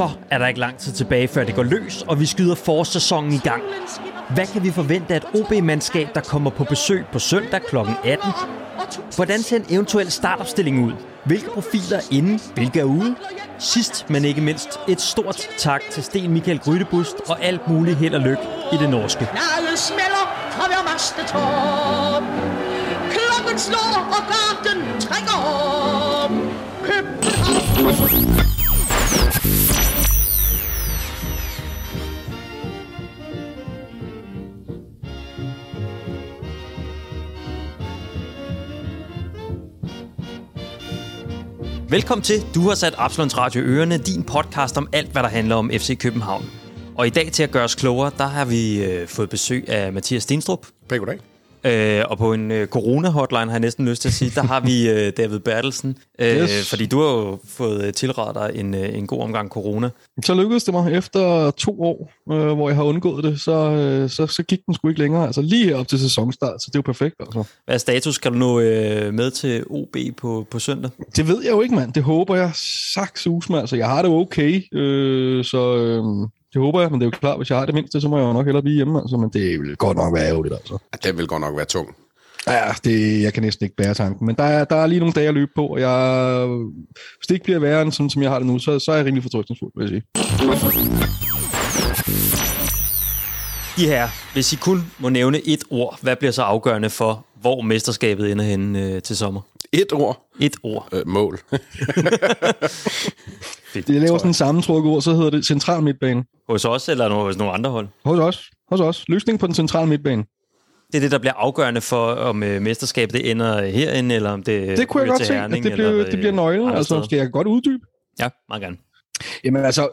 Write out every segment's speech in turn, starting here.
Så er der ikke lang tid tilbage, før det går løs, og vi skyder forårssæsonen i gang. Hvad kan vi forvente af et OB-mandskab, der kommer på besøg på søndag kl. 18? Hvordan ser en eventuel startopstilling ud? Hvilke profiler er inde, hvilke er ude? Sidst, men ikke mindst, et stort tak til Sten Michael Grydebust og alt muligt held og lykke i det norske. Klokken slår, og garden trækker op. København. Velkommen til. Du har sat Absalons Radio Ørerne, din podcast om alt, hvad der handler om FC København. Og i dag til at gøre os klogere, der har vi øh, fået besøg af Mathias Stenstrup. Pæk goddag. Øh, og på en øh, corona-hotline har jeg næsten lyst til at sige, der har vi øh, David Bertelsen. Øh, Yes. Fordi du har jo fået øh, tilrettet dig en, øh, en god omgang corona. Så lykkedes det mig efter to år, øh, hvor jeg har undgået det, så, øh, så, så gik den sgu ikke længere. Altså lige op til sæsonstart, så det er jo perfekt. Altså. Hvad er status? Kan du nå øh, med til OB på, på søndag? Det ved jeg jo ikke, mand. Det håber jeg sakssus med. Altså, jeg har det okay, øh, så øh, det håber jeg, men det er jo klart, hvis jeg har det mindste, så må jeg jo nok hellere blive hjemme. Altså, men det vil godt nok være ærgerligt, altså. Ja, den vil godt nok være tung. Ja, det, jeg kan næsten ikke bære tanken. Men der er, der er lige nogle dage at løbe på, og jeg, hvis det ikke bliver værre end sådan, som jeg har det nu, så, så er jeg rimelig fortrykningsfuld, vil jeg sige. De her, hvis I kun må nævne et ord, hvad bliver så afgørende for, hvor mesterskabet ender henne øh, til sommer? Et ord. Et ord. Øh, mål. Fedt. Det laver sådan en sammentrukket ord, så hedder det central midtbane. Hos os eller hos nogle andre hold? Hos os. Hos os. Løsning på den centrale midtbane. Det er det, der bliver afgørende for, om øh, mesterskabet det ender herinde, eller om det Det kunne jeg godt til se, at Herning, det bliver, eller, det bliver øh, nøglen. Altså, skal jeg godt uddybe? Ja, meget gerne. Jamen altså,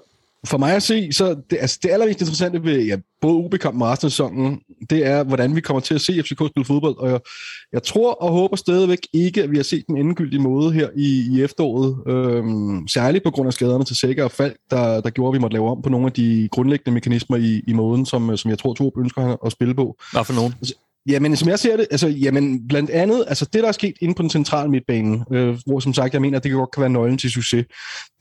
for mig at se, så det, altså, det allermest interessante ved ja, både OB-kampen og resten af sæsonen, det er, hvordan vi kommer til at se FCK spille fodbold. Og jeg, jeg tror og håber stadigvæk ikke, at vi har set den endegyldige måde her i, i efteråret. Øhm, særligt på grund af skaderne til Sækker og Falk, der, der gjorde, at vi måtte lave om på nogle af de grundlæggende mekanismer i, i måden, som, som jeg tror, to ønsker at spille på. Hvad for nogen? Jamen, som jeg ser det, altså, jamen, blandt andet, altså det, der er sket inde på den centrale midtbane, øh, hvor som sagt, jeg mener, at det godt kan være nøglen til succes,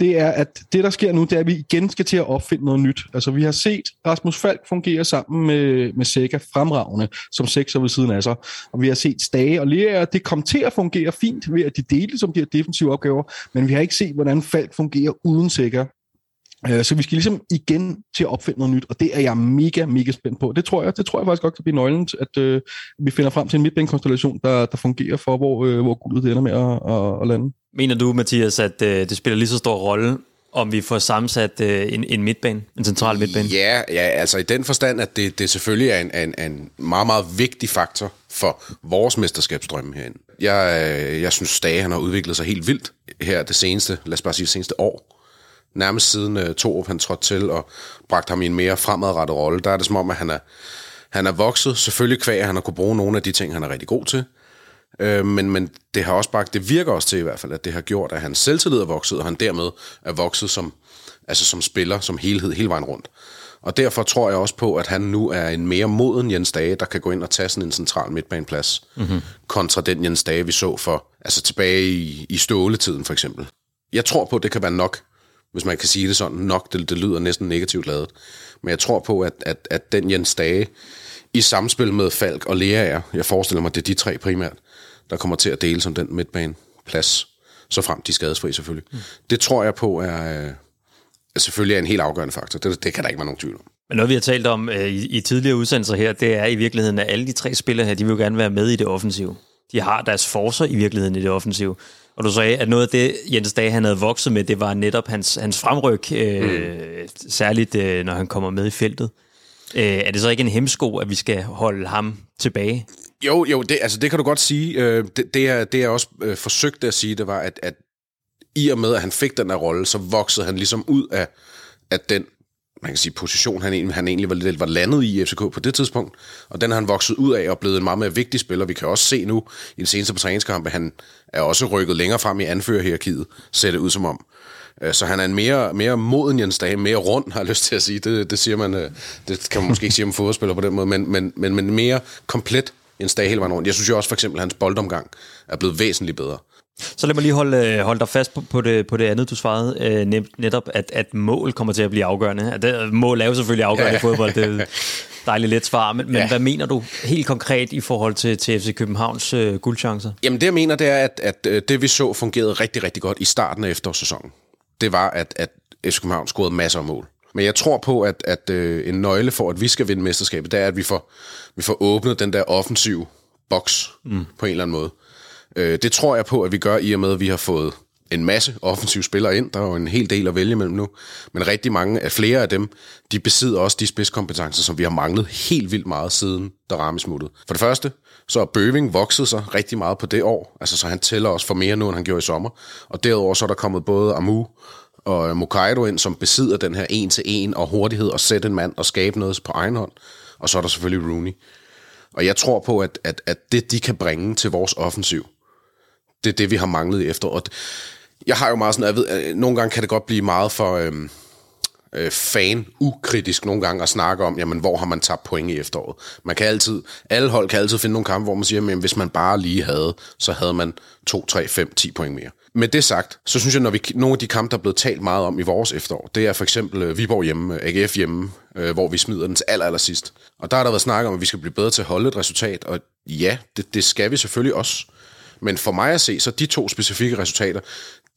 det er, at det, der sker nu, det er, at vi igen skal til at opfinde noget nyt. Altså, vi har set Rasmus Falk fungere sammen med, med Seca fremragende, som sekser ved siden af sig, og vi har set Stage og Lea, det kom til at fungere fint ved, at de delte som de her defensive opgaver, men vi har ikke set, hvordan Falk fungerer uden Seca. Øh, Så vi skal ligesom igen til at opfinde noget nyt, og det er jeg mega, mega spændt på. Det tror jeg, det tror jeg faktisk godt kan blive nøglen, at øh, vi finder frem til en midtbanekonstellation, der, der fungerer for, hvor, øh, hvor guldet det ender med at, at, at lande. Mener du, Mathias, at øh, det spiller lige så stor rolle, om vi får sammensat øh, en, en midtbane, en central midtbane? Ja, ja, altså i den forstand, at det, det selvfølgelig er en, en, en meget, meget vigtig faktor for vores mesterskabsdrømme herinde. Jeg, øh, jeg synes, Stage han har udviklet sig helt vildt her det seneste, lad os bare sige det seneste år. Nærmest siden uh, Torup han trådte til og bragte ham i en mere fremadrettet rolle, der er det som om, at han er, han er vokset. Selvfølgelig kvæg, at han har kunne bruge nogle af de ting, han er rigtig god til. Øh, men, men det har også bare, det virker også til i hvert fald, at det har gjort, at hans selvtillid er vokset, og han dermed er vokset som, altså som spiller, som helhed, hele vejen rundt. Og derfor tror jeg også på, at han nu er en mere moden Jens Dage, der kan gå ind og tage sådan en central midtbaneplads, mm-hmm. kontra den Jens Dage, vi så for, altså tilbage i, i ståletiden for eksempel. Jeg tror på, at det kan være nok, hvis man kan sige det sådan. Nok, det, det lyder næsten negativt lavet. Men jeg tror på, at, at, at den Jens Dage, i samspil med Falk og Lea jeg forestiller mig, det er de tre primært, der kommer til at dele som den midtbaneplads, så frem de skadesfri selvfølgelig. Mm. Det tror jeg på er, er selvfølgelig er en helt afgørende faktor. Det, det kan der ikke være nogen tvivl om. Men noget, vi har talt om øh, i, i tidligere udsendelser her, det er i virkeligheden, at alle de tre spillere her, de vil jo gerne være med i det offensive. De har deres forser i virkeligheden i det offensive. Og du sagde, at noget af det, Jens Dage han havde vokset med, det var netop hans, hans fremryk, øh, mm. særligt øh, når han kommer med i feltet. Øh, er det så ikke en hemsko, at vi skal holde ham tilbage? Jo, jo, det, altså det kan du godt sige. Øh, det, det, er, det er også øh, forsøgt at sige, det var, at, at i og med, at han fik den her rolle, så voksede han ligesom ud af, af den man kan sige, position, han egentlig, han egentlig var, var landet i FCK på det tidspunkt. Og den har han vokset ud af og blevet en meget mere vigtig spiller. Vi kan også se nu i den seneste på træningskamp, at han er også rykket længere frem i anførerhierarkiet, ser det ud som om. Øh, så han er en mere, mere moden Jens Dage, mere rund, har jeg lyst til at sige. Det, det siger man, øh, det kan man måske ikke sige om fodboldspiller på den måde, men, men, men, men mere komplet Jens Dage hele vejen rundt. Jeg synes jo også for eksempel, at hans boldomgang er blevet væsentligt bedre. Så lad mig lige holde, øh, holde dig fast på, på, det, på det andet, du svarede. Øh, net, netop, at, at mål kommer til at blive afgørende. At det, mål er jo selvfølgelig afgørende ja. i fodbold. Det er dejligt let svar. Men, men Ja. hvad mener du helt konkret i forhold til, til FC Københavns øh, guldchancer? Jamen det jeg mener, det er, at, at øh, det vi så fungerede rigtig, rigtig godt i starten af efterårssæsonen. Det var, at, at FC København scorede masser af mål. Men jeg tror på, at, at øh, en nøgle for, at vi skal vinde mesterskabet, det er, at vi får, vi får åbnet den der offensive boks mm. på en eller anden måde. Øh, det tror jeg på, at vi gør i og med, at vi har fået en masse offensive spillere ind. Der er jo en hel del at vælge mellem nu. Men rigtig mange af flere af dem, de besidder også de spidskompetencer, som vi har manglet helt vildt meget siden der ramme smuttede. For det første, så er Bøving vokset sig rigtig meget på det år. Altså, så han tæller også for mere nu, end han gjorde i sommer. Og derudover så er der kommet både Amu og øh, Mokaido ind, som besidder den her en-til-en og hurtighed og sætte en mand og skabe noget på egen hånd. Og så er der selvfølgelig Rooney. Og jeg tror på, at, at, at det, de kan bringe til vores offensiv, det er det, vi har manglet efter. Og Jeg har jo meget sådan, jeg ved, at nogle gange kan det godt blive meget for øhm, øh, fan-ukritisk nogle gange at snakke om, jamen, hvor har man tabt point i efteråret. Man kan altid, alle hold kan altid finde nogle kampe, hvor man siger, jamen, hvis man bare lige havde, så havde man 2, 3, 5, 10 point mere. Med det sagt, så synes jeg, når vi, nogle af de kampe, der er blevet talt meget om i vores efterår, det er for eksempel øh, Viborg hjemme, øh, AGF hjemme, øh, hvor vi smider den til aller, aller sidst. Og der har der været snak om, at vi skal blive bedre til at holde et resultat, og ja, det, det skal vi selvfølgelig også. Men for mig at se, så de to specifikke resultater,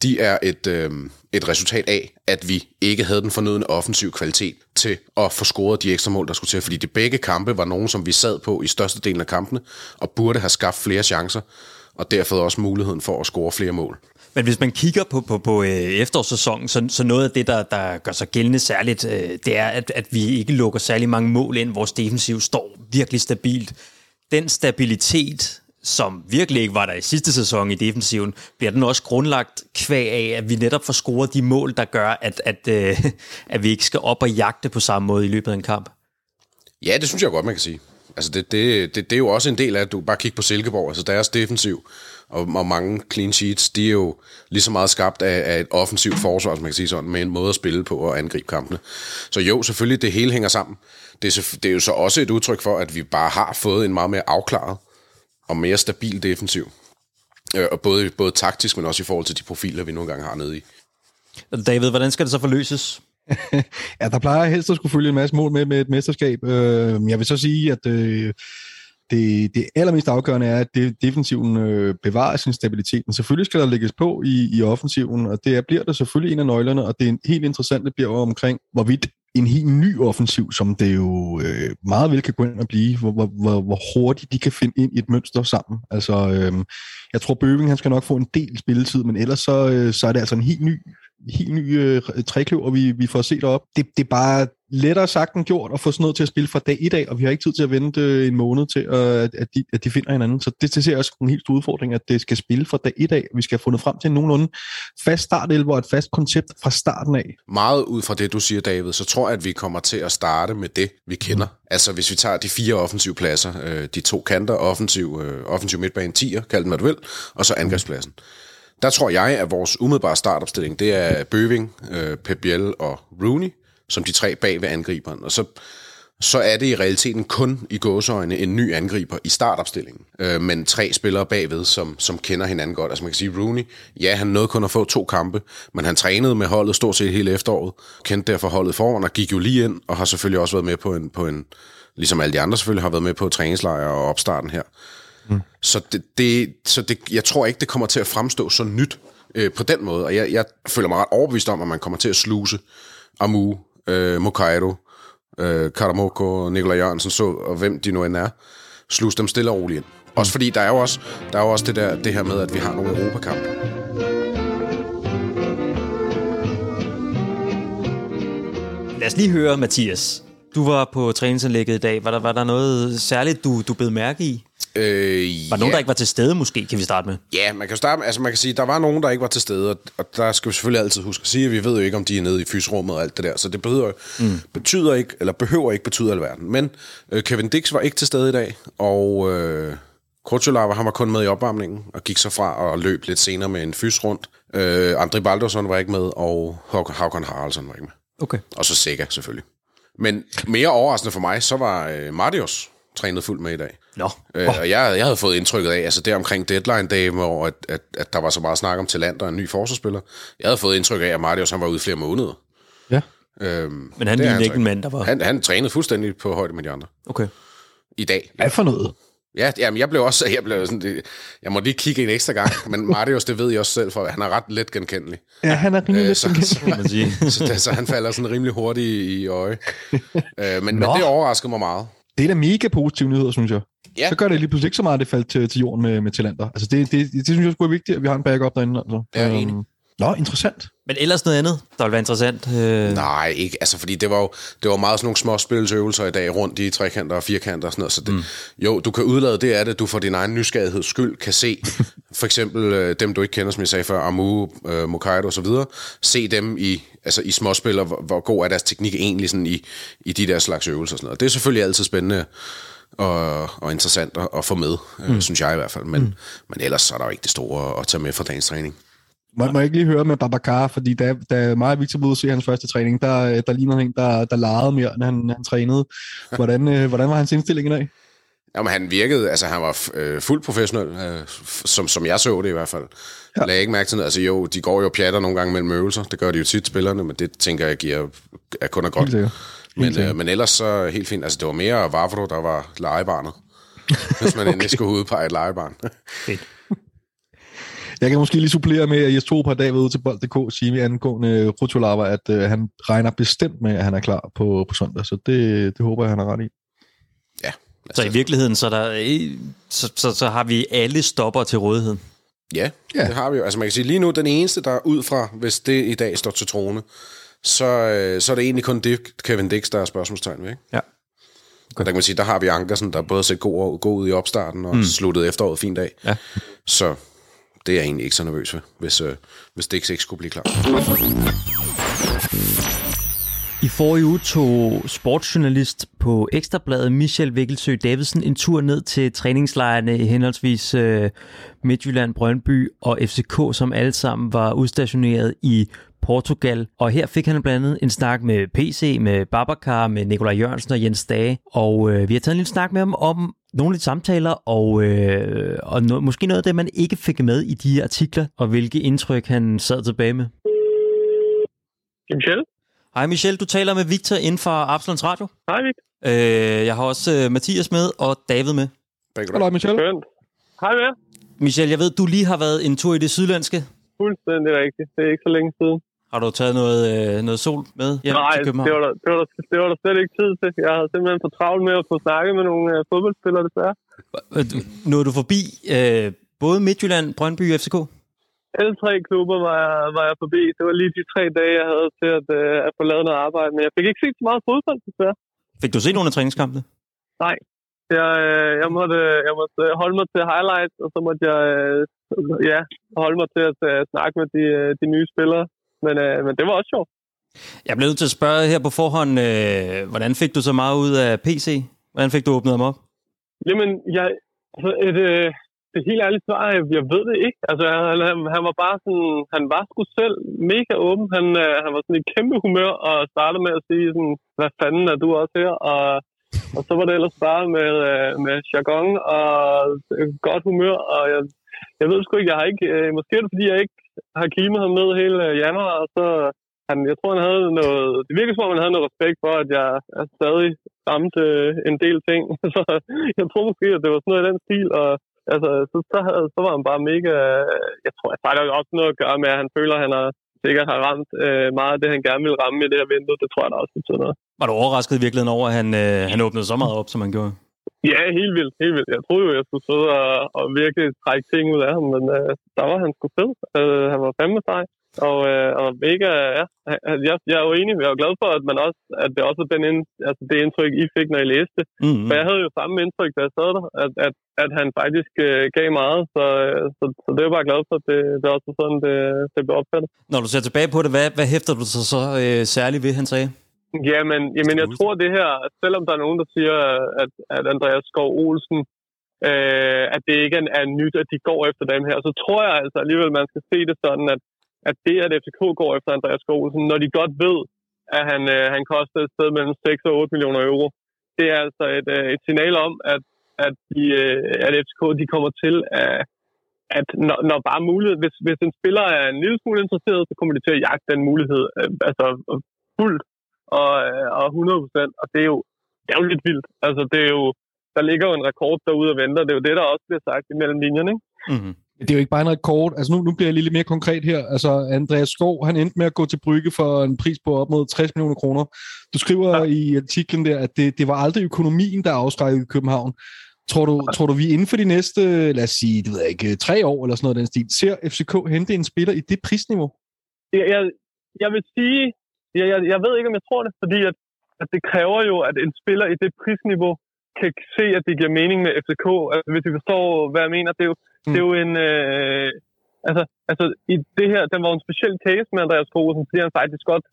de er et, øh, et resultat af, at vi ikke havde den fornødne offensiv kvalitet til at få scoret de ekstra mål, der skulle til. Fordi de begge kampe var nogen, som vi sad på i størstedelen af kampene, og burde have skabt flere chancer, og derfor også muligheden for at score flere mål. Men hvis man kigger på, på, på øh, efterårssæsonen, så, så noget af det, der, der gør sig gældende særligt, øh, det er, at, at vi ikke lukker særlig mange mål ind. Vores defensiv står virkelig stabilt. Den stabilitet, som virkelig ikke var der i sidste sæson i defensiven, bliver den også grundlagt kvæg af, at vi netop får scoret de mål, der gør, at, at, øh, at vi ikke skal op og jagte på samme måde i løbet af en kamp. Ja, det synes jeg godt, man kan sige. Altså, det, det, det, det er jo også en del af, at du bare kigger på Silkeborg, altså deres defensiv, og, og mange clean sheets, de er jo lige så meget skabt af, af et offensivt forsvar, som man kan sige sådan, med en måde at spille på og angribe kampene. Så jo, selvfølgelig, det hele hænger sammen. Det er, det er jo så også et udtryk for, at vi bare har fået en meget mere afklaret og mere stabil defensiv. Øh, Og både, både taktisk, men også i forhold til de profiler, vi nogle gange har nede i. David, hvordan skal det så forløses? Ja, der plejer helst at skulle følge en masse mål med med et mesterskab. Øh, jeg vil så sige, at øh, det, det allermest afgørende er, at det, defensiven øh, bevarer sin stabilitet. Men selvfølgelig skal der lægges på i, i offensiven, og det er, bliver der selvfølgelig en af nøglerne, og det er helt interessant, det bliver omkring, hvorvidt en helt ny offensiv, som det jo øh, meget vel kan gå ind og blive, hvor, hvor, hvor, hvor hurtigt de kan finde ind i et mønster sammen. Altså, øh, jeg tror, Bøving han skal nok få en del spilletid, men ellers så, øh, så er det altså en helt ny helt ny øh, trækløver, vi, vi får set op. Det, det er bare lettere sagt end gjort at få sådan noget til at spille fra dag i dag, og vi har ikke tid til at vente øh, en måned til, øh, at, at, de, at de finder hinanden. Så det, det ser jeg også en helt stor udfordring, at det skal spille fra dag i dag. Vi skal have fundet frem til en nogenlunde fast startelver og et fast koncept fra starten af. Meget ud fra det, du siger, David, så tror jeg, at vi kommer til at starte med det, vi kender. Mm. Altså, hvis vi tager de fire offensive pladser, øh, de to kanter, offensiv, øh, offensiv midtbane 10'er, kald den hvad du vil, og så angrebspladsen. Der tror jeg, at vores umiddelbare startopstilling, det er Bøving, øh, Pep Biel og Rooney, som de tre bag ved angriberen. Og så, så er det i realiteten kun i gåseøjne en ny angriber i startopstillingen. Øh, men tre spillere bagved, som, som kender hinanden godt. Altså man kan sige, Rooney, ja, han nåede kun at få to kampe, men han trænede med holdet stort set hele efteråret, kendte derfor holdet foran og gik jo lige ind, og har selvfølgelig også været med på en, på en ligesom alle de andre selvfølgelig har været med på træningslejre og opstarten her. Mm. Så, det, det, så det, jeg tror ikke, det kommer til at fremstå så nyt øh, på den måde. Og jeg, jeg føler mig ret overbevist om, at man kommer til at sluse Amu, øh, Mokaido, øh, Karamoko, Nikolaj Jørgensen, så, og hvem de nu end er, sluse dem stille og roligt ind. Også fordi der er jo også, der er jo også det, der, det her med, at vi har nogle Europakampe. Lad os lige høre, Mathias. Du var på træningsanlægget i dag. Var der, var der noget særligt, du, du bed mærke i? Øh, Var der nogen, der ikke var til stede måske, kan vi starte med? Ja, man kan starte med, altså man kan sige, der var nogen, der ikke var til stede, og, og der skal vi selvfølgelig altid huske at sige, at vi ved jo ikke, om de er nede i fysrummet og alt det der, så det betyder, mm. betyder ikke, eller behøver ikke betyde alverden. Men øh, Kevin Dix var ikke til stede i dag, og øh, Krutulava, han var kun med i opvarmningen, og gik så fra og løb lidt senere med en fys rundt. Øh, André Baldursson var ikke med, og Håkon Haraldsson var ikke med. Okay. Og så Sega selvfølgelig. Men mere overraskende for mig, så var øh, Marius trænede fuldt med i dag. Nå, Øh, og jeg, jeg havde fået indtrykket af, altså det omkring deadline day, hvor at, at, at der var så meget snak om Talander og en ny forsvarsspiller. Jeg havde fået indtryk af, at Marius han var ude flere måneder. Ja. Øhm, men han lignede ikke en mand, der var... Han, han trænede fuldstændig på højde med de andre. Okay. I dag. Hvad for noget? Ja, jamen, jeg blev også, jeg blev sådan, det, jeg må lige kigge en ekstra gang, men Marius, det ved jeg også selv, for han er ret let genkendelig. Ja, han er rimelig Øh, lidt så, som så, så, det- så han falder sådan rimelig hurtigt i, i øje. øh, men, men det overraskede mig meget. Det er da mega positive nyheder, synes jeg. Ja. Så gør det lige pludselig ikke så meget, at det faldt til, til jorden med, med talenter. Altså, det, det, det, det synes jeg sgu er vigtigt, at vi har en backup derinde. Altså. Jeg er enig. Øhm, Nå, interessant. Men ellers noget andet, der vil være interessant. Øh, Nej, ikke. Altså, fordi det var jo det var meget sådan nogle små spilsøvelser i dag rundt i trekanter og firkanter og sådan noget. Så det, mm. jo, du kan udlade det af det, du for din egen nysgerrigheds skyld kan se for eksempel øh, dem, du ikke kender, som jeg sagde før, Amu, øh, Mokaido og så videre. Se dem i, altså, i småspil, og hvor, hvor god er deres teknik egentlig sådan i, i de der slags øvelser og sådan noget. Det er selvfølgelig altid spændende og, og interessant at, at få med, øh, synes jeg i hvert fald. Men, mm. men ellers så er der jo ikke det store at tage med fra dagens træning. Må, må jeg ikke lige høre med Babacar, fordi da, da mig og Victor og se hans første træning, der, der lignede han, der, der legede mere, end han, han trænede. Hvordan, øh, hvordan var hans indstilling i dag? Jamen, han virkede, altså han var øh, fuldt professionel, øh, som, som jeg så det i hvert fald. Ja. Lagde ikke mærke til noget. Altså jo, de går jo pjatter nogle gange mellem øvelser. Det gør de jo tit, spillerne, men det tænker jeg giver, er kun er godt. Helt. Men, øh, men ellers så helt fint. Altså det var mere Vavro, der var legebarnet. Hvis man endelig skulle udpege et legebarn. Jeg kan måske lige supplere med, at Jes Torup har dag været ude til bold.dk sige angående Rutulava, at øh, han regner bestemt med, at han er klar på, på søndag. Så det, det håber jeg, han har ret i. ja. Så i virkeligheden, så, er der, øh, så, så, så har vi alle stopper til rådighed. Ja, Ja. det har vi jo. Altså man kan sige, lige nu, den eneste, der er ud fra, hvis det i dag står til trone, så, øh, så er det egentlig kun det, Kevin Dix, der er spørgsmålstegn ved. Ikke? Ja. Og der kan man sige, der har vi Ankersen, der både set god, god ud i opstarten og mm. sluttet efteråret fint af. Ja. Så det er jeg egentlig ikke så nervøs for, hvis, øh, hvis Dix ikke skulle blive klar. I forrige uge tog sportsjournalist på Ekstrabladet Michel Vikkelsø Davidsen en tur ned til træningslejrene i henholdsvis øh, Midtjylland, Brøndby og FCK, som alle sammen var udstationeret i Portugal. Og her fik han blandt andet en snak med PC, med Babacar, med Nikolaj Jørgensen og Jens Dage. Og øh, vi har taget en lille snak med ham om nogle af de samtaler, og, øh, og no, måske noget af det, man ikke fik med i de artikler, og hvilke indtryk han sad tilbage med. Michel? Hej Michel, du taler med Victor inden for Absalons Radio. Hej, Vik. Øh, jeg har også øh, Mathias med og David med. Hallo, Michel. Skønt. Hej med. Michel, jeg ved, du lige har været en tur i det sydlandske. Fuldstændig rigtigt. Det er ikke så længe siden. Har du taget noget, øh, noget sol med hjem Nej, til det København? var, der, det, var der, det var der slet ikke tid til. Jeg havde simpelthen for travlt med at få snakket med nogle uh, fodboldspillere, desværre. Øh, Nåede du forbi øh, både Midtjylland, Brøndby og FCK? Alle tre klubber var jeg, var jeg forbi. Det var lige de tre dage, jeg havde til at, uh, at få lavet noget arbejde. Men jeg fik ikke set så meget fodbold, desværre. Fik du set nogle af træningskampene? Jeg, øh, jeg, måtte, jeg måtte øh, holde mig til highlights, og så måtte jeg øh, ja, holde mig til at uh, snakke med de, øh, de nye spillere. Men, uh, men det var også sjovt. Jeg blev nødt til at spørge her på forhånd, øh, hvordan fik du så meget ud af PC? Hvordan fik du åbnet dem op? Jamen, jeg, altså et, øh, det helt ærlige svar, er, jeg ved det ikke. Altså, han, han, han var bare sådan, han var sgu selv mega åben. Han, øh, han var sådan i kæmpe humør og startede med at sige sådan, hvad fanden er du også her? Og, og så var det ellers bare med, øh, med jargon og øh, godt humør. Og jeg, jeg ved sgu ikke, jeg har ikke, øh, måske er det fordi, jeg ikke har kimet ham ned hele øh, januar, og så øh, han, jeg tror, han havde noget, det virker som om, han havde noget respekt for, at jeg er stadig ramte øh, en del ting. så øh, jeg tror måske, at det var sådan noget i den stil, og altså, så, så, så var han bare mega, jeg tror, at der er også noget at gøre med, at han føler, at han har sikkert har ramt øh, meget af det, han gerne ville ramme i det her vindue. Det tror jeg, da også betyder noget. Var du overrasket i virkeligheden over, at han, øh, han åbnede så meget op, som han gjorde? Ja, helt vildt, helt vildt. Jeg troede jo, jeg skulle sidde og, og virkelig trække ting ud af ham, men øh, der var han sgu fed. Øh, han var fandme sej. Og, øh, og mega, ja. Jeg, jeg er jo enig, jeg er jo glad for, at, man også, at det også var den ind, altså det indtryk, I fik, når I læste. Mm-hmm. For jeg havde jo samme indtryk, da jeg sad der, at, at, at han faktisk øh, gav meget. Så, øh, så, så det er jeg bare glad for, at det, det også var sådan, det, det blev opfattet. Når du ser tilbage på det, hvad, hvad hæfter du så, så øh, særligt ved, han sagde? Jamen, jamen jeg tror det her, at selvom der er nogen, der siger, at, at Andreas Skov Olsen, øh, at det ikke er, nyt, at de går efter dem her, så tror jeg altså alligevel, man skal se det sådan, at, at det, at FCK går efter Andreas Skov Olsen, når de godt ved, at han, øh, han koster et sted mellem 6 og 8 millioner euro, det er altså et, øh, et signal om, at, at, de, øh, at FCK de kommer til at, at når, når bare mulighed, hvis, hvis en spiller er en lille smule interesseret, så kommer de til at jagte den mulighed, øh, altså fuldt og, øh, og 100 procent, og det er, jo, det er jo lidt vildt. Altså, det er jo, der ligger jo en rekord derude og venter, det er jo det, der også bliver sagt imellem linjerne, ikke? Mm-hmm. Det er jo ikke bare en rekord. Altså nu, nu bliver jeg lige lidt mere konkret her. Altså Andreas Skov, han endte med at gå til Brygge for en pris på op mod 60 millioner kroner. Du skriver ja. i artiklen der, at det, det var aldrig økonomien, der afskrækkede i København. Tror du, tror du, vi inden for de næste, lad os sige, det ved jeg ikke, tre år eller sådan noget den stil, ser FCK hente en spiller i det prisniveau? Jeg, jeg, jeg vil sige, jeg, jeg, jeg ved ikke, om jeg tror det, fordi at, at det kræver jo, at en spiller i det prisniveau kan se, at det giver mening med FCK. Altså, hvis du forstår, hvad jeg mener, det er jo, mm. det er jo en... Øh, altså, altså, i det her, den var en speciel case med Andreas Kosen, fordi han faktisk godt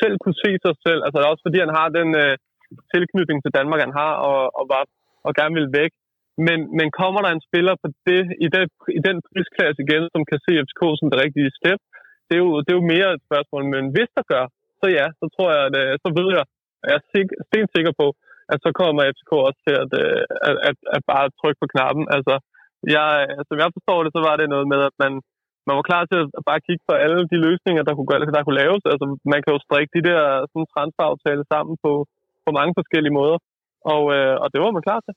selv kunne se sig selv. Altså, også fordi han har den øh, tilknytning til Danmark, han har, og, og, var, og gerne vil væk. Men, men kommer der en spiller på det, i, den, i den prisklasse igen, som kan se FCK som det rigtige step, det er, jo, det er jo mere et spørgsmål. Men hvis der gør, så ja, så tror jeg, at, øh, så ved jeg, og jeg er stensikker sikker på, at så kommer FCK også til at, øh, at, at, at bare trykke på knappen. Altså, jeg, øh, som jeg forstår det, så var det noget med, at man, man var klar til at bare kigge på alle de løsninger, der kunne, der kunne laves. Altså, man kan jo strikke de der sådan, transferaftale sammen på, på mange forskellige måder. Og, øh, og det var man klar til.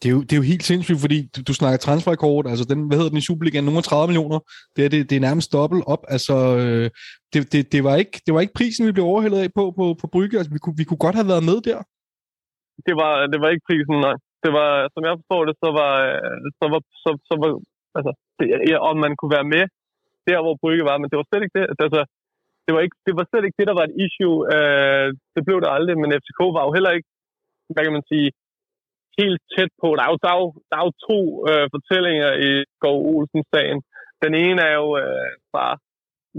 Det er, jo, det er jo helt sindssygt, fordi du, du snakker transferrekord, altså den, hvad hedder den i Superligaen, nogen 30 millioner, det er, det, det er nærmest dobbelt op, altså øh, det, det, det, var ikke, det var ikke prisen, vi blev overhældet af på, på, på Brygge, altså vi kunne, vi kunne godt have været med der det var, det var ikke prisen, nej. Det var, som jeg forstår det, så var, så var, så, så var altså, det, ja, om man kunne være med der, hvor Brygge var, men det var slet ikke det. Altså, det var, ikke, det var slet ikke det, der var et issue. Øh, det blev det aldrig, men FCK var jo heller ikke, hvad kan man sige, helt tæt på. Der er jo, der er jo, der er jo to øh, fortællinger i Skov Olsen-sagen. Den ene er jo øh, fra,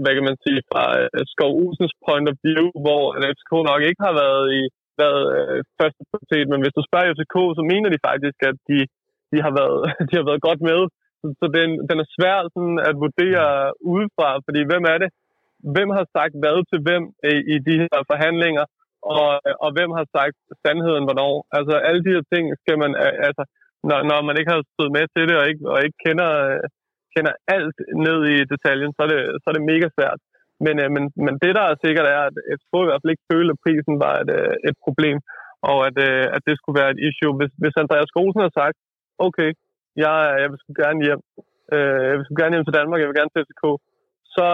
hvad kan man sige, fra øh, Skov Olsens point of view, hvor FCK nok ikke har været i været øh, første prioritet, men hvis du spørger FCK, så mener de faktisk, at de, de, har, været, de har været godt med. Så, så den, den er svær sådan, at vurdere udefra, fordi hvem er det? Hvem har sagt hvad til hvem i, i de her forhandlinger, og, og hvem har sagt sandheden hvornår? Altså alle de her ting skal man, altså, når, når man ikke har stået med til det, og ikke, og ikke kender, kender alt ned i detaljen, så er det, så er det mega svært. Men, øh, men, men det, der er sikkert, er, at FCK i hvert fald ikke følte, at prisen var et, øh, et problem, og at, øh, at det skulle være et issue. Hvis, hvis Andreas Grosen har sagt, okay, jeg, jeg vil gerne hjem, øh, jeg vil gerne hjem til Danmark, jeg vil gerne til FCK, så,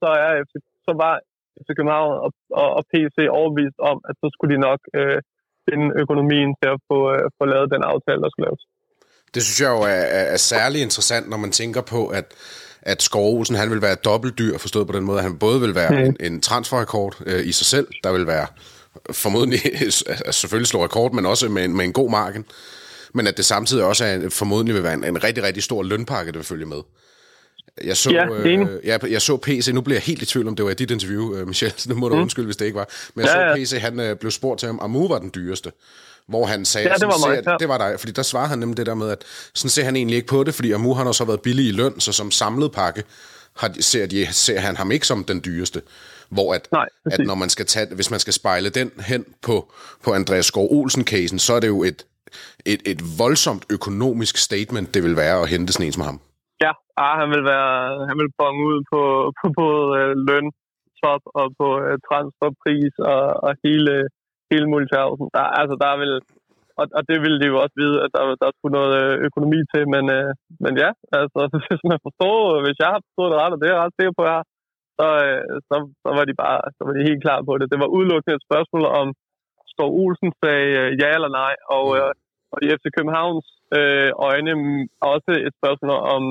så, er FC, så var FC København og, og, og PC overvist om, at så skulle de nok øh, finde økonomien til at få, øh, få lavet den aftale, der skulle laves. Det synes jeg jo er, er, er særlig interessant, når man tænker på, at at Skov Olsen, han vil være dobbeltdyr, forstået på den måde, at han både vil være mm. en, en transferrekord øh, i sig selv, der vil være formodentlig, selvfølgelig slå rekord, men også med en, med en god marken, men at det samtidig også er, formodentlig vil være en, en rigtig, rigtig stor lønpakke, der vil følge med. Jeg så, ja, øh, jeg, jeg så PC, nu bliver jeg helt i tvivl om, det var i dit interview, øh, Michel, så nu må du mm. undskylde, hvis det ikke var. Men jeg ja, så PC, han øh, blev spurgt til, om Amu var den dyreste hvor han sagde, ja, det var, mig, ja. det var dig, fordi der svarede han nemlig det der med, at sådan ser han egentlig ikke på det, fordi Amu har også været billig i løn, så som samlet pakke har, ser, de, ser han ham ikke som den dyreste. Hvor at, Nej, at når man skal tage, hvis man skal spejle den hen på, på Andreas Skov Olsen-casen, så er det jo et, et, et voldsomt økonomisk statement, det vil være at hente sådan en som ham. Ah, han vil være, han vil bonge ud på, på både øh, løn, top og på øh, transferpris og, og hele, hele multiversen. Der, altså, der vil, og, og det ville de jo også vide, at der, der skulle noget øh, økonomi til, men, øh, men ja, altså, hvis man forstår, hvis jeg har forstået det ret, og det er jeg ret sikker på, jeg har, så, øh, så, så, var de bare så var de helt klar på det. Det var udelukkende et spørgsmål om, Står Olsen sagde øh, ja eller nej, og, øh, og i FC Københavns øh, øjne også et spørgsmål om,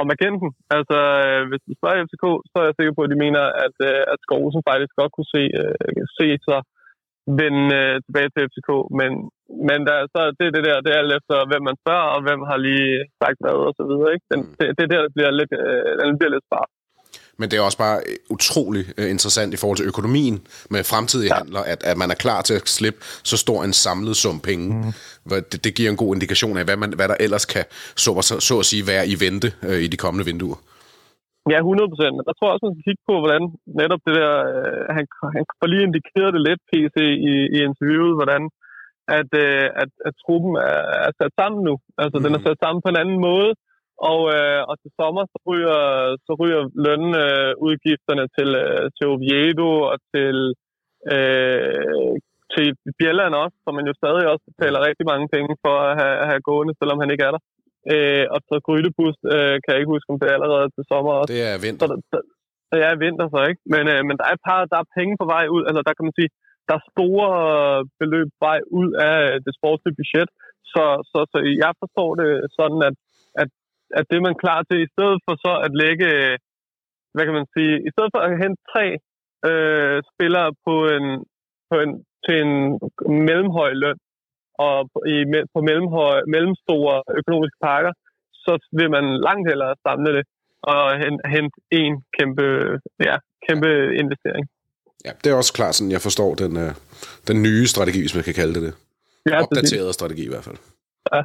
om agenten. Altså, øh, hvis du spørger FCK, så er jeg sikker på, at de mener, at, øh, at Skov Olsen faktisk godt kunne se, øh, se sig vende øh, tilbage til FCK. Men, men der, så det er det der, det er alt efter, hvem man spørger, og hvem har lige sagt hvad, og så videre. Ikke? Den, mm. det, det er der, det bliver lidt, øh, den bliver lidt spart. Men det er også bare utrolig øh, interessant i forhold til økonomien med fremtidige ja. handler, at, at man er klar til at slippe så stor en samlet sum penge. Mm. Det, det giver en god indikation af, hvad, man, hvad der ellers kan, så, så, så at sige, være i vente øh, i de kommende vinduer. Ja, 100 procent. Der tror jeg også, man skal kigge på, hvordan netop det der... Øh, han, han får lige indikeret det lidt, PC, i, i interviewet, hvordan at, øh, at, at truppen er, er sat sammen nu. Altså, mm. den er sat sammen på en anden måde, og, øh, og til sommer, så ryger, så ryger lønudgifterne øh, til, øh, til Oviedo og til, øh, til Bjelland også, som man jo stadig også betaler rigtig mange penge for at have, have gående, selvom han ikke er der. Øh, og så Grydebus, øh, kan jeg ikke huske, om det er allerede til sommer også. Det er vinter. Så, så, så ja, vinter så, ikke? Men, øh, men der er et par, der er penge på vej ud. Altså, der kan man sige, der er store beløb vej ud af det sportslige budget. Så, så, så jeg forstår det sådan, at, at, det er man klar til, i stedet for så at lægge, hvad kan man sige, i stedet for at hente tre øh, spillere på en, på en, til en mellemhøj løn, og i, på mellemhøj, mellemstore økonomiske pakker, så vil man langt hellere samle det og hente en kæmpe, ja, kæmpe investering. Ja, det er også klart sådan, jeg forstår den, øh, den nye strategi, hvis man kan kalde det det. Ja, Opdateret strategi i hvert fald. Ja.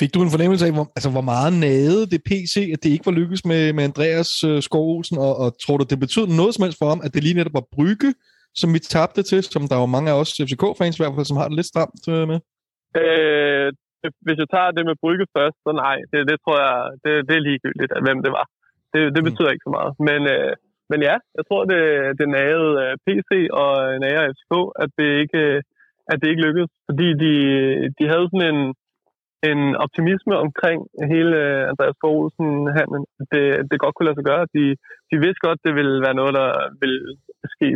Fik du en fornemmelse af, hvor, altså, hvor meget nade det PC, at det ikke var lykkes med, med Andreas øh, Skovsen, og, og tror du, det betød noget som helst for ham, at det lige netop var Brygge, som vi tabte til, som der er jo mange af os FCK-fans i hvert fald, som har det lidt stramt øh, med? Øh, hvis jeg tager det med Brygge først, så nej, det, det tror jeg, det, det er ligegyldigt, at hvem det var. Det, det mm. betyder mm. ikke så meget. Men, øh, men ja, jeg tror, det, det nagede øh, PC og nagede FCK, at det ikke, at det ikke lykkedes. Fordi de, de havde sådan en, en optimisme omkring hele øh, Andreas Poulsen handlen. Det, det godt kunne lade sig gøre. De, de vidste godt, det ville være noget, der ville ske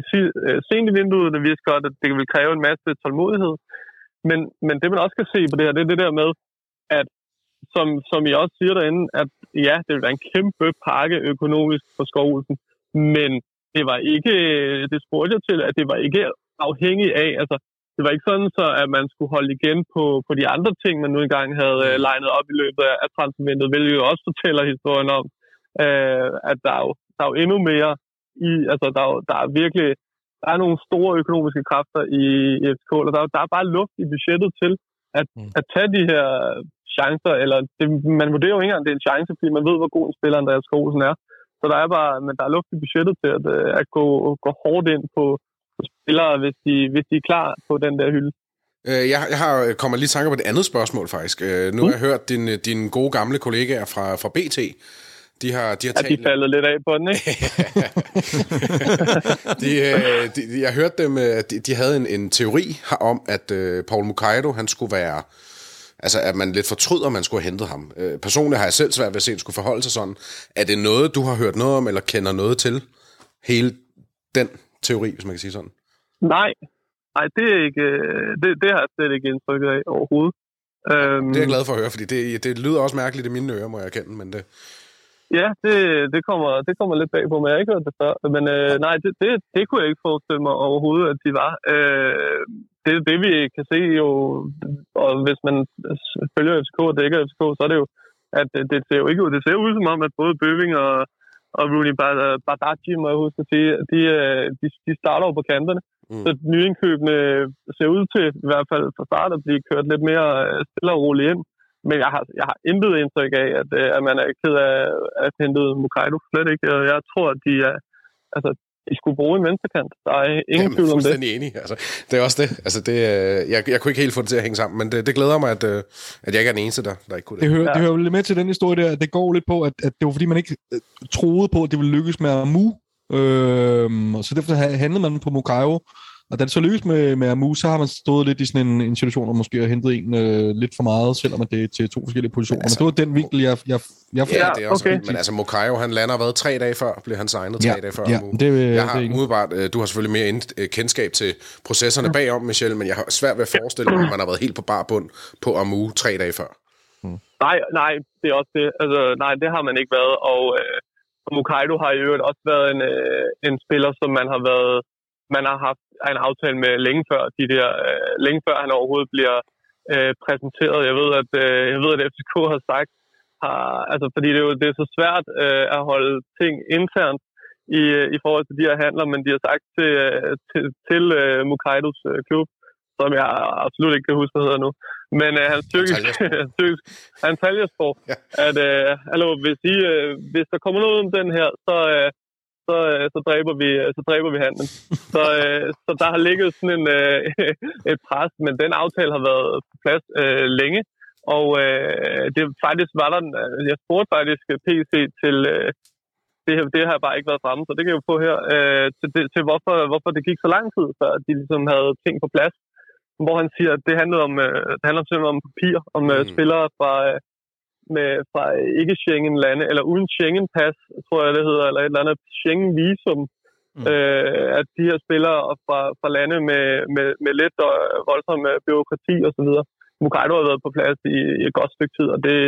øh, sent i vinduet. De vidste godt, at det ville kræve en masse tålmodighed. Men, men det, man også kan se på det her, det er det der med, at som, som I også siger derinde, at ja, det vil være en kæmpe pakke økonomisk for Skovulsen, men det var ikke, øh, det spurgte jeg til, at det var ikke afhængig af, altså det var ikke sådan, så at man skulle holde igen på, på de andre ting, man nu engang havde uh, legnet op i løbet af, af transfervinduet, hvilket jo også fortæller historien om, uh, at der er, jo, der er jo endnu mere i, altså der er, der er virkelig, der er nogle store økonomiske kræfter i, i FCK, og der, der er bare luft i budgettet til at, mm. at tage de her chancer, eller det, man vurderer jo ikke engang, det er en chance, fordi man ved, hvor god en spiller Andreas Skovsen er. Så der er bare, men der er luft i budgettet til at, øh, at gå, gå hårdt ind på spillere, hvis de, hvis de er klar på den der hylde. Øh, jeg, jeg har øh, kommer lige tanker på det andet spørgsmål, faktisk. Nu har jeg hørt din, din gode gamle kollegaer fra, fra BT de har, de har talt... Ja, de faldet lidt af på den, ikke? de, de, jeg hørte dem, de, de havde en, en teori om, at uh, Paul Mukaido, han skulle være... Altså, at man lidt fortryder, at man skulle have hentet ham. Uh, personligt har jeg selv svært ved at se, at skulle forholde sig sådan. Er det noget, du har hørt noget om, eller kender noget til? Hele den teori, hvis man kan sige sådan. Nej, Nej, det, er ikke, det, det har jeg slet ikke indtrykket af overhovedet. Det er jeg glad for at høre, fordi det, det lyder også mærkeligt i mine ører, må jeg erkende, men det, Ja, det, det, kommer, det kommer lidt bag på mig. Jeg har ikke hørt det før. Men øh, nej, det, det, det kunne jeg ikke forestille mig overhovedet, at de var. Øh, det det, vi kan se jo, og hvis man følger FCK og dækker FCK, så er det jo, at det, det ser jo ikke ud. Det ser ud som om, at både Bøving og, og Rooney Badaji, må jeg huske at sige, de, øh, de, de starter jo på kanterne. Mm. Så nyindkøbene ser ud til, i hvert fald fra start, at blive kørt lidt mere øh, stille og roligt ind. Men jeg har, jeg har intet indtryk af, at, øh, at man er ked af at hente Mukaido. Slet ikke. Jeg tror, at de er... Altså, de skulle bruge en venstrekant. Der er ingen Jamen, tvivl om det. Jeg er enig. Altså, det er også det. Altså, det jeg, jeg kunne ikke helt få det til at hænge sammen, men det, det glæder mig, at, øh, at jeg ikke er den eneste, der, der ikke kunne det. Det hører, ja. det hører lidt med til den historie der, at det går lidt på, at, at det var fordi, man ikke øh, troede på, at det ville lykkes med Amu. Øh, så derfor handlede man på Mukairo. Og da det så lykkes med, med Amu, så har man stået lidt i sådan en, en situation, hvor måske har hentet en øh, lidt for meget, selvom det er til to forskellige positioner. Men, altså, men det var den vinkel, jeg, jeg, jeg Ja, det er også okay. Men altså, Mokayo, han lander hvad, tre dage før, blev han signet tre ja, dage før ja, Amu. Det, jeg har det umiddelbart, øh, du har selvfølgelig mere ind, øh, kendskab til processerne ja. bagom, Michelle, men jeg har svært ved at forestille mig, at man har været helt på bar bund på Amu tre dage før. Hmm. Nej, nej, det er også det. Altså, nej, det har man ikke været, og øh, Mukaido har i øvrigt også været en, øh, en spiller, som man har været man har haft en aftale med længe før, de der, øh, længe før han overhovedet bliver øh, præsenteret. Jeg ved, at, øh, jeg ved, at FCK har sagt, har, altså, fordi det er jo det er så svært øh, at holde ting internt i, i forhold til de her handler, men de har sagt til, øh, til, til øh, Mukaidos øh, klub, som jeg absolut ikke kan huske, hvad hedder nu. Men øh, hans tyrkisk, hans Taljesborg, ja. at øh, altså, hvis, I, øh, hvis der kommer noget om den her, så, øh, så, øh, så, dræber, vi, øh, så dræber vi handlen. Så, øh, så der har ligget sådan en, et pres, men den aftale har været på plads øh, længe. Og øh, det faktisk var der, jeg spurgte faktisk PC til, øh, det, her, det har bare ikke været fremme, så det kan jeg jo få her, øh, til, til, til hvorfor, hvorfor det gik så lang tid, før de ligesom havde ting på plads. Hvor han siger, at det handlede om, øh, det handler simpelthen om papir, om mm. spillere fra, øh, med, fra ikke-Schengen-lande, eller uden Schengen-pas, tror jeg det hedder, eller et eller andet Schengen-visum, mm. øh, at de her spillere fra, fra lande med, med, med lidt og voldsom øh, byråkrati osv., Mukaido har været på plads i, i et godt stykke tid, og det,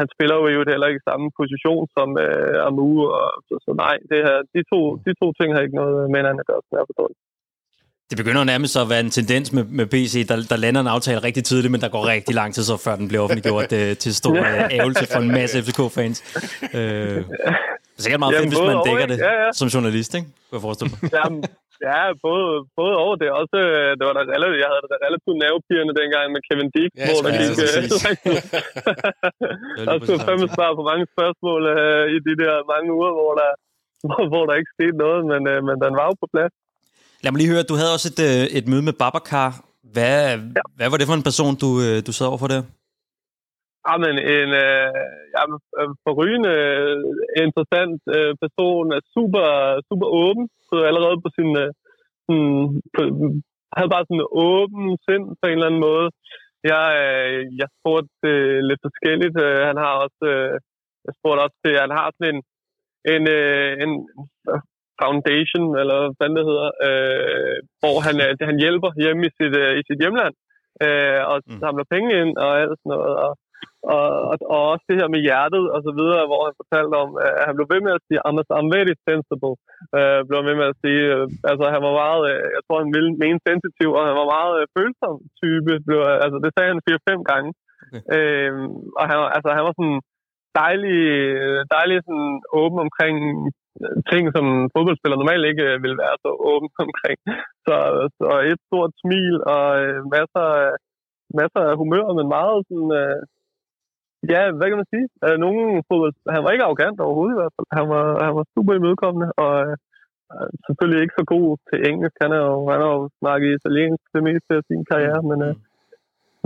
han spiller jo jo heller ikke i samme position som øh, Amu, og, så, så nej, det her, de, to, de to ting har ikke noget med hinanden at gøre, som jeg forstår det begynder nærmest at være en tendens med, med PC, der, der lander en aftale rigtig tidligt, men der går rigtig lang tid så, før den bliver offentliggjort det, øh, til stor øh, ævelse for en masse FCK-fans. Øh, det er sikkert meget fedt, hvis man dækker det ja, ja. som journalist, ikke? Kunne jeg forestille mig. Jamen, ja, både, både over det. Også, øh, det var der relativt, jeg havde det relativt nervepirrende dengang med Kevin Dick, ja, hvor der gik... Ja, der skulle fandme svare på mange spørgsmål uh, i de der mange uger, hvor der, hvor, hvor der ikke skete noget, men, uh, men den var jo på plads. Lad mig lige høre, du havde også et, øh, et møde med Babacar. Hvad, ja. hvad var det for en person, du, øh, du sad over for der? Jamen, en øh, jamen, forrygende, interessant øh, person, er super, super åben, så allerede på sin, øh, sådan, på, havde bare sådan en åben sind på en eller anden måde. Jeg, øh, jeg spurgte øh, lidt forskelligt. Han har også, øh, jeg spurgte også til, han har sådan en, en, øh, en Foundation, eller hvad det hedder, øh, hvor han, øh, han hjælper hjemme i sit, øh, i sit hjemland, øh, og mm. samler penge ind og alt sådan noget. Og, og, og, og også det her med hjertet og så videre, hvor han fortalte om, at han blev ved med at sige, I'm, I'm very sensible, øh, blev ved med at sige, øh, altså han var meget, øh, jeg tror han ville mene sensitiv, og han var meget øh, følsom type, blev, altså det sagde han 4-5 gange. Okay. Øh, og han, altså, han var sådan dejlig, dejlig sådan åben omkring ting, som fodboldspillere normalt ikke øh, vil være så åbne omkring. Så, så et stort smil og øh, masser, af, masser af humør, men meget sådan... Øh, ja, hvad kan man sige? Øh, Nogle fodbold, han var ikke arrogant overhovedet i hvert fald. Han var, han var super imødekommende, og øh, selvfølgelig ikke så god til engelsk. Han, er jo, han har jo snakket italiensk det meste af sin karriere, men... Øh,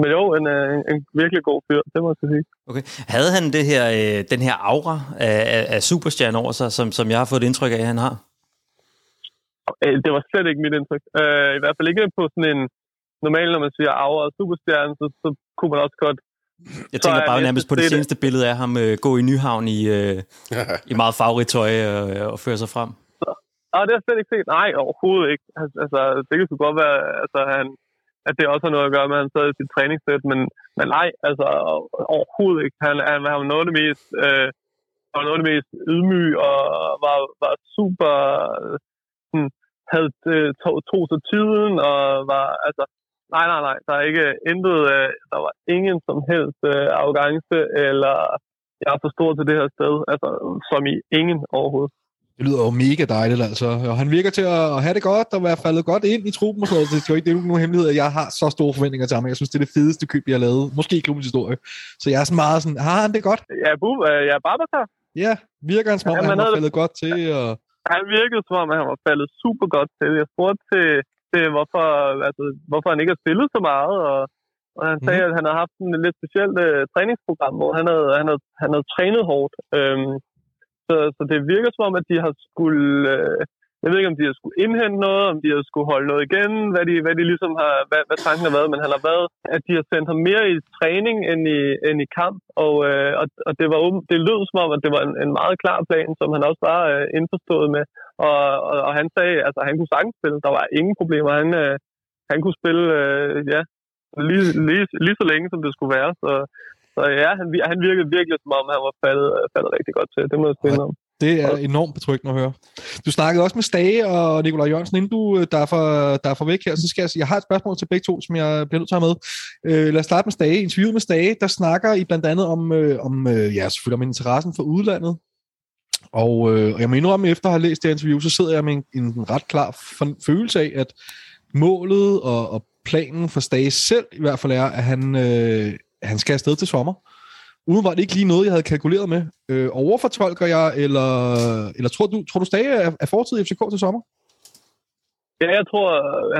men jo, en, øh, en, en virkelig god fyr, det må jeg sige. Okay. Havde han det her, øh, den her aura af, af, af superstjerne over sig, som, som jeg har fået indtryk af, at han har? Øh, det var slet ikke mit indtryk. Uh, I hvert fald ikke på sådan en... Normalt, når man siger aura og superstjerne, så, så kunne man også godt jeg tænker bare nærmest på det, seneste billede af ham uh, gå i Nyhavn i, uh, i meget farverigt tøj uh, og føre sig frem. Nej, det har jeg slet ikke set. Nej, overhovedet ikke. Altså, det kan sgu godt være, altså, han, at det også har noget at gøre med, at han sad i sit træningssæt, men, men nej, altså overhovedet ikke. Han, han, han var noget af det mest, øh, var noget af det mest ydmyg og var, var super, sådan, havde øh, to, to sig tiden og var, altså, nej, nej, nej, der er ikke intet, øh, der var ingen som helst øh, arrogance, eller jeg er for stor til det her sted, altså som i ingen overhovedet. Det lyder jo mega dejligt, altså. Og han virker til at have det godt og være faldet godt ind i truppen og sådan noget. Det er jo ikke det er nogen hemmelighed, at jeg har så store forventninger til ham. Jeg synes, det er det fedeste køb, jeg har lavet. Måske i klubbens historie. Så jeg er sådan meget sådan, har han det godt? Ja, bu, øh, ja, Babacar. Ja, virker han som om, ja, han var faldet godt til? Og... Han virkede som om, at han var faldet super godt til. Jeg spurgte til, til hvorfor, altså, hvorfor han ikke har spillet så meget, og, og han sagde, mm. at han har haft en lidt specielt uh, træningsprogram, hvor han havde, han havde, han havde trænet hårdt. Øhm, så, så det virker som om, at de har skulle... Øh, jeg ved ikke, om de har skulle indhente noget, om de har skulle holde noget igen, hvad de, hvad de ligesom har, hvad, hvad tanken har været, men han har været, at de har sendt ham mere i træning end i, end i kamp, og, øh, og, og det, var, det lød som om, at det var en, en meget klar plan, som han også var øh, indforstået med, og, og, og han sagde, altså han kunne sagtens spille, der var ingen problemer, han, øh, han kunne spille, øh, ja, lige, lige, lige så længe, som det skulle være, så, så ja, han, han virkede virkelig som om, han var faldet, faldet rigtig godt til. Det må jeg sige om. Det er enormt betryggende at høre. Du snakkede også med Stage og Nikolaj Jørgensen, inden du øh, der er, for, der er for væk her. Så skal jeg sige, jeg har et spørgsmål til begge to, som jeg bliver nødt til at have med. Øh, lad os starte med Stage. Interviewet med Stage, der snakker I blandt andet om, øh, om øh, ja, selvfølgelig om interessen for udlandet. Og, øh, og jeg må indrømme, efter at have læst det interview, så sidder jeg med en, en ret klar følelse af, at målet og, og planen for Stage selv i hvert fald er, at han, øh, han skal afsted til sommer. umiddelbart ikke lige noget, jeg havde kalkuleret med. Øh, overfortolker jeg, eller, eller tror du, tror du stadig er, er fortid i FCK til sommer? Ja, jeg tror,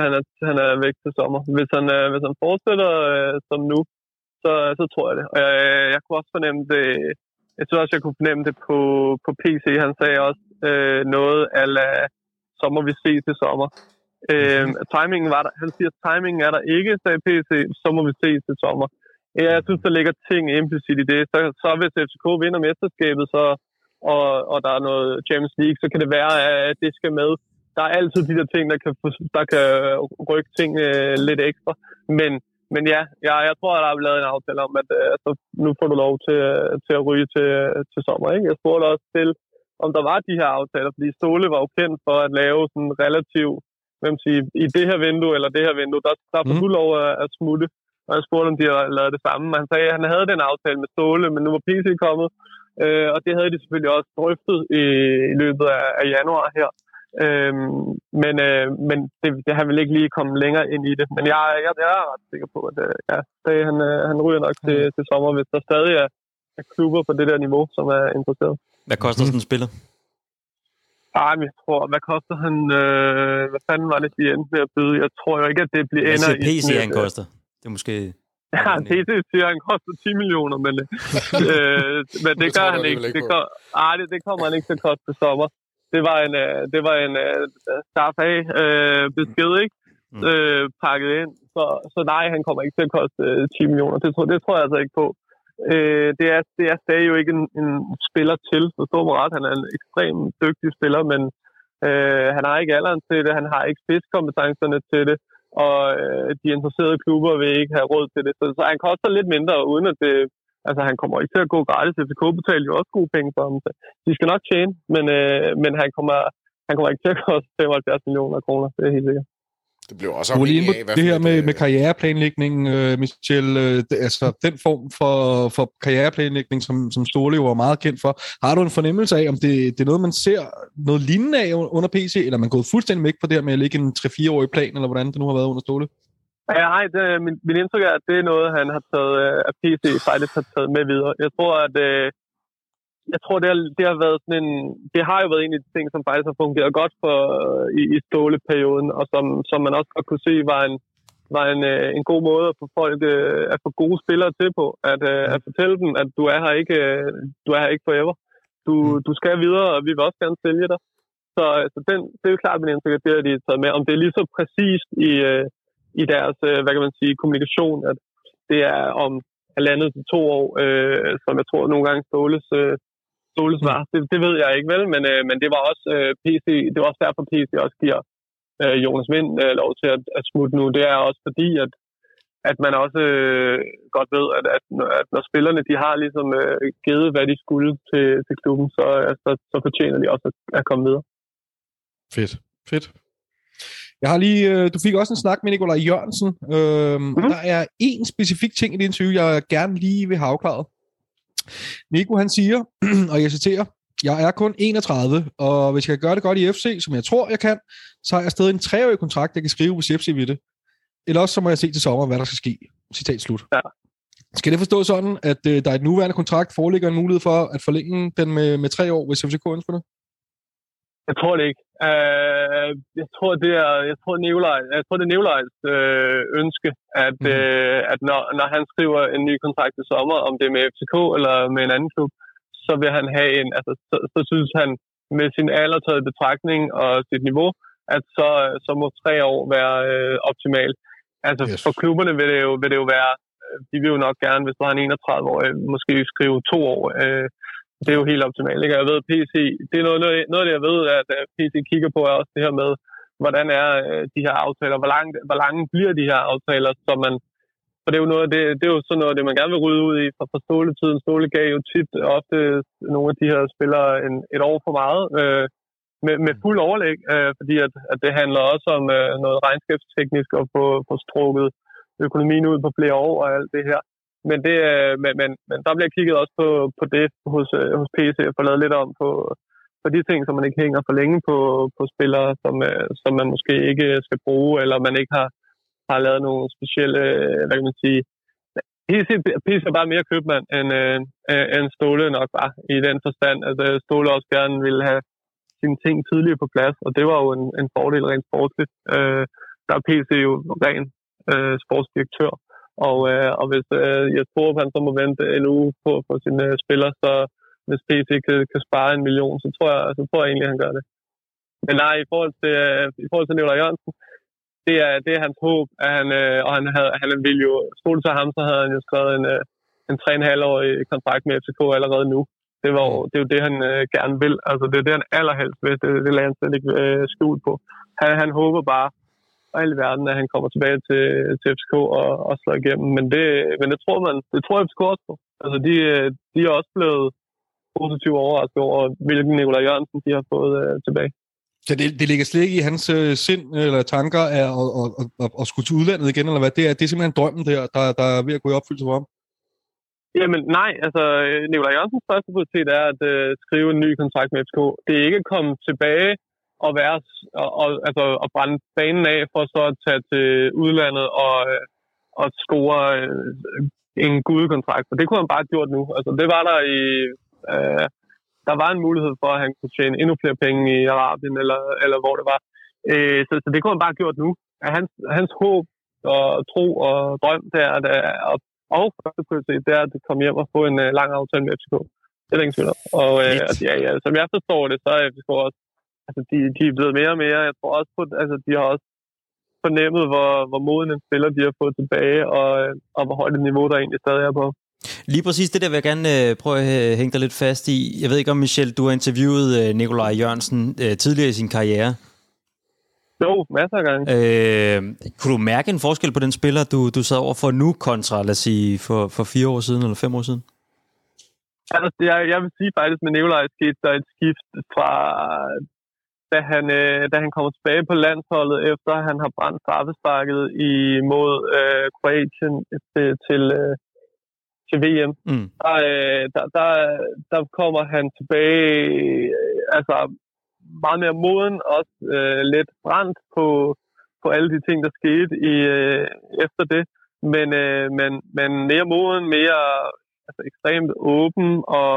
han er, han er væk til sommer. Hvis han, øh, hvis han fortsætter øh, som nu, så, så tror jeg det. Og jeg, øh, jeg kunne også fornemme det, jeg tror også, jeg kunne fornemme det på, på PC. Han sagde også øh, noget ala, så må vi ses til sommer. Øh, timingen var der. Han siger, at timingen er der ikke, sagde PC, så må vi ses til sommer. Ja, jeg synes, der ligger ting implicit i det. Så, så hvis FCK vinder mesterskabet, så, og, og der er noget Champions League, så kan det være, at det skal med. Der er altid de der ting, der kan, der kan rykke ting øh, lidt ekstra. Men, men ja, jeg, jeg tror, at der er lavet en aftale om, at øh, altså, nu får du lov til, til at ryge til, til sommer. Ikke? Jeg spurgte også til, om der var de her aftaler, fordi Stole var jo kendt for at lave sådan relativt, hvem siger, i det her vindue eller det her vindue, der, der får mm. du lov at, at smutte. Og jeg spurgte, om de havde lavet det samme. Han sagde, at han havde den aftale med Ståle, men nu var PC kommet. Øh, og det havde de selvfølgelig også drøftet i, i løbet af, af januar her. Øh, men øh, men det, det, han vil ikke lige komme længere ind i det. Men jeg, jeg, jeg er ret sikker på, at øh, ja, det, han, øh, han ryger nok til, til sommer, hvis der stadig er, er klubber på det der niveau, som er interesseret. Hvad koster sådan en spiller? Ej, men jeg tror, hvad koster han? Øh, hvad fanden var det, de endte med at byde? Jeg tror jo ikke, at det bliver ender i... Hvad siger PC, han koster? Det er måske... Ja, PC siger, at han koster 10 millioner, men, øh, men det, det gør han ikke. Det, kom, ej, det, det kommer han ikke til at koste sommer. Det var en, øh, det var en uh, staff af øh, besked, ikke? Mm. Øh, pakket ind. Så, så nej, han kommer ikke til at koste øh, 10 millioner. Det, tror, det tror jeg altså ikke på. Øh, det, er, det er stadig jo ikke en, en spiller til. Forstår mig ret. Han er en ekstremt dygtig spiller, men øh, han har ikke alderen til det. Han har ikke spidskompetencerne til det og øh, de interesserede klubber vil ikke have råd til det. Så, så han koster lidt mindre, uden at det... Altså, han kommer ikke til at gå gratis. FCK betaler jo også gode penge for ham. Så de skal nok tjene, men, øh, men han, kommer, han kommer ikke til at koste 75 millioner kroner. Det er helt sikkert. Det blev også afhængig af, hvad det her med, med karriereplanlægning, øh, Michel, øh, det, altså den form for, for karriereplanlægning, som, som Ståle jo var meget kendt for. Har du en fornemmelse af, om det, det er noget, man ser noget lignende af under PC, eller er man gået fuldstændig væk på det her med at lægge en 3-4-årig plan, eller hvordan det nu har været under Ståle? Ja, nej, det, min, min indtryk er, at det er noget, han har taget, øh, at PC faktisk har taget med videre. Jeg tror, at øh, jeg tror, det har, det har været sådan en, det har jo været en af de ting, som faktisk har fungeret godt for, i, i ståleperioden, og som, som man også godt kunne se var en, var en, øh, en god måde at få folk øh, at få gode spillere til på. At, øh, at fortælle dem, at du er her ikke, du er her ikke forever. Du, mm. du skal videre, og vi vil også gerne sælge dig. Så, så den, det er jo klart, at indtryk, at det har de taget med. Om det er lige så præcist i, i deres, hvad kan man sige, kommunikation, at det er om halvandet til to år, øh, som jeg tror nogle gange Ståles øh, Soles svar. Det, det ved jeg ikke vel, men, øh, men det var også øh, PC, det var også derfor PC også giver øh, Jonas Vind øh, lov til at, at smutte nu. Det er også fordi, at, at man også øh, godt ved, at, at, at når spillerne de har ligesom øh, givet, hvad de skulle til, til klubben, så, altså, så fortjener de også at, at komme videre. Fedt, fedt. Jeg har lige, øh, du fik også en snak med Nikolaj Jørgensen. Øhm, mm-hmm. Der er en specifik ting i det interview, jeg gerne lige vil have afklaret. Nico han siger, og jeg citerer, jeg er kun 31, og hvis jeg kan gøre det godt i FC, som jeg tror, jeg kan, så har jeg stadig en treårig kontrakt, jeg kan skrive, hvis FC vil det. Eller også så må jeg se til sommer, hvad der skal ske. Citat slut. Ja. Skal det forstå sådan, at øh, der er et nuværende kontrakt, foreligger en mulighed for at forlænge den med, med tre år, hvis FCK ønsker det? Jeg tror det ikke. Uh, jeg tror, det er, jeg tror, Nikolaj, jeg tror, det er Nikolajs uh, ønske, at, mm. uh, at når, når han skriver en ny kontrakt i sommer, om det er med FCK eller med en anden klub, så vil han have en, altså, så, så synes han med sin alder taget betragtning og sit niveau, at så, så må tre år være uh, optimalt. Altså yes. for klubberne vil det, jo, vil det jo være, de vil jo nok gerne, hvis du har en 31-årig, måske skrive to år. Uh, det er jo helt optimalt. Ikke? Jeg ved, PC, det er noget, noget af det, jeg ved, at PC kigger på, er også det her med, hvordan er øh, de her aftaler, hvor langt, hvor lange bliver de her aftaler, så man, for det er jo noget det, det er jo sådan noget det, man gerne vil rydde ud i fra, fra ståletiden. Ståle gav jo tit ofte nogle af de her spillere en, et år for meget, øh, med, med fuld overlæg, øh, fordi at, at det handler også om øh, noget regnskabsteknisk og få, få strukket økonomien ud på flere år og alt det her. Men, det, øh, men, men, men der bliver kigget også på, på det hos, øh, hos PC og få lavet lidt om på, på de ting, som man ikke hænger for længe på, på spillere, som, øh, som man måske ikke skal bruge, eller man ikke har, har lavet nogle specielle, hvad kan man sige, PC, PC er bare mere købmand, end, øh, end Ståle nok var i den forstand. Altså, Ståle også gerne ville have sine ting tidligere på plads, og det var jo en, en fordel rent sportsligt. Øh, der er PC jo ren øh, sportsdirektør, og, øh, og hvis øh, jeg tror, at han så må vente en uge på, på sine øh, spillere, så hvis PC kan, kan spare en million, så tror jeg, så tror jeg egentlig, at han gør det. Men nej, i forhold til, øh, i forhold til Nicolai Jørgensen, det er, det er hans håb, at han, øh, og han, havde, han ville jo, stod til ham, så havde han jo skrevet en, øh, en 3,5-årig kontrakt med FCK allerede nu. Det, var jo, det er jo det, han øh, gerne vil. Altså, det er det, han allerhelst vil. Det, det lader han slet ikke øh, skjult på. Han, han håber bare, og hele verden, at han kommer tilbage til, til FCK og, og slår igennem. Men det, men det tror man, det tror FCK også på. Altså, de, de er også blevet positivt overrasket over, hvilken Nikolaj Jørgensen de har fået øh, tilbage. Så det, det ligger slet ikke i hans øh, sind eller tanker af at, at, at, at skulle til udlandet igen, eller hvad? Det er, det er simpelthen drømmen der, der, der er ved at gå i opfyldelse for ham? Jamen nej, altså Nikolaj Jørgensens første prioritet er at øh, skrive en ny kontrakt med FCK. Det er ikke at komme tilbage og, være, og, og, altså, at brænde banen af for så at tage til udlandet og, øh, og score øh, en gudekontrakt. Og det kunne han bare have gjort nu. Altså, det var der i... Øh, der var en mulighed for, at han kunne tjene endnu flere penge i Arabien, eller, eller hvor det var. Øh, så, så det kunne han bare have gjort nu. At hans, hans håb og tro og drøm, det er, at, at og første prioritet, det er at komme hjem og få en uh, lang aftale med FCK. Det er der ingen tvivl om. Og uh, ja, ja, som jeg forstår det, så er FCK også, altså de, de er blevet mere og mere. Jeg tror også på, altså de har også fornemmet, hvor, hvor moden en spiller de har fået tilbage, og, øh, og hvor højt et niveau, der egentlig stadig er på. Lige præcis det der vil jeg gerne øh, prøve at hænge dig lidt fast i. Jeg ved ikke om, Michel, du har interviewet øh, Nikolaj Jørgensen øh, tidligere i sin karriere. Jo, masser af gange. Øh, kunne du mærke en forskel på den spiller, du, du sad over for nu, kontra, lad os sige, for, for fire år siden eller fem år siden? Altså, jeg, jeg vil sige faktisk, med Nikolaj skete der et skift fra, da han, øh, da han kommer tilbage på landsholdet, efter han har brændt straffesparket imod øh, Kroatien til, til, øh, til VM. Mm. Der, øh, der, der, der kommer han tilbage, øh, altså meget mere moden, også øh, lidt brændt på, på alle de ting, der skete i, øh, efter det. Men, øh, men, men mere moden, mere altså, ekstremt åben og,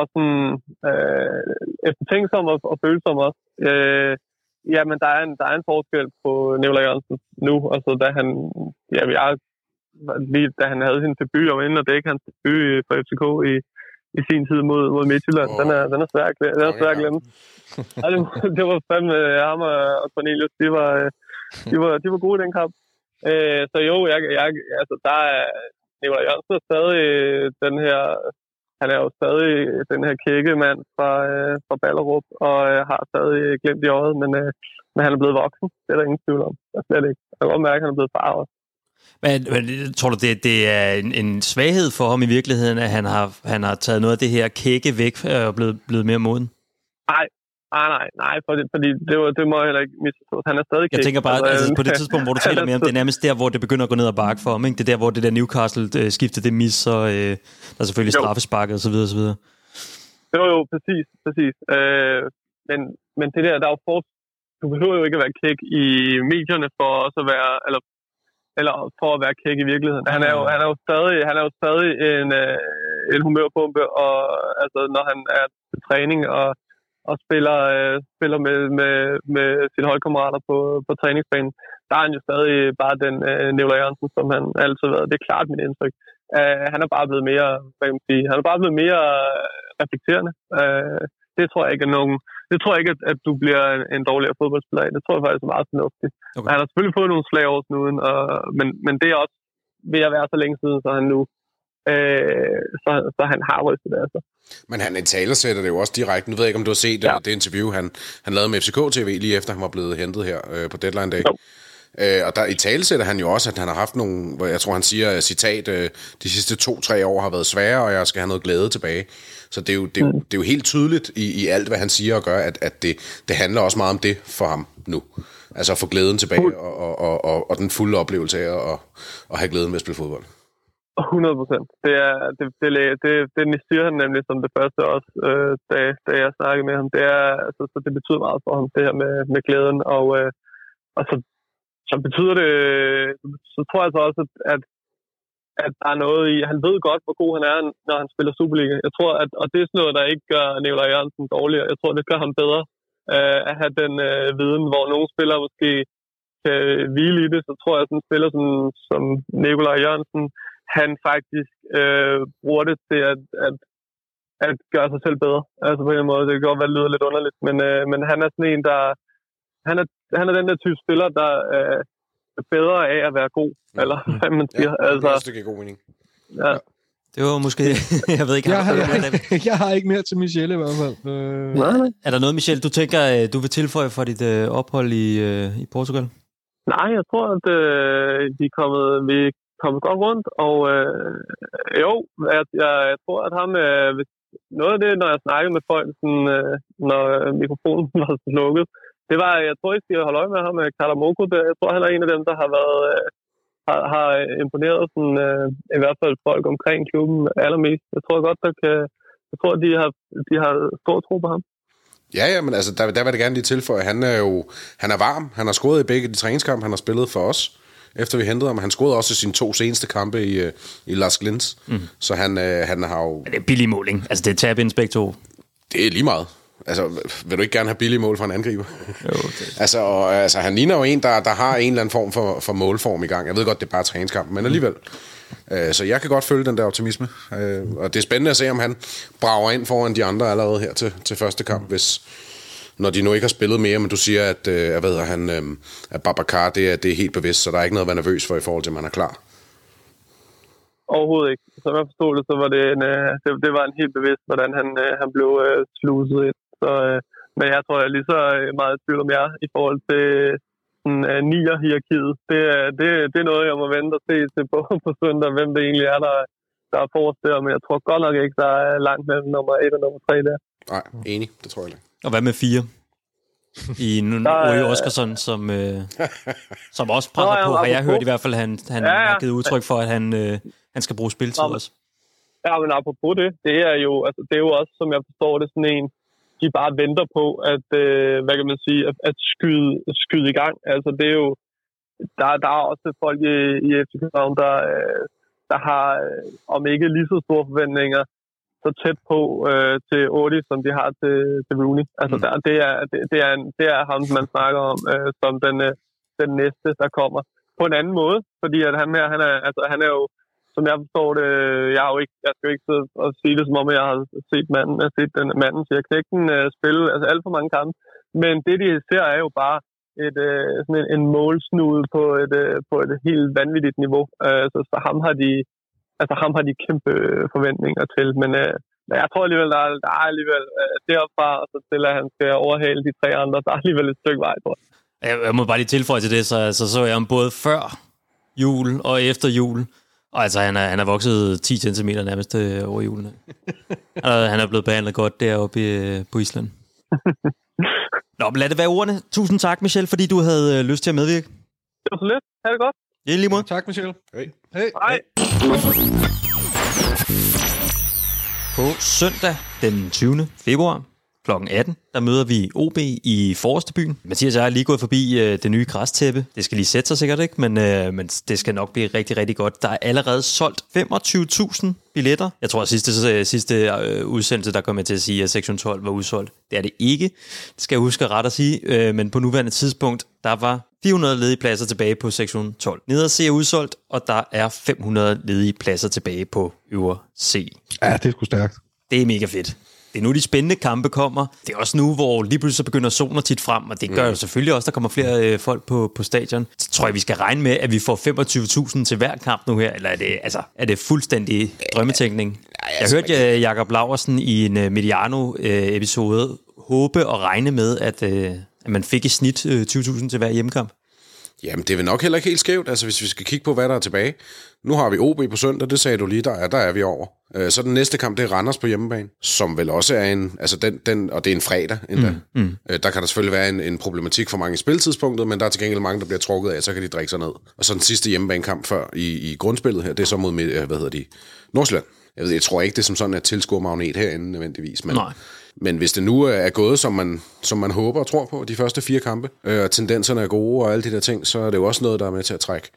og sådan øh, eftertænksom og, og følsom også. Øh, ja, men der er en, der er en forskel på Nicolai Jørgensen nu, altså da han, ja, jeg, lige da han havde sin debut, og inden og det ikke hans debut for FCK i, i sin tid mod, mod Midtjylland. Oh. Den er, den er svær, den er svær at glemme. ja, det, det, var fandme ham og Cornelius. De var, de var, de var gode i den kamp. Øh, så jo, jeg, jeg, altså, der er Nicolai Jørgensen er stadig den her han er jo stadig den her kække mand fra, øh, fra Ballerup, og øh, har stadig glemt i øjet, men, øh, men han er blevet voksen. Det er der ingen tvivl om. Jeg slet ikke. Jeg kan godt mærke, at han er blevet far også. Men, men tror du, det, det er en, en svaghed for ham i virkeligheden, at han har, han har taget noget af det her kække væk og blevet, blevet mere moden? Nej, Nej, nej, nej, fordi, fordi det, var, det må jeg heller ikke misforstå. Han er stadig Jeg tænker bare, altså, på det tidspunkt, hvor du taler med ham, det er nærmest der, hvor det begynder at gå ned og bakke for ham. Ikke? Det er der, hvor det der Newcastle-skifte, det mis, og øh, der er selvfølgelig straffesparket videre, og så videre. Jo, jo, præcis, præcis. Øh, men, men det der, der er jo for, du behøver jo ikke at være kæk i medierne for også at være, eller eller for at være kæk i virkeligheden. Han er jo, han er jo stadig, han er jo stadig en, øh, en humørbombe, og altså, når han er til træning og, og spiller, øh, spiller med, med, med sine holdkammerater på, på træningsbanen, der er han jo stadig bare den øh, Nicolai Jørgensen, som han altid har været. Det er klart mit indtryk. Uh, han er bare blevet mere, hvad kan man sige, han er bare blevet mere reflekterende. Uh, det tror jeg ikke er nogen, det tror jeg ikke, at, at du bliver en, en dårligere fodboldspiller af. Det tror jeg faktisk er meget fornuftigt. Okay. Han har selvfølgelig fået nogle slag over snuden, og, men, men det er også ved at være så længe siden, så han nu øh, så, så han har rystet det altså. Men han sætter det jo også direkte. Nu ved jeg ikke, om du har set ja. det, interview, han, han lavede med FCK TV lige efter, han var blevet hentet her øh, på deadline dag. Jo. Øh, og der i tale sætter han jo også, at han har haft nogle, hvor jeg tror, han siger, citat, øh, de sidste to-tre år har været svære, og jeg skal have noget glæde tilbage. Så det er jo, det er, mm. det er jo helt tydeligt i, i alt, hvad han siger og gør, at, at det, det handler også meget om det for ham nu. Altså at få glæden tilbage og, og, og, og, og den fulde oplevelse af at, at have glæden ved at spille fodbold. 100 procent. Det, er, det, det, det, det siger han nemlig som det første også, øh, da, da jeg snakkede med ham. Det er, altså, så det betyder meget for ham, det her med, med glæden. Og, øh, og så så betyder det, så tror jeg så også, at, at der er noget i, han ved godt, hvor god han er, når han spiller Superliga. Jeg tror, at, og det er sådan noget, der ikke gør Nikolaj Jørgensen dårligere. Jeg tror, det gør ham bedre øh, at have den øh, viden, hvor nogle spillere måske kan hvile i det, så tror jeg, at sådan en spiller som, som Nikolaj Jørgensen, han faktisk øh, bruger det til at, at, at gøre sig selv bedre. Altså på en måde, det kan godt være, det lyder lidt underligt, men, øh, men han er sådan en, der han er, han er den der type spiller, der øh, er bedre af at være god, ja. eller hvad man siger. Ja, altså, det giver god mening. ja. Det var måske... jeg ved ikke, Jeg har, jeg, har, jeg har ikke mere til Michelle i hvert fald. Øh, Nej, nej. er der noget, Michel, du tænker, øh, du vil tilføje for dit øh, ophold i, øh, i Portugal? Nej, jeg tror, at øh, de er kommet, vi er kommet godt rundt, og øh, jo, jeg, jeg, jeg tror, at ham, øh, hvis, noget af det, når jeg snakkede med folk, sådan, øh, når øh, mikrofonen var lukket, det var, jeg tror, ikke, de holde øje med ham øh, med Kalamoko. Der. Jeg tror, han er en af dem, der har været øh, har, har imponeret sådan, øh, i hvert fald folk omkring klubben allermest. Jeg tror godt, der kan, jeg tror, de har, de har stor tro på ham. Ja, ja, men altså, der, der vil jeg gerne lige tilføje, han er jo han er varm. Han har scoret i begge de træningskampe, han har spillet for os, efter vi hentede ham. Han scorede også i sine to seneste kampe i, øh, i Las Glins. Mm. Så han, øh, han har jo... Det er billig mål, ikke? Altså, det er tab begge to. Det er lige meget. Altså, vil du ikke gerne have billige mål fra en angriber? Jo, det. altså, og, altså, han ligner jo en, der, der har en eller anden form for, for målform i gang. Jeg ved godt, det er bare træningskamp, men alligevel. Øh, så jeg kan godt følge den der optimisme. Øh, og det er spændende at se, om han brager ind foran de andre allerede her til, til første kamp, hvis, når de nu ikke har spillet mere, men du siger, at, øh, hvad hedder han, øh, at Babacar, det er, det er helt bevidst, så der er ikke noget at være nervøs for i forhold til, at man er klar. Overhovedet ikke. Som jeg forstod det, så var det en, øh, det, det var en helt bevidst, hvordan han, øh, han blev øh, sluset ind. Så, øh, men jeg tror, jeg er lige så øh, meget i tvivl om jer i forhold til sådan, øh, nier-hierarkiet. Det, er- det, det er noget, jeg må vente og se til på, på søndag, hvem det egentlig er, der, der er forrest der. Men jeg tror godt nok ikke, der er langt mellem nummer 1 og nummer 3 der. Nej, enig, det tror jeg ikke. Og hvad med fire? I er- Røge Oskarsson, som, øh, som også ja, på, har jeg hørt i hvert fald, han, han Ja, ja. har givet udtryk for, at han, øh, han skal bruge spiltid Nå, men- også. Ja, men apropos det, det er jo, altså, det er jo også, som jeg forstår det, sådan en, de bare venter på, at, øh, hvad kan man sige, at, at skyde, skyde i gang. Altså, det er jo, der, der er også folk i, i FC København, der, øh, der har, øh, om ikke lige så store forventninger, så tæt på øh, til Odi, som de har til, til Rooney. Altså, Mm. der, det, er, det, det, er, en- det er ham, man snakker om, øh, som den, øh, den næste, der kommer. På en anden måde, fordi at han her, han er, altså, han er jo, som jeg forstår det, jeg, har jo ikke, jeg skal jo ikke sidde og sige det, som om jeg har set manden, jeg har set den manden, siger knægten, øh, spille altså alt for mange kampe. Men det, de ser, er jo bare et, øh, sådan en, en målsnude på et, øh, på et helt vanvittigt niveau. Øh, så, så ham har de, altså ham har de kæmpe øh, forventninger til. Men, øh, jeg tror alligevel, der er, der er alligevel øh, derfra, og så til at han skal overhale de tre andre, der er alligevel et stykke vej, tror jeg. Jeg, jeg må bare lige tilføje til det, så, så så jeg ham både før jul og efter jul. Og altså, han er, han er vokset 10 cm nærmest øh, over julen. og han er blevet behandlet godt deroppe øh, på Island. Nå, men lad det være ordene. Tusind tak, Michel, fordi du havde øh, lyst til at medvirke. Det var så lidt. Ha' det godt. Ja, lige måde. Tak, Michelle. Hey. Hey. Hej. På søndag den 20. februar kl. 18, der møder vi OB i Forrestebyen. Mathias og jeg er lige gået forbi øh, det nye græstæppe. Det skal lige sætte sig sikkert, ikke? Men, øh, men det skal nok blive rigtig, rigtig godt. Der er allerede solgt 25.000 billetter. Jeg tror, at sidste, øh, sidste øh, udsendelse, der kom jeg til at sige, at sektion 12 var udsolgt. Det er det ikke. Det skal jeg huske ret at sige. Øh, men på nuværende tidspunkt, der var 400 ledige pladser tilbage på sektion 12. Neder C er udsolgt, og der er 500 ledige pladser tilbage på øvre C. Ja, det er sgu stærkt. Det er mega fedt. Det er nu, de spændende kampe kommer. Det er også nu, hvor lige pludselig så begynder zoner tit frem, og det gør jo selvfølgelig også, at der kommer flere øh, folk på, på stadion. Så tror jeg, vi skal regne med, at vi får 25.000 til hver kamp nu her, eller er det, altså, er det fuldstændig drømmetænkning? Jeg altså, hørte uh, Jakob Laversen i en uh, Mediano-episode håbe og regne med, at, uh, at man fik i snit uh, 20.000 til hver hjemmekamp. Jamen, det er vel nok heller ikke helt skævt, altså hvis vi skal kigge på, hvad der er tilbage. Nu har vi OB på søndag, det sagde du lige, der er, der er vi over. Øh, Så den næste kamp, det er Randers på hjemmebane, som vel også er en, altså den, den og det er en fredag endda. Mm, mm. Der kan der selvfølgelig være en, en problematik for mange i spiltidspunktet, men der er til gengæld mange, der bliver trukket af, så kan de drikke sig ned. Og så den sidste hjemmebanekamp før i, i grundspillet her, det er så mod, øh, hvad hedder de, Nordsjælland. Jeg, ved, jeg tror ikke, det er som sådan et tilskuermagnet herinde nødvendigvis, men, Nej. men hvis det nu er gået, som man, som man håber og tror på, de første fire kampe, øh, og tendenserne er gode og alle de der ting, så er det jo også noget, der er med til at trække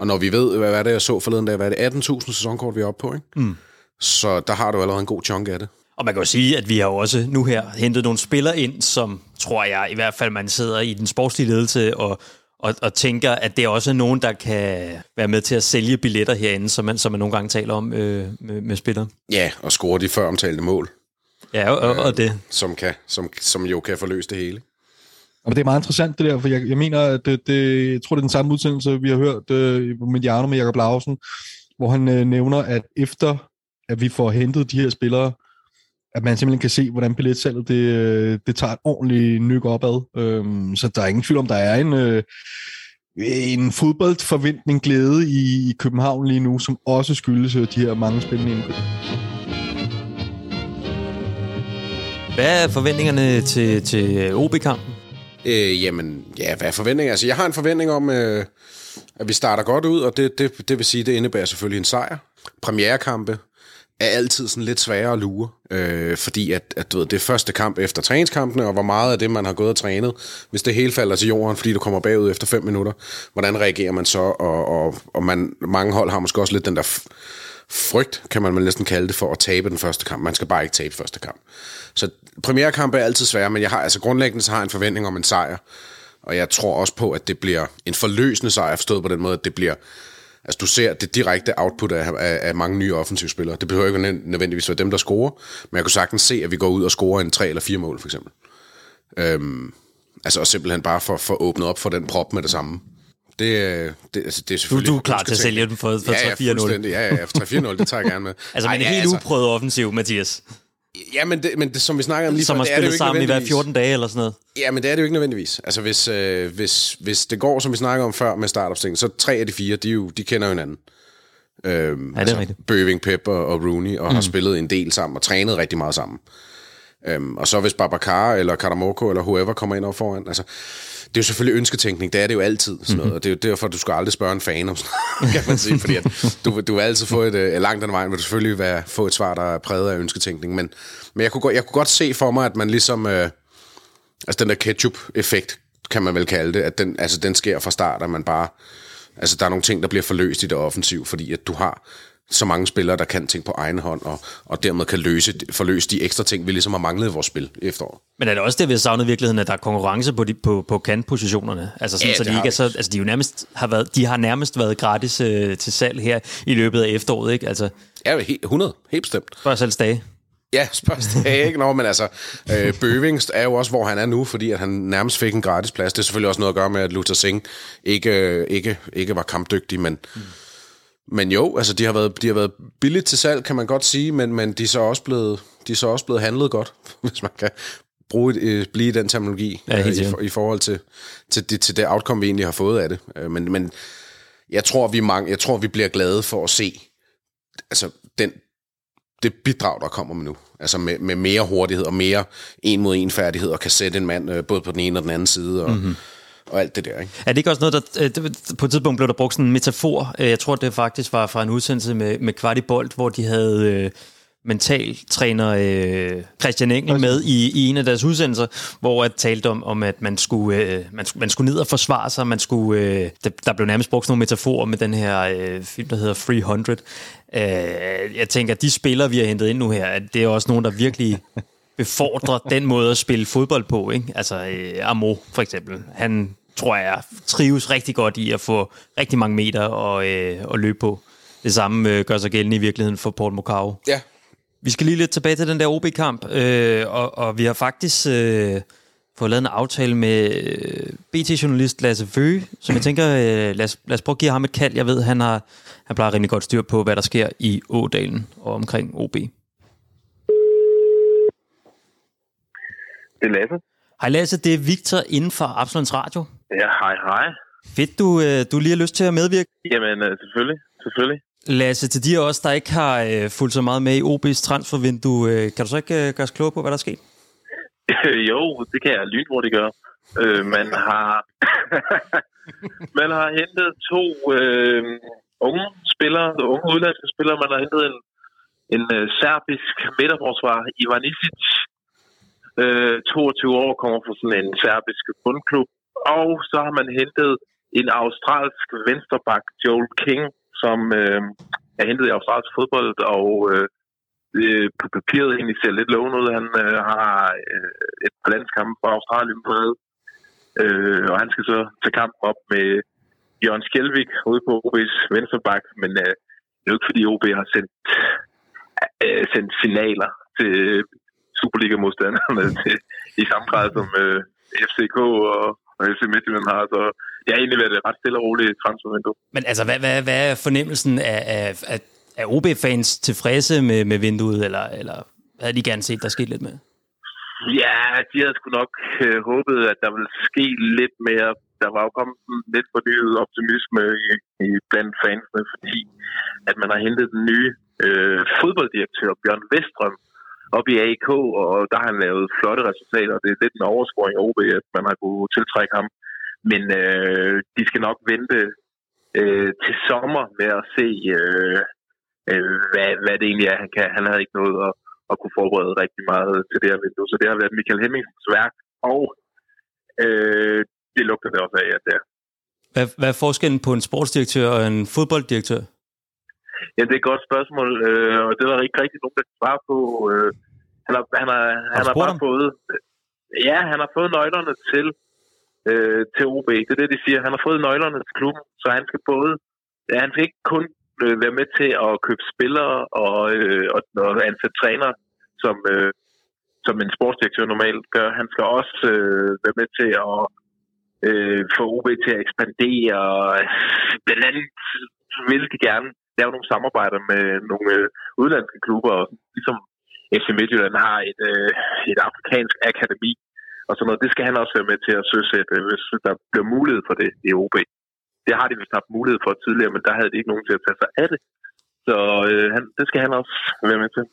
Og når vi ved, hvad er det, jeg så forleden dag, hvad er det, 18.000 sæsonkort, vi er oppe på, ikke? Mm. Så der har du allerede en god chunk af det. Og man kan jo sige, at vi har jo også nu her hentet nogle spillere ind, som tror jeg i hvert fald, man sidder i den sportslige ledelse og, og, og tænker, at det er også nogen, der kan være med til at sælge billetter herinde, som man, som man nogle gange taler om øh, med, med spillere. Ja, og score de før omtalte mål, Ja, og, og, og det. som, kan, som, som jo kan forløse det hele. Og det er meget interessant det der, for jeg, jeg mener, at det, det, jeg tror, det er den samme udsendelse, vi har hørt øh, på Mediano med Jakob Lausen, hvor han øh, nævner, at efter at vi får hentet de her spillere, at man simpelthen kan se, hvordan billetsalget det, øh, det tager et ordentligt nyk opad. Øhm, så der er ingen tvivl om, der er en, øh, en fodboldforventning glæde i, i København lige nu, som også skyldes øh, de her mange spændende indkøb. Hvad er forventningerne til, til øh, OB-kampen? Øh, jamen, ja, hvad er forventningen? Altså, jeg har en forventning om, øh, at vi starter godt ud, og det, det, det vil sige, det indebærer selvfølgelig en sejr. Premierekampe er altid sådan lidt sværere at lure, øh, fordi at, at du ved, det er første kamp efter træningskampene, og hvor meget af det, man har gået og trænet, hvis det hele falder til jorden, fordi du kommer bagud efter fem minutter, hvordan reagerer man så? Og, og, og man, mange hold har måske også lidt den der frygt, kan man næsten kalde det, for at tabe den første kamp. Man skal bare ikke tabe første kamp. Så premierekamp er altid svære, men jeg har altså grundlæggende så har jeg en forventning om en sejr. Og jeg tror også på, at det bliver en forløsende sejr, forstået på den måde, at det bliver... Altså, du ser det direkte output af, af, af mange nye offensivspillere. Det behøver ikke nø- nødvendigvis være dem, der scorer, men jeg kunne sagtens se, at vi går ud og scorer en tre eller fire mål, for eksempel. Øhm, altså, og simpelthen bare for, for åbnet op for den prop med det samme. Det, øh, det, altså, det er Du, selvfølgelig... du er klar til at sælge den for, for ja, ja, 3-4-0. fuldstændig. Ja, ja, ja, for 3-4-0, det tager jeg gerne med. Altså, Ej, men en helt altså, uprøvet offensiv, Mathias. Ja, men det, men det, som vi snakker om lige Som før, har det er det jo spillet ikke sammen i hver nødvendigvis. 14 dage eller sådan noget. Ja, men det er det jo ikke nødvendigvis. Altså, hvis, øh, hvis, hvis det går, som vi snakker om før med startopstillingen, så tre af de fire, de, jo, de kender jo hinanden. Øhm, er rigtigt. Bøving, Pep og, og Rooney, og mm. har spillet en del sammen og trænet rigtig meget sammen. Øhm, og så hvis Babacar eller Karamoko eller whoever kommer ind over foran, altså, det er jo selvfølgelig ønsketænkning, det er det jo altid sådan noget, og det er jo derfor, du skal aldrig spørge en fan om sådan noget, kan man sige, fordi at du, du vil altid få et, øh, langt den vejen, vil du selvfølgelig være, få et svar, der er præget af ønsketænkning, men, men jeg, kunne, godt- jeg kunne godt se for mig, at man ligesom, øh, altså den der ketchup-effekt, kan man vel kalde det, at den, altså, den sker fra start, at man bare, altså der er nogle ting, der bliver forløst i det offensiv, fordi at du har så mange spillere, der kan ting på egen hånd, og, og dermed kan løse, forløse de ekstra ting, vi ligesom har manglet i vores spil efteråret. Men er det også det, vi har savnet i virkeligheden, at der er konkurrence på, de, på, på kantpositionerne? Altså sådan, Ja, så de ikke er så, altså de, jo nærmest har været, de har nærmest været gratis øh, til salg her i løbet af efteråret, ikke? Altså, Ja, helt, 100, helt bestemt. før selv dage. Ja, spørgsmålet er ikke noget, men altså, øh, Bøving er jo også, hvor han er nu, fordi at han nærmest fik en gratis plads. Det er selvfølgelig også noget at gøre med, at Luther Singh ikke, øh, ikke, ikke var kampdygtig, men, mm. Men jo, altså, de har, været, de har været billigt til salg, kan man godt sige, men, men de, er så også blevet, de er så også blevet handlet godt, hvis man kan bruge, et- øh, blive den terminologi Ja, øh, i, i forhold til, til, det, til det outcome, vi egentlig har fået af det. Øh, men, men jeg tror, vi mange, jeg tror, vi bliver glade for at se altså, den, det bidrag, der kommer med nu. Altså med, med mere hurtighed og mere en mod en færdighed, og kan sætte en mand øh, både på den ene og den anden side, og, mm-hmm og alt det der. Ikke? Er det ikke også noget, der... øh, På et tidspunkt blev der brugt sådan en metafor. Øh, jeg tror, det faktisk var fra en udsendelse med, med Kvartibolt, hvor de havde øh, mentaltræner øh, Christian Engel med i, i en af deres udsendelser, hvor jeg talte om, om at man skulle, øh, man, skulle- man skulle ned og forsvare sig. Man skulle, øh, der, der blev nærmest brugt sådan nogle metaforer med den her øh, film, der hedder 300. Øh, jeg tænker, at de spillere, vi har hentet ind nu her, at det er også nogen, der virkelig befordrer den måde at spille fodbold på. Ikke? Altså øh, Amo for eksempel. Han tror jeg trives rigtig godt i at få rigtig mange meter og, øh, at løbe på. Det samme øh, gør sig gældende i virkeligheden for Paul Mokau. Ja. Vi skal lige lidt tilbage til den der OB-kamp, øh, og, og vi har faktisk øh, fået lavet en aftale med øh, BT-journalist Lasse Føge, som jeg tænker, øh, lad, os, lad os prøve at give ham et kald. Jeg ved, han har han plejer rimelig godt styr på, hvad der sker i Ådalen og omkring OB. Det er Lasse. Hej Lasse, det er Victor inden for Absalons Radio. Ja, hej, hej. Fedt, du, øh, du lige har lyst til at medvirke. Jamen, øh, selvfølgelig. Selvfølgelig. Lasse, til de af os, der ikke har øh, fulgt så meget med i OB's transfervindue, øh, kan du så ikke øh, gøre os klogere på, hvad der er sket? jo, det kan jeg lynhurtigt gøre. Øh, man har man har hentet to øh, unge spillere, unge udlandske spillere. Man har hentet en, en øh, serbisk midterforsvar, Ivanišić. Øh, 22 år, kommer fra sådan en serbisk bundklub. Og så har man hentet en australsk venstreback, Joel King, som øh, er hentet i australsk fodbold, og øh, øh, på papiret egentlig ser lidt lovende ud. Han øh, har øh, et par landskampe for Australien på øh, og han skal så tage kamp op med Jørgen Skjelvik ude på OB's venstreback, men øh, det er jo ikke fordi OB har sendt, øh, sendt signaler til Superliga-modstanderne til, i samme grad som øh, FCK og, og FC Midtjylland har, så det har egentlig været et ret stille og roligt transfervindue. Men altså, hvad, hvad, hvad er fornemmelsen af, af, af, af OB-fans tilfredse med, med vinduet, eller, eller havde de gerne set, der skete lidt med? Ja, de havde sgu nok øh, håbet, at der ville ske lidt mere. Der var jo kommet lidt fornyet optimisme i, i blandt fansene, fordi at man har hentet den nye øh, fodbolddirektør, Bjørn Vestrøm, op i AK, og der har han lavet flotte resultater. Det er lidt en overskåring af OB, at man har kunnet tiltrække ham. Men øh, de skal nok vente øh, til sommer med at se, øh, øh, hvad, hvad det egentlig er, han kan. Han havde ikke noget at, at kunne forberede rigtig meget til det her vindue. Så det har været Michael Hemmingsens værk, og øh, det lugter det også af, at det er. Hvad, hvad er forskellen på en sportsdirektør og en fodbolddirektør? Ja, det er et godt spørgsmål, øh, og det var ikke rigtig nogen, der kan svare på. Øh, han har, han har, han har bare ham? fået... Ja, han har fået nøglerne til, øh, til OB. Det er det, de siger. Han har fået nøglerne til klubben, så han skal både... Han skal ikke kun øh, være med til at købe spillere og, øh, og, og ansætte træner, som, øh, som en sportsdirektør normalt gør. Han skal også øh, være med til at øh, få OB til at ekspandere. Blandt andet vil de gerne lave nogle samarbejder med nogle øh, udlandske klubber, og ligesom FC Midtjylland har et, øh, et afrikansk akademi, og sådan noget. Det skal han også være med til at søsætte, hvis der bliver mulighed for det i OB. Det har de vist haft mulighed for tidligere, men der havde de ikke nogen til at tage sig af det. Så øh, han, det skal han også være med til.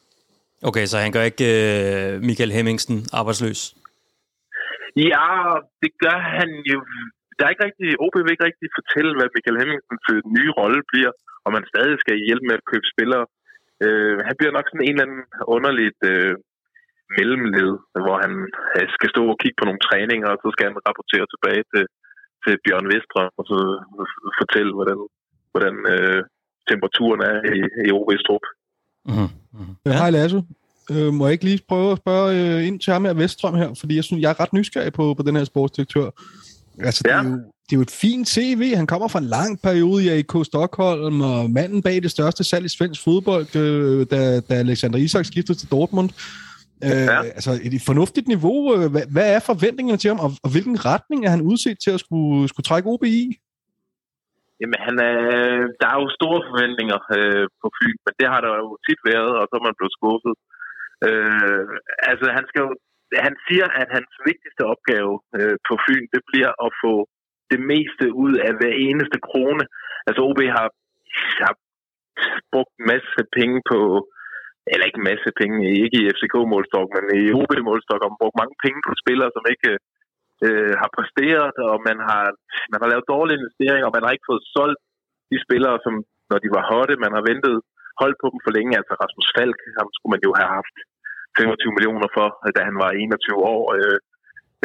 Okay, så han gør ikke øh, Michael Hemmingsen arbejdsløs? Ja, det gør han jo. Der er ikke rigtig, OB vil ikke rigtig fortælle, hvad Michael Hemmingsens nye rolle bliver, og man stadig skal hjælpe med at købe spillere. Øh, han bliver nok sådan en eller anden underligt øh, mellemled, hvor han øh, skal stå og kigge på nogle træninger, og så skal han rapportere tilbage til, til Bjørn Vestrøm, og så fortælle, hvordan, hvordan øh, temperaturen er i, i OB's trup. Mm-hmm. Mm-hmm. Hej Lasse. Øh, må jeg ikke lige prøve at spørge øh, ind til ham her Vestrøm her, fordi jeg synes, jeg er ret nysgerrig på, på den her sportsdirektør. Altså, ja. det, er jo, det er jo et fint CV. Han kommer fra en lang periode i AK Stockholm, og manden bag det største salg i svensk fodbold, øh, da, da Alexander Isak skiftede til Dortmund. Øh, ja. Altså et fornuftigt niveau. Øh, hvad, hvad er forventningerne til ham, og, og hvilken retning er han udset til at skulle, skulle trække OB i? Jamen, han er, der er jo store forventninger øh, på Fyn, men det har der jo tit været, og så er man blevet skuffet. Øh, altså, han skal jo, han siger, at hans vigtigste opgave øh, på Fyn, det bliver at få det meste ud af hver eneste krone. Altså, OB har, har brugt masse penge på, eller ikke masse penge, ikke i FCK-målstok, men i OB-målstok, og brugt mange penge på spillere, som ikke øh, har præsteret, og man har, man har lavet dårlige investeringer, og man har ikke fået solgt de spillere, som når de var hotte, man har ventet holdt på dem for længe. Altså Rasmus Falk, ham skulle man jo have haft 25 millioner for, da han var 21 år. Øh,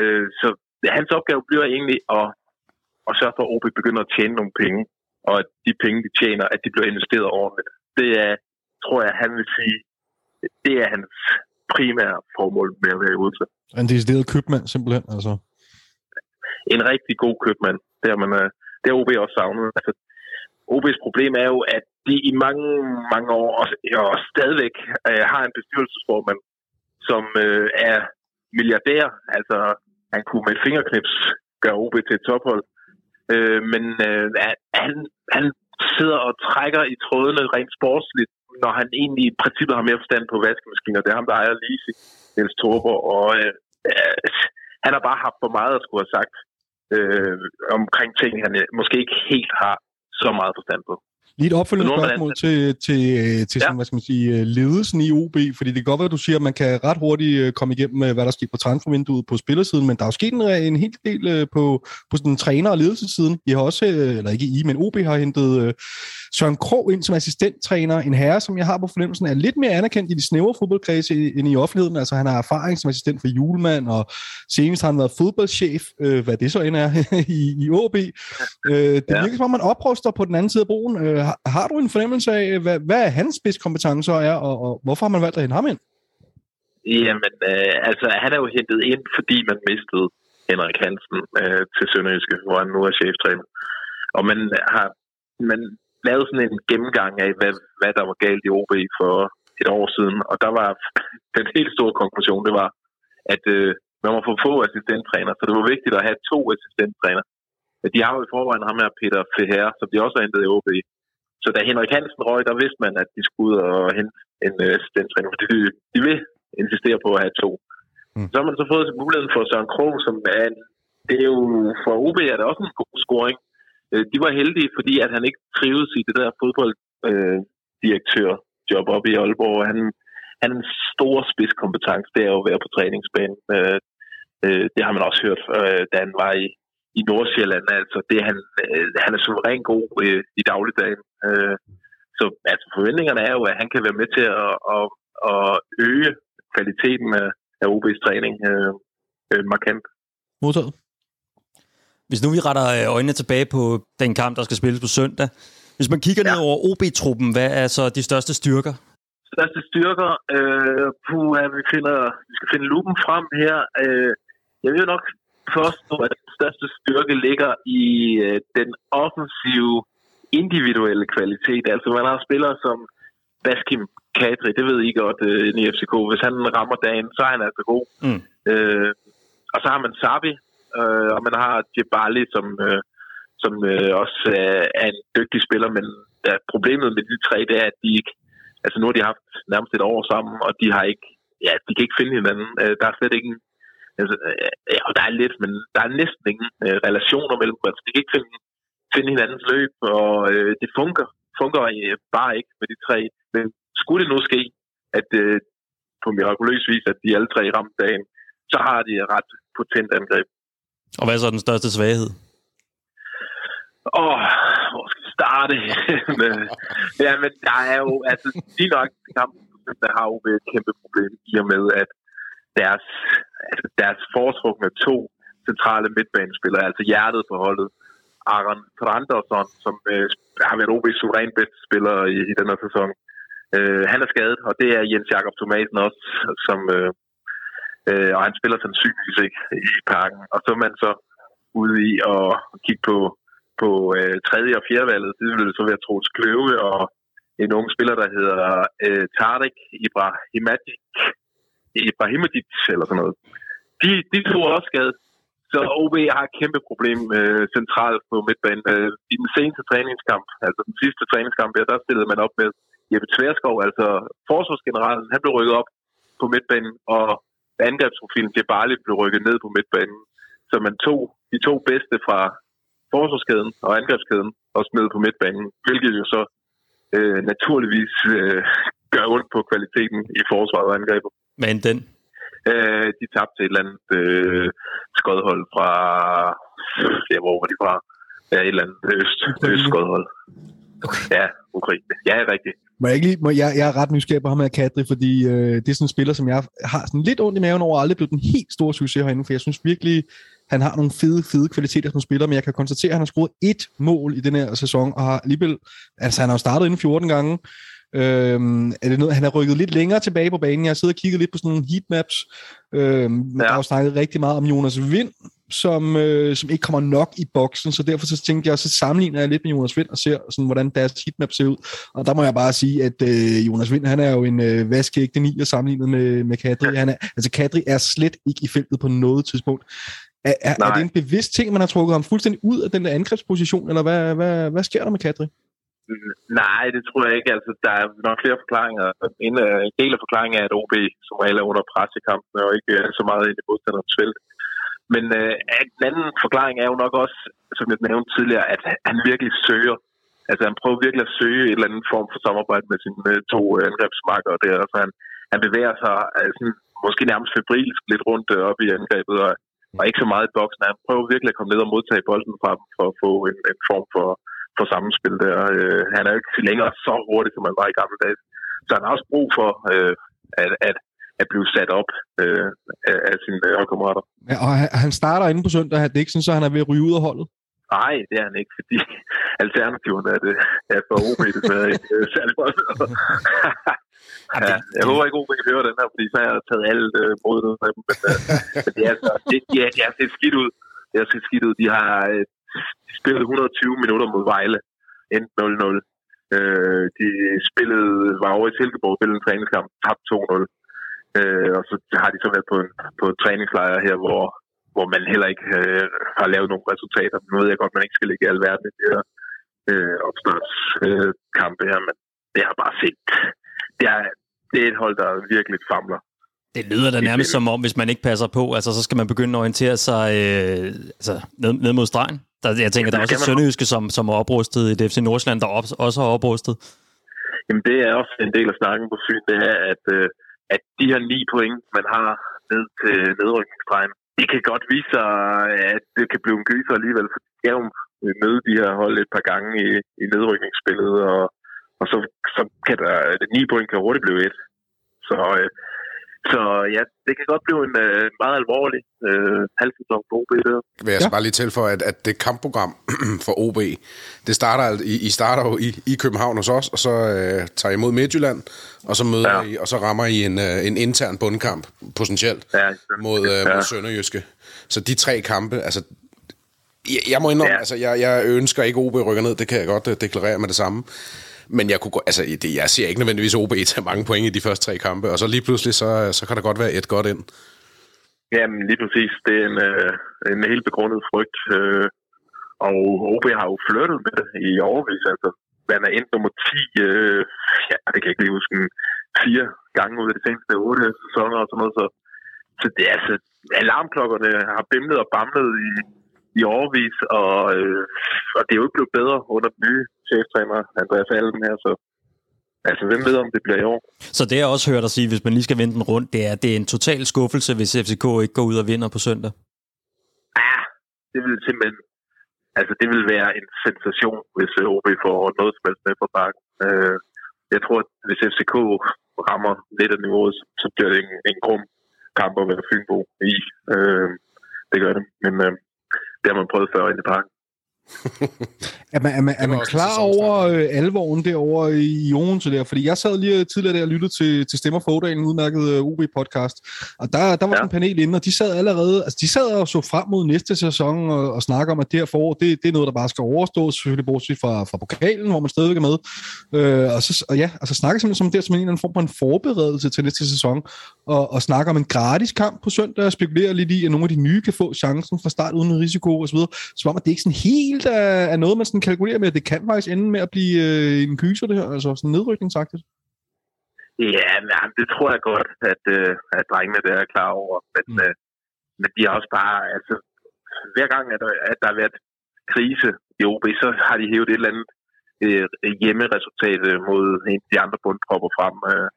øh, så hans opgave bliver egentlig at, at sørge for, at OB begynder at tjene nogle penge, og at de penge, de tjener, at de bliver investeret ordentligt. Det er, tror jeg, han vil sige, det er hans primære formål med at være ude til. En decideret købmand, simpelthen, altså? En rigtig god købmand. Det har, man, øh, det har OB også savnet. Altså, OB's problem er jo, at de i mange, mange år, og, og stadigvæk øh, har en bestyrelsesformand, som øh, er milliardær. Altså, han kunne med fingerknips gøre OB til et tophold. Øh, men øh, han, han sidder og trækker i trådene rent sportsligt, når han egentlig i princippet har mere forstand på vaskemaskiner. Det er ham, der ejer Lise, Niels Torber, og øh, øh, han har bare haft for meget at skulle have sagt øh, omkring ting, han øh, måske ikke helt har så meget forstand på. Lige et opfølgende spørgsmål til, til, øh, til sådan, Ja. hvad skal man sige, øh, ledelsen i OB, fordi det kan godt være, at du siger, at man kan ret hurtigt øh, komme igennem hvad der sker på transfervinduet på spillersiden, men der er jo sket en, en hel del på, på sådan træner- og ledelsessiden. I har også, eller ikke I, men OB har hentet Søren Krog ind som assistenttræner, en herre, som jeg har på fornemmelsen er lidt mere anerkendt i de snævre fodboldkredse end i offentligheden. Altså han har erfaring som assistent for Julemand, og senest har han været fodboldchef, øh, hvad det så end er, i, i OB. Øh, det Ja. virker som om, man opruster på den anden side af broen. Øh, Øh, har, du en fornemmelse af, hvad, hvad er hans spidskompetencer er, og, og hvorfor har man valgt at hente ham ind? Jamen, øh, altså, han er jo hentet ind, fordi man mistede Henrik Hansen øh, til Sønderjyske, hvor han nu er cheftræner. Og man har man lavet sådan en gennemgang af, hvad, hvad der var galt i OB for et år siden. Og der var den helt store konklusion, det var, at øh, man var for få assistenttræner, så det var vigtigt at have to assistenttræner. De har jo i forvejen ham her, Peter Feher, som de også har hentet i OB. Så da Henrik Hansen røg, der vidste man, at de skulle ud og hente en øh, assistenttræner, fordi de, de vil insistere på at have to. Mm. Så har man så fået muligheden for Søren Krog, som er en, det er jo for OB er det også en god scoring. Øh, De var heldige, fordi at han ikke trives i det der fodbolddirektør-job oppe i Aalborg. Han, hans store spidskompetence, det er jo at være på træningsbanen. Øh, øh, Det har man også hørt, øh, da han var i, i Nordsjælland. Altså, det, han, øh, han er suveræn god øh, i dagligdagen. Øh, Så altså, forventningerne er jo, at han kan være med til at, at, at øge kvaliteten af, af OB's træning øh, øh, markant. Modtaget. Hvis nu vi retter øh, øjnene tilbage på den kamp, der skal spilles på søndag. Hvis man kigger ja. ned Ja. over OB-truppen, hvad er så de største styrker? største styrker. Øh, puha, vi, finder, vi skal finde lupen frem her. Øh, jeg vil jo nok påstå, at den største styrke ligger i øh, den offensive individuelle kvalitet. Altså man har spillere som Baskim Kadri, det ved I godt øh, i FCK. Hvis han rammer dagen, så er han altså god. Mm. Øh, og så har man Sabi, øh, og man har Jebali, som, øh, som øh, også er, er en dygtig spiller, men ja, problemet med de tre, det er, at de ikke Altså nu har de haft nærmest et år sammen, og de har ikke, ja, de kan ikke finde hinanden. Øh, Der er slet ikke en, altså, ja, der er lidt, men der er næsten ingen øh, relationer mellem dem. Altså, de kan ikke finde, finde hinandens løb, og øh, det fungerer, fungerer øh, bare ikke med de tre. Men skulle det nu ske, at øh, på mirakuløs vis, at de alle tre ramte dagen, så har de et ret potent angreb. Og hvad er så den største svaghed? Åh, hvor skal vi starte? ja, men der er jo, altså lige nok kampen, der har jo et kæmpe problem i og med, at deres, altså deres foretrukne to centrale midtbanespillere, altså hjertet på holdet, Aron Trandersson, som øh, har været OB's suveræn bedste spiller i, i den her sæson. Øh, han er skadet, og det er Jens Jakob Thomasen også, som, øh, øh, og han spiller sandsynligvis ikke i parken. Og så er man så ude i at kigge på på øh, tredje og fjerde valget, det ville så være Troels Kløve og en ung spiller, der hedder øh, Tarek Ibrahimovic, Ibrahimovic eller sådan noget. De, de to er også skadet. Så OB har et kæmpe problem øh, centralt på midtbanen. Øh, I den seneste træningskamp, altså den sidste træningskamp, der, der stillede man op med Jeppe Tverskov, altså forsvarsgeneralen, han blev rykket op på midtbanen, og angrebsprofilen Jebali blev rykket ned på midtbanen. Så man tog de to bedste fra forsvarskæden og angrebskæden og smed på midtbanen, hvilket jo så øh, naturligvis øh, gør ondt på kvaliteten i forsvaret og angrebet. Hvad end den? Øh, de tabte til et eller andet øh, skodhold fra... Ja, hvor var de fra? Ja, et eller andet øst, øst skodhold. Ja, Ukraine. Ja, rigtigt. Må jeg, ikke lige, må jeg, jeg er ret nysgerrig på ham her, Kadri, fordi øh, det er sådan en spiller, som jeg har sådan lidt ondt i maven over, aldrig blevet den helt store succes herinde, for jeg synes virkelig, han har nogle fede, fede kvaliteter som spiller, men jeg kan konstatere, at han har scoret ét mål i den her sæson, og har alligevel, altså han har jo startet inden 14 gange, Øhm, er det noget, han er rykket lidt længere tilbage på banen. Jeg har siddet og kigget lidt på sådan nogle heatmaps. Øhm, ja. Der er jo snakket rigtig meget om Jonas Vind, som, øh, som ikke kommer nok i boksen, så derfor så tænkte jeg, så sammenligner jeg lidt med Jonas Vind og ser, sådan, hvordan deres heatmap ser ud. Og der må jeg bare sige, at øh, Jonas Vind, han er jo en øh, vaskeægte nier sammenlignet med, med Kadri. Han er, altså Kadri er slet ikke i feltet på noget tidspunkt. Er, er, er det en bevidst ting, man har trukket ham fuldstændig ud af den der angrebsposition, eller hvad, hvad, hvad sker der med Kadri? Nej, det tror jeg ikke. Altså, der er nok flere forklaringer. En, øh, en del af forklaringen er, at OB som regel er under pres i kampen, og ikke er så meget inde i modstanderens felt. Men øh, en anden forklaring er jo nok også, som jeg nævnte tidligere, at han virkelig søger Altså han prøver virkelig at søge et eller andet form for samarbejde med sine øh, to øh, der. Altså han, han bevæger sig altså, måske nærmest febrilsk lidt rundt øh, op i angrebet, og, og ikke så meget i boksen. Han prøver virkelig at komme ned og modtage bolden fra dem, for at få en, en form for, for sammenspil der. Øh, han er jo ikke længere så hurtig, som han var i gamle dage. Så han har også brug for øh, at, at, at blive sat op øh, af, af sine øh, holdkammerater. Ja, og han- starter inde på søndag. Det er ikke sådan, så han er ved at ryge ud af holdet. Nej, det er han ikke, fordi alternativerne er, det, er for OB desværre ikke øh, særlig godt. ja, jeg håber ikke, OB kan høre den her, fordi så har jeg taget alt øh, mod dem. Men, øh, men det er altså, det, ja, det er set skidt ud. Det er set skidt ud. De har øh, spillet 120 minutter mod Vejle, endt 0-0. Øh, de spillede, var over i Silkeborg, spillede en træningskamp, tabt 2-0. Øh, og så har de så været på en, på en træningslejr her, hvor, hvor man heller ikke øh, har lavet nogle resultater. Nu ved jeg godt, man ikke skal ligge i alverden i de her øh, opstartskampe øh, her, men det har bare set. Det er, det er et hold, der virkelig famler. Det lyder da nærmest som om, hvis man ikke passer på, altså så skal man begynde at orientere sig øh, altså, ned, ned mod stregen. Der, jeg tænker, der er også et. Sønderjyske, som, som er oprustet i FC Nordsjælland, der op, også har oprustet. Jamen, det er også en del af snakken på Fyn, det er, at, øh, at de her ni point, man har ned til nedrykningsstregen, det kan godt vise sig, at det kan blive en gyser alligevel, for de skal jo møde de her hold et par gange i, i nedrykningsspillet, og, og så, så kan der, det ni point kan hurtigt blive et. Så, øh, så ja, det kan godt blive en øh, meget alvorlig øh, halvsæson for OB. Det. vil jeg ja. så bare lige tilføje, at, at det kampprogram for OB, det starter, I, I starter jo i, i København hos os, og så øh, tager I imod Midtjylland, og så møder Ja. I, og så rammer I en, øh, en intern bundkamp, potentielt, Ja, mod, øh, ja. mod Sønderjyske. Så de tre kampe, altså, jeg, jeg må indrømme, ja. Altså, jeg, jeg ønsker ikke, OB rykker ned, det kan jeg godt øh, deklarere med det samme. Men jeg, kunne, gå- altså, det, jeg ser ikke nødvendigvis OB tage mange point i de første tre kampe, og så lige pludselig, så, så kan der godt være et godt ind. Jamen, lige præcis. Det er en, øh, en helt begrundet frygt. Øh, og OB har jo flyttet med det i overvis. Altså, man er endt nummer 10, øh, ja, det kan jeg ikke lige huske, fire gange ud af de seneste otte sæsoner og sådan noget. Så, så det er altså, alarmklokkerne har bimlet og bamlet i, i overvis, og, øh, og det er jo ikke blevet bedre under den nye cheftræner, Andreas Allen her, så altså, hvem ved, om det bliver i år? Så det jeg også hørt dig sige, hvis man lige skal vende den rundt, det er, at det er en total skuffelse, hvis FCK ikke går ud og vinder på søndag. Ja, det vil simpelthen... Altså, det vil være en sensation, hvis øh, OB får noget som helst med på bakken. Øh, jeg tror, at hvis FCK rammer lidt af niveauet, så, bliver det en, en grum kamp at være Fynbo i. Øh, det gør det. Men øh, det har man prøvet før ind i parken. Er man, er man, er man klar over øh, alvoren derovre i Odense der? Fordi jeg sad lige tidligere der og lyttede til, til Stemmer for Odalen, en udmærket øh, OB-podcast, og der, der var ja. Sådan en panel inde, og de sad allerede, altså de sad og så frem mod næste sæson og, og snakker om, at det her forår, det, det er noget, der bare skal overstås, selvfølgelig bortset fra, fra pokalen, hvor man stadigvæk er med. Øh, og, så, og ja, altså snakker simpelthen som det her, som en eller anden form for en forberedelse til næste sæson, og, og snakker om en gratis kamp på søndag, og spekulerer lidt i, at nogle af de nye kan få chancen fra start uden risiko osv. Som om, at det ikke sådan helt er, er noget, man sådan kalkulerer med, at det kan faktisk ende med at blive øh, en kyser, det her, altså sådan nedrykningsagtigt. Ja, men ja, det tror jeg godt, at, øh, at drengene der er klar over. Men, mm. øh, men de har også bare, altså, hver gang, at der, at der har været krise i OB, så har de hævet et eller andet øh, hjemmeresultat øh, mod en af de andre bundtropper frem, øh,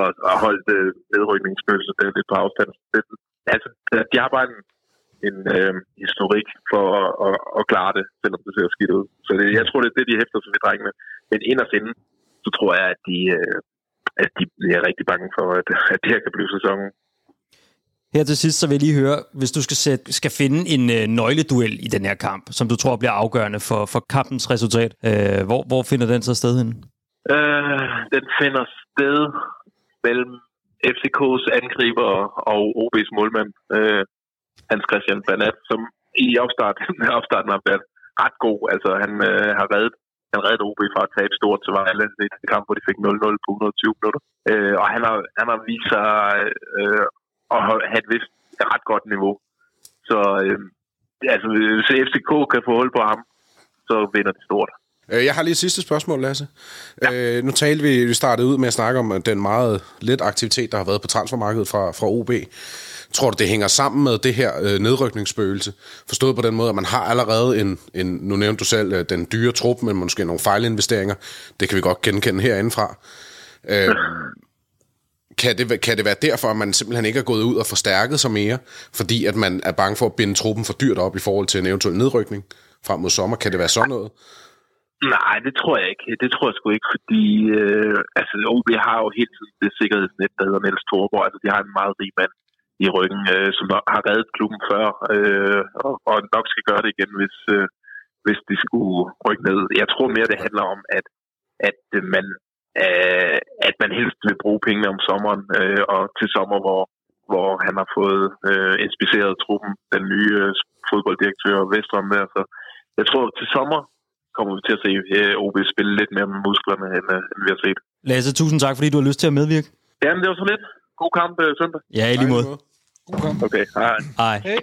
og, og holdt øh, nedrykningsspøgelsen der lidt på afstand. Det, altså, de har bare en, en øh, historik for at, at, at klare det, selvom det ser skidt ud. Så det, jeg tror, det er det, de hæfter sig ved drengene. Men inderst inde, så tror jeg, at de, øh, at de bliver rigtig bange for, at, at det her kan blive sæsonen. Her til sidst, så vil jeg lige høre, hvis du skal, sætte, skal finde en øh, nøgleduel i den her kamp, som du tror bliver afgørende for, for kampens resultat, øh, hvor, hvor finder den så sted henne? Øh, den finder sted mellem FCK's angriber og OB's målmand, øh, Hans Christian Banat, som i opstart, opstarten har været ret god. Altså, han øh, har reddet han reddede OB fra at tabe stort til Vejle i en kamp, hvor de fik 0-0 på 120 minutter. Øh, og han har, han har vist sig øh, at have et vist ret godt niveau. Så øh, altså, hvis FCK kan få hold på ham, så vinder de stort. Øh, Jeg har lige et sidste spørgsmål, Lasse. Ja. Øh, nu talte vi, vi startede ud med at snakke om den meget let aktivitet, der har været på transfermarkedet fra, fra OB. Tror du, det hænger sammen med det her øh, nedrykningsspøgelse? Forstået på den måde, at man har allerede en, en nu nævnte du selv, øh, den dyre trup, men måske nogle fejlinvesteringer. Det kan vi godt genkende herindefra. Øh, kan det, kan det være derfor, at man simpelthen ikke er gået ud og forstærket sig mere, fordi at man er bange for at binde truppen for dyrt op i forhold til en eventuel nedrykning frem mod sommer? Kan det være sådan noget? Nej, det tror jeg ikke. Det tror jeg sgu ikke, fordi øh, altså, OB har jo helt tiden det sikkerhedsnet, der hedder Niels Thorborg. Altså, de har en meget rig mand i ryggen, øh, som har reddet klubben før, øh, og, og nok skal gøre det igen, hvis, øh, hvis de skulle rykke ned. Jeg tror mere, det handler om, at, at man øh, at man helst vil bruge pengene om sommeren, øh, og til sommer, hvor, hvor han har fået øh, inspiceret truppen, den nye øh, fodbolddirektør Vestrøm der. Så jeg tror, til sommer kommer vi til at se øh, OB spille lidt mere med musklerne, end, øh, end vi har set. Lasse, tusind tak, fordi du har lyst til at medvirke. Jamen, det var så lidt. God kamp øh, søndag. Ja, i lige måde. Okay, hej. Hej.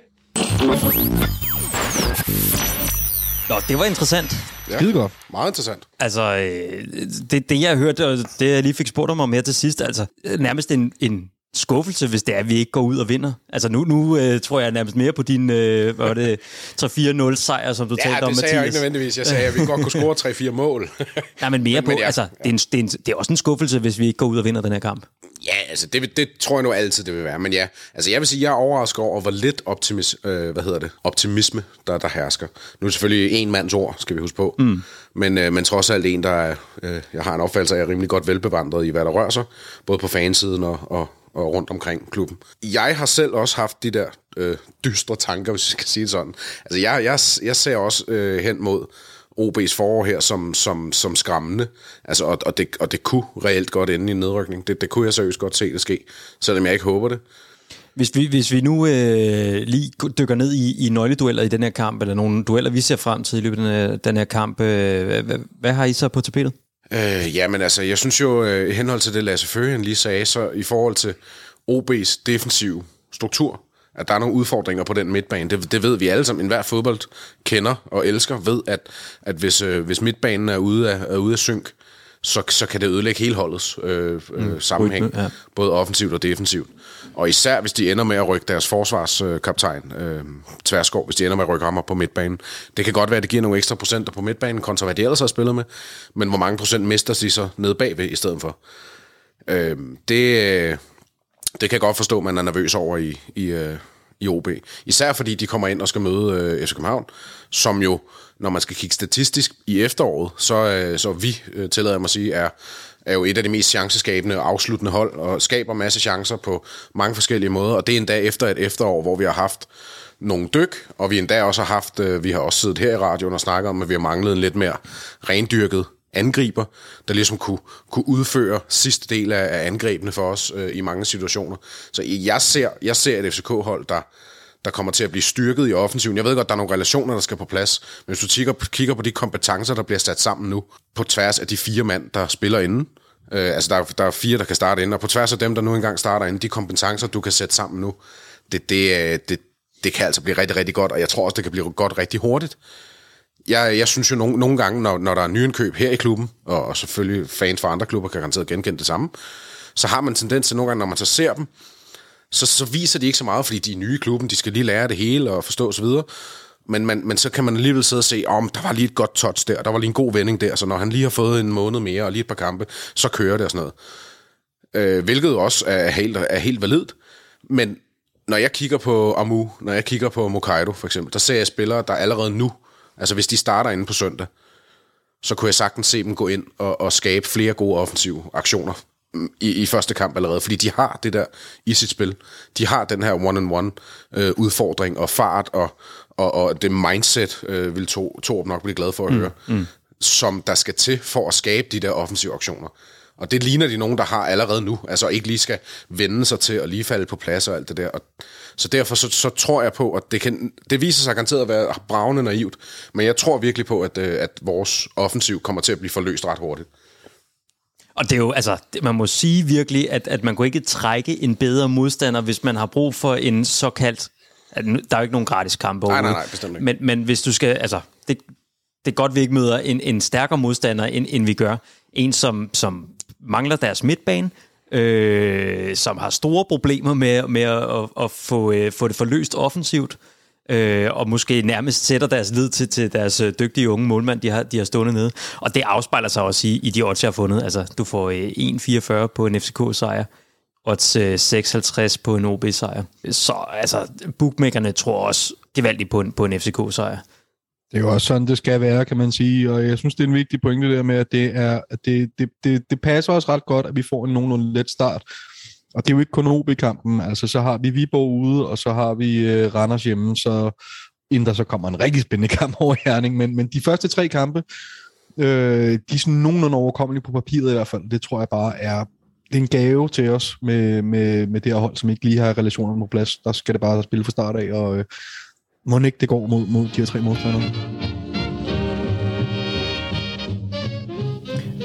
Nå, det var interessant. Ja. Skide godt. Meget interessant. Altså, øh, det, det jeg har hørt, og det jeg lige fik spurgt om, om her til sidst, altså øh, nærmest en, en skuffelse, hvis det er, at vi ikke går ud og vinder. Altså nu, nu øh, tror jeg nærmest mere på din øh, hvad var det, 3-4-0 sejr, som du Ja, talte om, det sagde jeg Mathias. ikke nødvendigvis. Jeg sagde, at vi godt kunne score 3-4 mål. Nej, men mere Men- på, men ja, altså, det er, en, det, er en, det er også en skuffelse, hvis vi ikke går ud og vinder den her kamp. Ja, altså det, det tror jeg nu altid, det vil være. Men ja, altså jeg vil sige, jeg er overrasket over, hvor lidt optimis, øh, hvad hedder det, optimisme, der, der hersker. Nu er det selvfølgelig en mands ord, skal vi huske på. Mm. Men, øh, men trods alt en, der er, øh, jeg har en opfattelse af, at jeg er rimelig godt velbevandret i, hvad der rører sig. Både på fansiden og, og, og rundt omkring klubben. Jeg har selv også haft de der øh, dystre tanker, hvis jeg skal sige det sådan. Altså jeg, jeg, jeg ser også øh, hen mod OB's forår her som, som, som skræmmende. Altså, og, og, det, og det kunne reelt godt ende i en nedrykning. Det, det kunne jeg seriøst godt se det ske, selvom jeg ikke håber det. Hvis vi, hvis vi nu øh, lige dykker ned i, i nøgledueller i den her kamp, eller nogle dueller, vi ser frem til i løbet af den her, den her kamp, øh, hvad, hvad har I så på tapetet? Øh, jamen altså, jeg synes jo, øh, i henhold til det Lasse Førhen lige sagde, så i forhold til OB's defensive struktur, at der er nogle udfordringer på den midtbane. Det, det ved vi alle sammen. En hver fodbold kender og elsker, ved, at, at hvis, øh, hvis midtbanen er ude af, er ude af synk, så, så kan det ødelægge hele holdets øh, øh, sammenhæng, rytme, ja. både offensivt og defensivt. Og især hvis de ender med at rykke deres forsvarskaptajn, øh, Tverskov, hvis de ender med at rykke ham op på midtbanen. Det kan godt være, at det giver nogle ekstra procenter på midtbanen, kontra hvad de ellers har spillet med, men hvor mange procent mister de så nede bagved i stedet for? Øh, det, øh, det kan jeg godt forstå, at man er nervøs over i, i, øh, i OB. Især fordi de kommer ind og skal møde øh, FC København, som jo, når man skal kigge statistisk i efteråret, så, øh, så vi, øh, tillader jeg mig at sige, er, er jo et af de mest chanceskabende og afsluttende hold, og skaber masse chancer på mange forskellige måder, og det er endda efter et efterår, hvor vi har haft nogle dyk, og vi endda også har haft, øh, vi har også siddet her i radioen og snakket om, at vi har manglet en lidt mere rendyrket angriber, der ligesom kunne, kunne udføre sidste del af, af angrebene for os øh, i mange situationer. Så jeg ser, jeg ser et FCK-hold, der, der kommer til at blive styrket i offensiven. Jeg ved godt, der er nogle relationer, der skal på plads, men hvis du kigger, kigger på de kompetencer, der bliver sat sammen nu, på tværs af de fire mand, der spiller inden, øh, altså der, der er fire, der kan starte inden, og på tværs af dem, der nu engang starter inden, de kompetencer, du kan sætte sammen nu, det, det, øh, det, det kan altså blive rigtig, rigtig godt, og jeg tror også, det kan blive godt rigtig hurtigt jeg, jeg synes jo nogle, nogle gange, når, når der er nyindkøb her i klubben, og, og selvfølgelig fans fra andre klubber kan garanteret genkende det samme, så har man tendens til nogle gange, når man så ser dem, så, så viser de ikke så meget, fordi de er nye i klubben, de skal lige lære det hele og forstå osv., men, man, men så kan man alligevel sidde og se, om der var lige et godt touch der, der var lige en god vending der, så når han lige har fået en måned mere og lige et par kampe, så kører det og sådan noget. Øh, hvilket også er helt, er helt validt. Men når jeg kigger på Amu, når jeg kigger på Mokaido for eksempel, der ser jeg spillere, der allerede nu, altså hvis de starter inde på søndag, så kunne jeg sagtens se dem gå ind og, og skabe flere gode offensive aktioner mm, i, i første kamp allerede, fordi de har det der i sit spil. De har den her one-on-one øh, udfordring og fart og, og, og det mindset, øh, vil to, Torb nok blive glad for at høre, mm. som der skal til for at skabe de der offensive aktioner. Og det ligner de nogen, der har allerede nu, altså ikke lige skal vende sig til at lige falde på plads og alt det der. Og, så derfor så, så tror jeg på, at det, kan, det viser sig garanteret at være bravende naivt, men jeg tror virkelig på, at, øh, at vores offensiv kommer til at blive forløst ret hurtigt. Og det er jo, altså, man må sige virkelig, at, at man kunne ikke trække en bedre modstander, hvis man har brug for en såkaldt... Der er jo ikke nogen gratis kamp Nej, nej, nej, bestemt ikke. Men, men hvis du skal... Altså, det, det er godt, vi ikke møder en, en stærkere modstander, end, end vi gør. En, som, som mangler deres midtbane, øh, som har store problemer med, med at, at, at få, øh, få det forløst offensivt, øh, og måske nærmest sætter deres lid til, til deres øh, dygtige unge målmand, de har, de har stående nede. Og det afspejler sig også i, i de odds, jeg har fundet. Altså, du får øh, 1,44 på en FCK-sejr, odds øh, 56 på en OB-sejr. Så altså, bookmakerne tror også gevaldigt på en, på en FCK-sejr. Det er jo også sådan, det skal være, kan man sige, og jeg synes, det er en vigtig pointe der med, at det, er, at det, det, det, det passer os ret godt, at vi får en nogenlunde let start. Og det er jo ikke kun OB-kampen, altså så har vi Viborg ude, og så har vi øh, Randers hjemme, så inden der så kommer en rigtig spændende kamp over Herning, men, men de første tre kampe, øh, de er sådan nogenlunde overkommelige på papiret i hvert fald, det tror jeg bare er det er en gave til os med, med, med det her hold, som ikke lige har relationer på plads. Der skal det bare spille fra start af, og øh, må ikke det går mod, mod de her tre modstandere.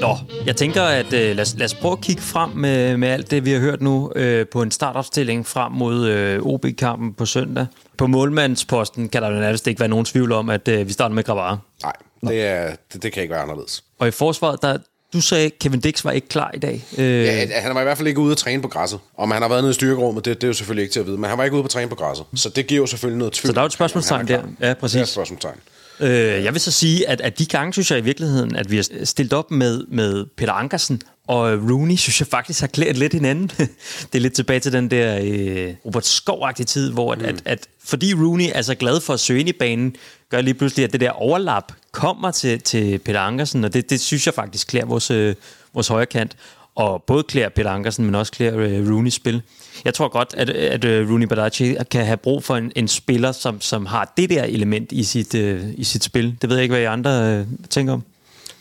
Nå, jeg tænker, at øh, lad, os, lad os prøve at kigge frem med, med alt det, vi har hørt nu øh, på en startopstilling frem mod øh, OB-kampen på søndag. På målmandsposten kan der jo nærmest ikke være nogen tvivl om, at øh, vi starter med Gravare. Nej, det, er, det, det kan ikke være anderledes. Og i forsvaret, der, du sagde, at Kevin Dix var ikke klar i dag. Øh... Ja, han var i hvert fald ikke ude at træne på græsset. Om han har været nede i styrkerummet, det, det er jo selvfølgelig ikke til at vide. Men han var ikke ude på at træne på græsset. Så det giver jo selvfølgelig noget tvivl. Så der er jo et spørgsmålstegn der. Ja, præcis. Det er et spørgsmålstegn. Øh, jeg vil så sige, at, at de gange, synes jeg i virkeligheden, at vi har stillet op med, med Peter Ankersen og Rooney, synes jeg faktisk har klædt lidt hinanden. det er lidt tilbage til den der øh, Robert skov tid, hvor mm. at, at, fordi Rooney er så glad for at søge ind i banen, gør lige pludselig, at det der overlap kommer til, til Peter Ankersen, og det, det synes jeg faktisk klæder vores, øh, vores højre kant og både klæder Peter Ankersen, men også klæder øh, Rooney's spil. Jeg tror godt, at, at øh, Rooney Badaci kan have brug for en, en spiller, som, som har det der element i sit, øh, i sit spil. Det ved jeg ikke, hvad I andre øh, tænker om.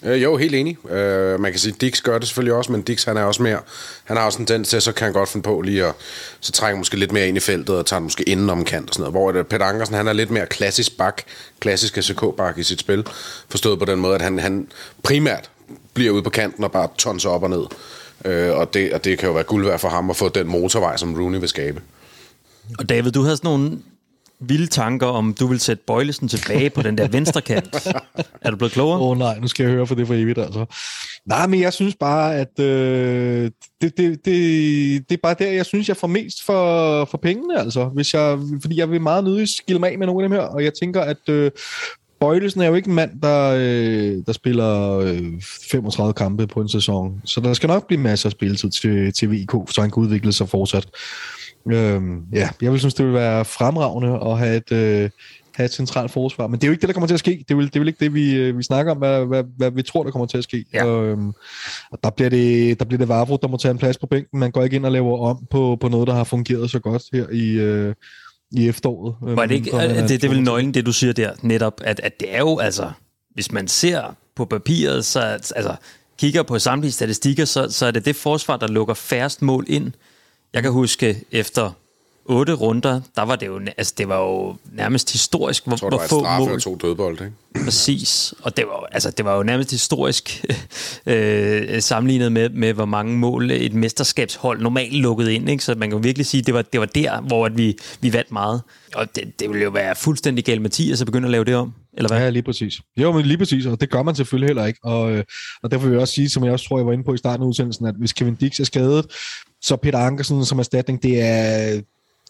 Øh, jo, helt enig. Øh, man kan sige, Dix gør det selvfølgelig også, men Dix han er også mere, han har også en tendens til, så kan han godt finde på lige at, så trænger måske lidt mere ind i feltet, og tager måske inden om kant og sådan noget. Hvor det, Peter Ankersen, han er lidt mere klassisk bak, klassisk SK-bak i sit spil, forstået på den måde, at han, han primært bliver ude på kanten og bare tonser op og ned. Øh, og, det, og det kan jo være guld værd for ham at få den motorvej, som Rooney vil skabe. Og David, du havde sådan nogle vilde tanker om, du vil sætte Bøjlesen tilbage på den der venstre kant. er du blevet klogere? Åh oh, nej, nu skal jeg høre for det for evigt, altså. Nej, men jeg synes bare, at øh, det, det, det, det er bare der, jeg synes, jeg får mest for, for pengene, altså. Hvis jeg, fordi jeg vil meget nødig skille mig af med nogle af dem her, og jeg tænker, at øh, Bøjlesen er jo ikke en mand, der, øh, der spiller øh, 35 kampe på en sæson, så der skal nok blive masser af spilletid til, til VIK, så han kan udvikle sig fortsat. Øhm, ja, jeg vil synes, det vil være fremragende at have et, øh, have et centralt forsvar, men det er jo ikke det, der kommer til at ske. Det er jo, det er jo ikke det, vi, øh, vi snakker om, hvad, hvad, hvad vi tror, der kommer til at ske. Ja. Øhm, og der bliver det, der bliver det Vavro, der må tage en plads på bænken. Man går ikke ind og laver om på, på noget, der har fungeret så godt her i, øh, i efteråret. Var det, ikke, det, det er vel nøglen, det du siger der, netop, at, at det er jo, altså, hvis man ser på papiret, så altså, kigger på samtlige statistikker, så, så er det det forsvar, der lukker færrest mål ind. Jeg kan huske, efter otte runder, der var det jo, altså det var jo nærmest historisk, hvor, jeg tror, hvor få mål. Jeg to dødbold, ikke? Præcis, og det var, altså, det var jo nærmest historisk øh, sammenlignet med, med, hvor mange mål et mesterskabshold normalt lukkede ind, ikke? så man kan virkelig sige, det var, det var der, hvor at vi, vi vandt meget. Og det, det ville jo være fuldstændig galt Mathias at begynde at lave det om, eller hvad? Ja, lige præcis. Jo, men lige præcis, og det gør man selvfølgelig heller ikke. Og, øh, og derfor vil jeg også sige, som jeg også tror, jeg var inde på i starten af udsendelsen, at hvis Kevin Dix er skadet, så Peter Ankersen som erstatning, det er,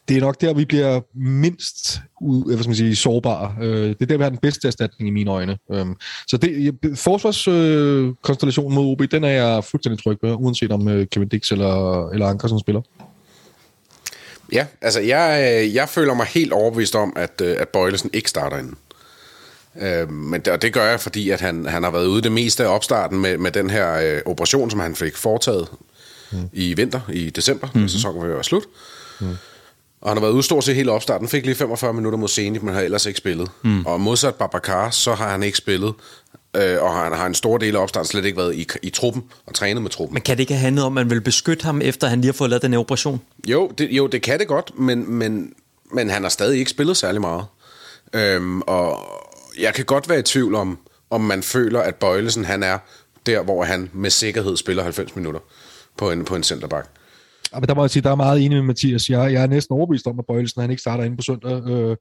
det er nok der, vi bliver mindst øh, hvad skal man sige, sårbare. Øh, det er der, vi har den bedste erstatning i mine øjne. Øhm, så det, forsvarskonstellationen øh, mod OB, den er jeg fuldstændig tryg ved, uanset om Kevin Dix eller, eller Ankersen spiller. Ja, altså jeg, jeg føler mig helt overbevist om, at, at Bøjlesen ikke starter inden. Øh, men det, og det gør jeg, fordi at han, han har været ude det meste af opstarten med, med den her øh, operation, som han fik foretaget mm. i vinter, i december, mm-hmm. sæsonen vil være slut. Mm. Og han har været ude stort set hele opstarten. Fik lige 45 minutter mod Zenit, men har ellers ikke spillet. Mm. Og modsat Babacar, så har han ikke spillet. Øh, og han har en stor del af opstarten slet ikke været i, i truppen og trænet med truppen. Men kan det ikke have handlet om, at man vil beskytte ham, efter han lige har fået lavet den operation? Jo, det, jo, det kan det godt, men, men, men han har stadig ikke spillet særlig meget. Øhm, og jeg kan godt være i tvivl om, om man føler, at Bøjlesen han er der, hvor han med sikkerhed spiller 90 minutter på en, på en centerback. Ja, men der må jeg sige, der er meget enig med Mathias. Jeg, jeg er næsten overbevist om, at Bøjelsen han ikke starter ind på søndag. Øh,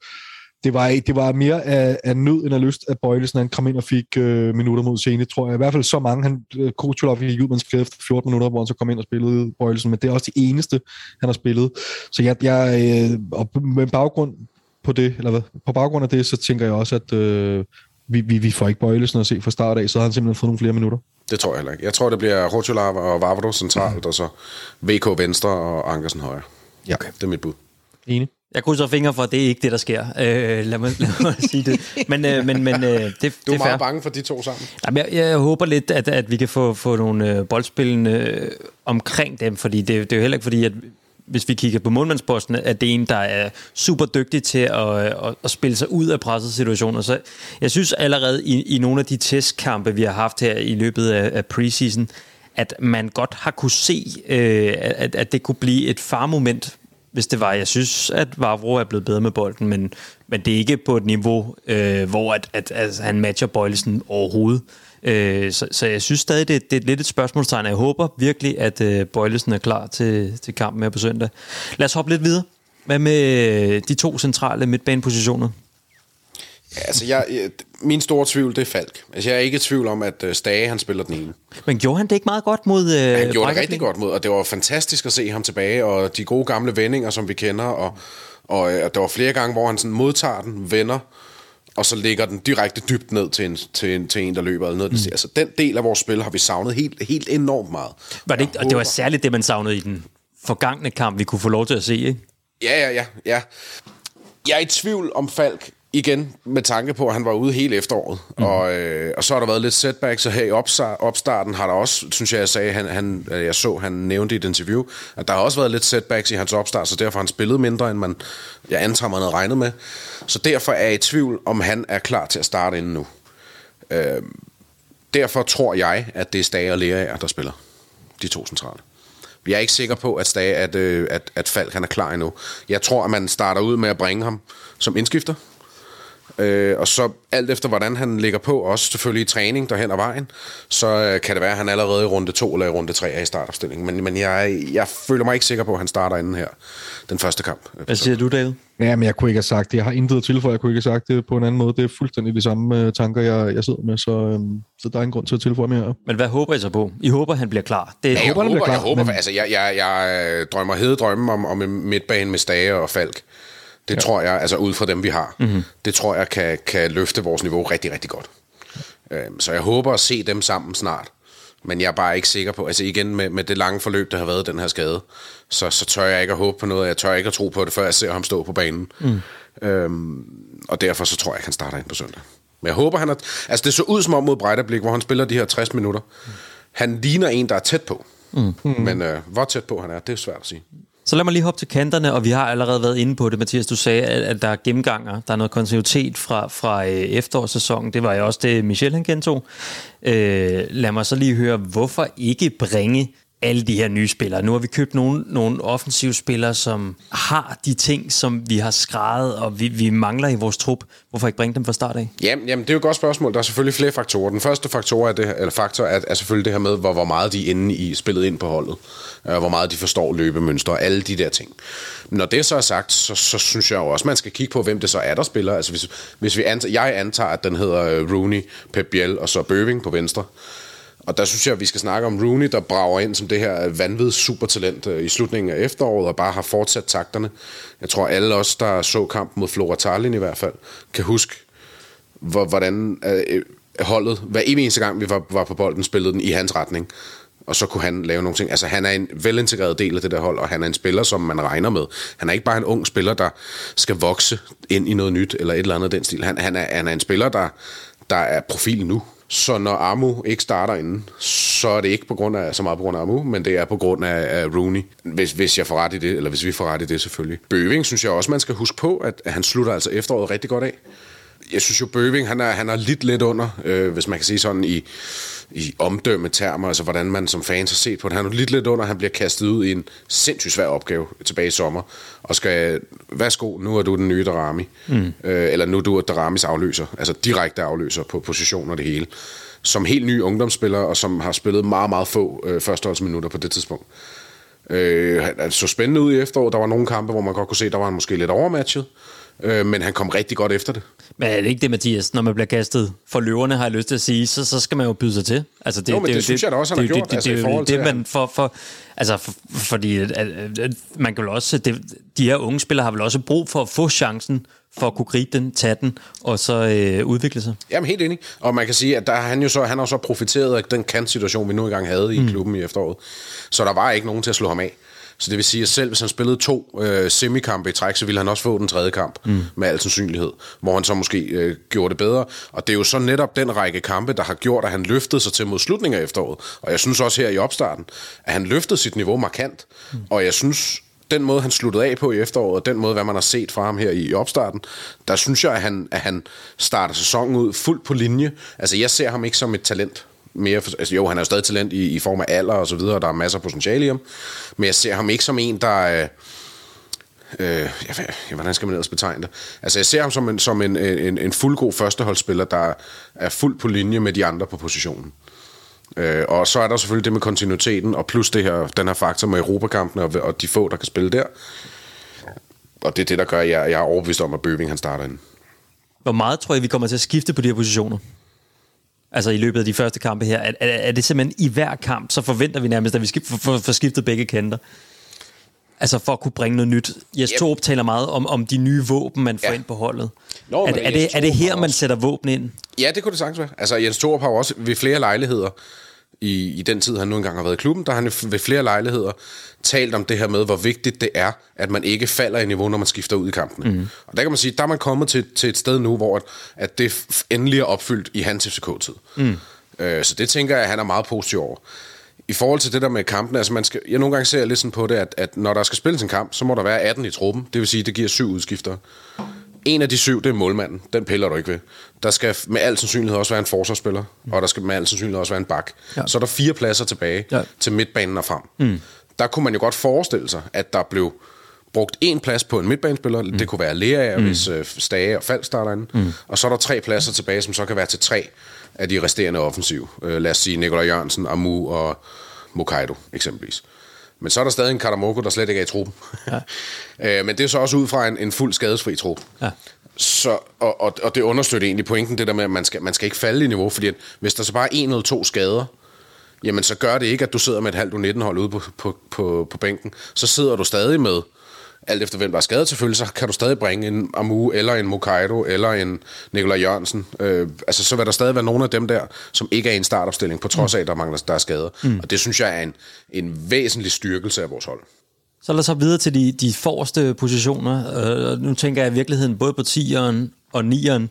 det var, det var mere af, af nød end af lyst, at Bøjlesen han kom ind og fik øh, minutter mod scene, tror jeg. I hvert fald så mange. Han, øh, Kuchulov gik ud med en efter 14 minutter, hvor han så kom ind og spillede Bøjlesen, men det er også det eneste, han har spillet. Så jeg, jeg øh, og med baggrund på det, eller hvad, på baggrund af det, så tænker jeg også, at øh, vi, vi, vi får ikke Bøjlesen at se fra start af, så har han simpelthen fået nogle flere minutter. Det tror jeg heller ikke. Jeg tror, det bliver Rotulava og Vavro centralt, mm. og så VK venstre og Ankersen højre. Ja. Okay. Det er mit bud. Enig. Jeg krydser fingre for, at det er ikke det, der sker. Øh, lad, mig, lad mig sige det. Men, øh, men, men øh, det, Du det er er fair. meget bange for de to sammen. Jamen, jeg, jeg håber lidt, at, at vi kan få, få nogle øh, boldspillende øh, omkring dem, fordi det, det er jo heller ikke fordi, at hvis vi kigger på målmandsposten, at det er en, der er super dygtig til at, øh, at, at spille sig ud af pressede situationer. Så jeg synes allerede i, i nogle af de testkampe, vi har haft her i løbet af, af preseason, at man godt har kunne se, øh, at, at det kunne blive et farmoment, hvis det var. Jeg synes, at Vavro er blevet bedre med bolden, men, men det er ikke på et niveau, øh, hvor at, at, at han matcher Bøjlesen overhovedet. Øh, så, så jeg synes stadig, det, det er lidt et spørgsmålstegn. Jeg håber virkelig, at øh, Bøjlesen er klar til, til kampen her på søndag. Lad os hoppe lidt videre. Hvad med øh, de to centrale midtbanepositioner? Altså, jeg, jeg, min store tvivl, det er Falk. Altså, jeg er ikke i tvivl om, at uh, Stage, han spiller den ene. Men gjorde han det ikke meget godt mod øh, Han gjorde det rigtig godt mod, og det var fantastisk at se ham tilbage, og de gode gamle vendinger, som vi kender, og, og øh, der var flere gange, hvor han sådan modtager den, vender, og så ligger den direkte dybt ned til en, til en, til en der løber. Eller noget. Mm. Altså, den del af vores spil har vi savnet helt, helt enormt meget. Var det ikke, og det var særligt det, man savnede i den forgangne kamp, vi kunne få lov til at se, ikke? Ja, ja, ja, ja. Jeg er i tvivl om Falk igen med tanke på, at han var ude hele efteråret. Mm. Og, øh, og så har der været lidt setbacks, og her i opstarten har der også, synes jeg, jeg sagde, han, han, øh, jeg så, han nævnte i et interview, at der har også været lidt setbacks i hans opstart, så derfor har han spillet mindre, end man, jeg antager, man havde regnet med. Så derfor er jeg i tvivl, om han er klar til at starte inden nu. Øh, derfor tror jeg, at det er Stage og Lerager, der spiller de to centrale. Jeg er ikke sikker på, at, Stage, at, øh, at, at Falk han er klar endnu. Jeg tror, at man starter ud med at bringe ham som indskifter. Øh, og så alt efter, hvordan han ligger på, også selvfølgelig i træning derhen ad vejen, så øh, kan det være, at han allerede i runde 2 eller i runde 3 er i startopstillingen. Men, men jeg, jeg føler mig ikke sikker på, at han starter inden her, den første kamp. Hvad siger du, David? Ja, men jeg kunne ikke have sagt det. Jeg har intet at tilføje. Jeg kunne ikke have sagt det på en anden måde. Det er fuldstændig de samme øh, tanker, jeg, jeg sidder med, så, øhm, så der er ingen grund til at tilføje mere. Men hvad håber I så på? I håber, han bliver klar. Det, Ja, jeg håber, håber, han bliver jeg, klar, håber men- altså, jeg, jeg, jeg øh, drømmer hede drømme om, om en midtbane med Stage og Falk. Det ja. tror jeg, altså ud fra dem, vi har, mm-hmm. det tror jeg kan, kan løfte vores niveau rigtig, rigtig godt. Øhm, så jeg håber at se dem sammen snart. Men jeg er bare ikke sikker på, altså igen med, med det lange forløb, der har været den her skade, så, så tør jeg ikke at håbe på noget, jeg tør ikke at tro på det, før jeg ser ham stå på banen. Mm. Øhm, og derfor så tror jeg, at han starter ind på søndag. Men jeg håber, han er... Altså det så ud som om mod Brejderblik, hvor han spiller de her 60 minutter. Han ligner en, der er tæt på. Mm. Men øh, hvor tæt på han er, det er svært at sige. Så lad mig lige hoppe til kanterne, og vi har allerede været inde på det, Mathias. Du sagde, at, at der er gennemganger, der er noget kontinuitet fra, fra øh, efterårssæsonen. Det var jo også det, Michel han gentog. Øh, lad mig så lige høre, hvorfor ikke bringe alle de her nye spillere. Nu har vi købt nogle, nogle offensive spillere, som har de ting, som vi har skrevet, og vi, vi mangler i vores trup. Hvorfor ikke bringe dem fra start af? Jamen, jamen, det er jo et godt spørgsmål. Der er selvfølgelig flere faktorer. Den første faktor er, det, her- eller faktor er, er selvfølgelig det her med, hvor, hvor meget de er inde i spillet ind på holdet. Øh, hvor meget de forstår løbemønstre og alle de der ting. Men når det så er sagt, så, så synes jeg jo også, man skal kigge på, hvem det så er, der spiller. Altså hvis, hvis vi antager, jeg antager, at den hedder øh, Rooney, Pep Biel og så Bøving på venstre. Og der synes jeg, at vi skal snakke om Rooney, der brager ind som det her vanvittige supertalent øh, i slutningen af efteråret, og bare har fortsat takterne. Jeg tror, alle os, der så kampen mod Flora Tallinn i hvert fald, kan huske, hvordan øh, holdet, hver eneste gang, vi var, var på bolden, spillede den i hans retning. Og så kunne han lave nogle ting. Altså, han er en velintegreret del af det der hold, og han er en spiller, som man regner med. Han er ikke bare en ung spiller, der skal vokse ind i noget nyt, eller et eller andet den stil. Han, han, er, han er en spiller, der, der er profil nu. Så når Amu ikke starter inden, så er det ikke på grund af, så meget på grund af Amu, men det er på grund af, af Rooney, hvis, hvis jeg får ret i det, eller hvis vi får ret i det selvfølgelig. Bøving synes jeg også, man skal huske på, at han slutter altså efteråret rigtig godt af. Jeg synes jo, Bøving, han er, han er lidt lidt under, øh, hvis man kan sige sådan i, i omdømmetermer, altså hvordan man som fans har set på det. Han er lidt lidt under, han bliver kastet ud i en sindssygt svær opgave tilbage i sommer, og skal, værsgo, nu er du den nye Darami, mm. øh, eller nu er du Daramis afløser, altså direkte afløser på position og det hele, som helt ny ungdomsspiller, og som har spillet meget, meget få øh, førsteholdsminutter på det tidspunkt. Øh, han så spændende ud i efteråret. Der var nogle kampe, hvor man godt kunne se, der var han måske lidt overmatchet. øh, men han kom rigtig godt efter det. Men er det ikke det, Mathias? Når man bliver kastet for løverne, har jeg lyst til at sige, så, så skal man jo byde sig til. Altså, Jo, men det synes jeg da også, han det, har det, gjort, Det, altså, det, i det, det, det, man for, for, altså, for, fordi at, at, at, man kan vel også, det, de her unge spillere har vel også brug for at få chancen for at kunne gribe den, tage den, og så øh, udvikle sig. Jamen helt enig. Og man kan sige, at der er han jo så, han har så profiteret af den kantsituation, vi nu engang havde i mm. klubben i efteråret. Så der var ikke nogen til at slå ham af. Så det vil sige, at selv hvis han spillede to øh, semikampe i træk, så ville han også få den tredje kamp, mm. med al sandsynlighed, hvor han så måske øh, gjorde det bedre. Og det er jo så netop den række kampe, der har gjort, at han løftede sig til mod slutningen af efteråret. Og jeg synes også her i opstarten, at han løftede sit niveau markant. Mm. Og jeg synes, den måde, han sluttede af på i efteråret, og den måde, hvad man har set fra ham her i opstarten, der synes jeg, at han, at han starter sæsonen ud fuldt på linje. Altså, jeg ser ham ikke som et talent mere, for, altså jo, han er jo stadig talent i, i form af alder og så videre, og der er masser af potentiale i ham, men jeg ser ham ikke som en, der... Øh, øh, ja, hvordan skal man ellers betegne det? Altså, jeg ser ham som en, som en, en, en fuldgod førsteholdsspiller, der er fuldt på linje med de andre på positionen. Øh, og så er der selvfølgelig det med kontinuiteten, og plus det her, den her faktor med Europakampene og, og de få, der kan spille der. Og det er det, der gør, at jeg, jeg er overbevist om, at Bøving han starter ind. Hvor meget tror jeg, vi kommer til at skifte på de her positioner? Altså i løbet af de første kampe her. Er, er, er det simpelthen i hver kamp, så forventer vi nærmest, at vi skal få skiftet begge kanter? Altså for at kunne bringe noget nyt. Jes Torp taler meget om, om de nye våben, man får ja. ind på holdet. Nå, er, er, det, er det her, man sætter våben ind? Ja, det kunne det sagtens være. Altså, Jens Thorup har også ved flere lejligheder, i, i den tid, han nu engang har været i klubben, der har han ved flere lejligheder talt om det her med, hvor vigtigt det er, at man ikke falder i niveau, når man skifter ud i kampene. Mm. Og der kan man sige, der er man kommet til, til et sted nu, hvor at, at det endelig er opfyldt i hans FCK-tid. Mm. Øh, så det tænker jeg, at han er meget positiv over. I forhold til det der med kampene, altså man skal, jeg nogle gange ser lidt sådan på det, at, at når der skal spilles en kamp, så må der være 18 i truppen. Det vil sige, det giver syv udskifter. En af de syv, det er målmanden. Den piller du ikke ved. Der skal med al sandsynlighed også være en forsvarsspiller, mm. og der skal med al sandsynlighed også være en bak. Ja. Så er der fire pladser tilbage Ja. til midtbanen og frem. Mm. Der kunne man jo godt forestille sig, at der blev brugt en plads på en midtbanespiller. Mm. Det kunne være Lea, mm. hvis øh, Stage og Fald starter inde. Mm. Og så er der tre pladser tilbage, som så kan være til tre af de resterende offensiv. Øh, lad os sige Nikolaj Jørgensen, Amu og Mokaido eksempelvis. Men så er der stadig en Katamoko, der slet ikke er i truppen. Ja. øh, men det er så også ud fra en, en fuld skadesfri trup. Ja. Så, og, og, og det understøtter egentlig pointen, det der med, at man skal, man skal ikke falde i niveau, fordi at hvis der så bare er en eller to skader, jamen så gør det ikke, at du sidder med et halvt U19-hold ude på, på, på, på bænken. Så sidder du stadig med, alt efter hvem der er skadet selvfølgelig, så kan du stadig bringe en Amu, eller en Mokaido, eller en Nikolaj Jørgensen. Øh, altså så vil der stadig være nogle af dem der, som ikke er i en startopstilling, på trods af, at der mangler der er skader. Mm. Og det synes jeg er en, en væsentlig styrkelse af vores hold. Så lad os så videre til de, de forreste positioner. Øh, nu tænker jeg i virkeligheden både på 10'eren og 9'eren,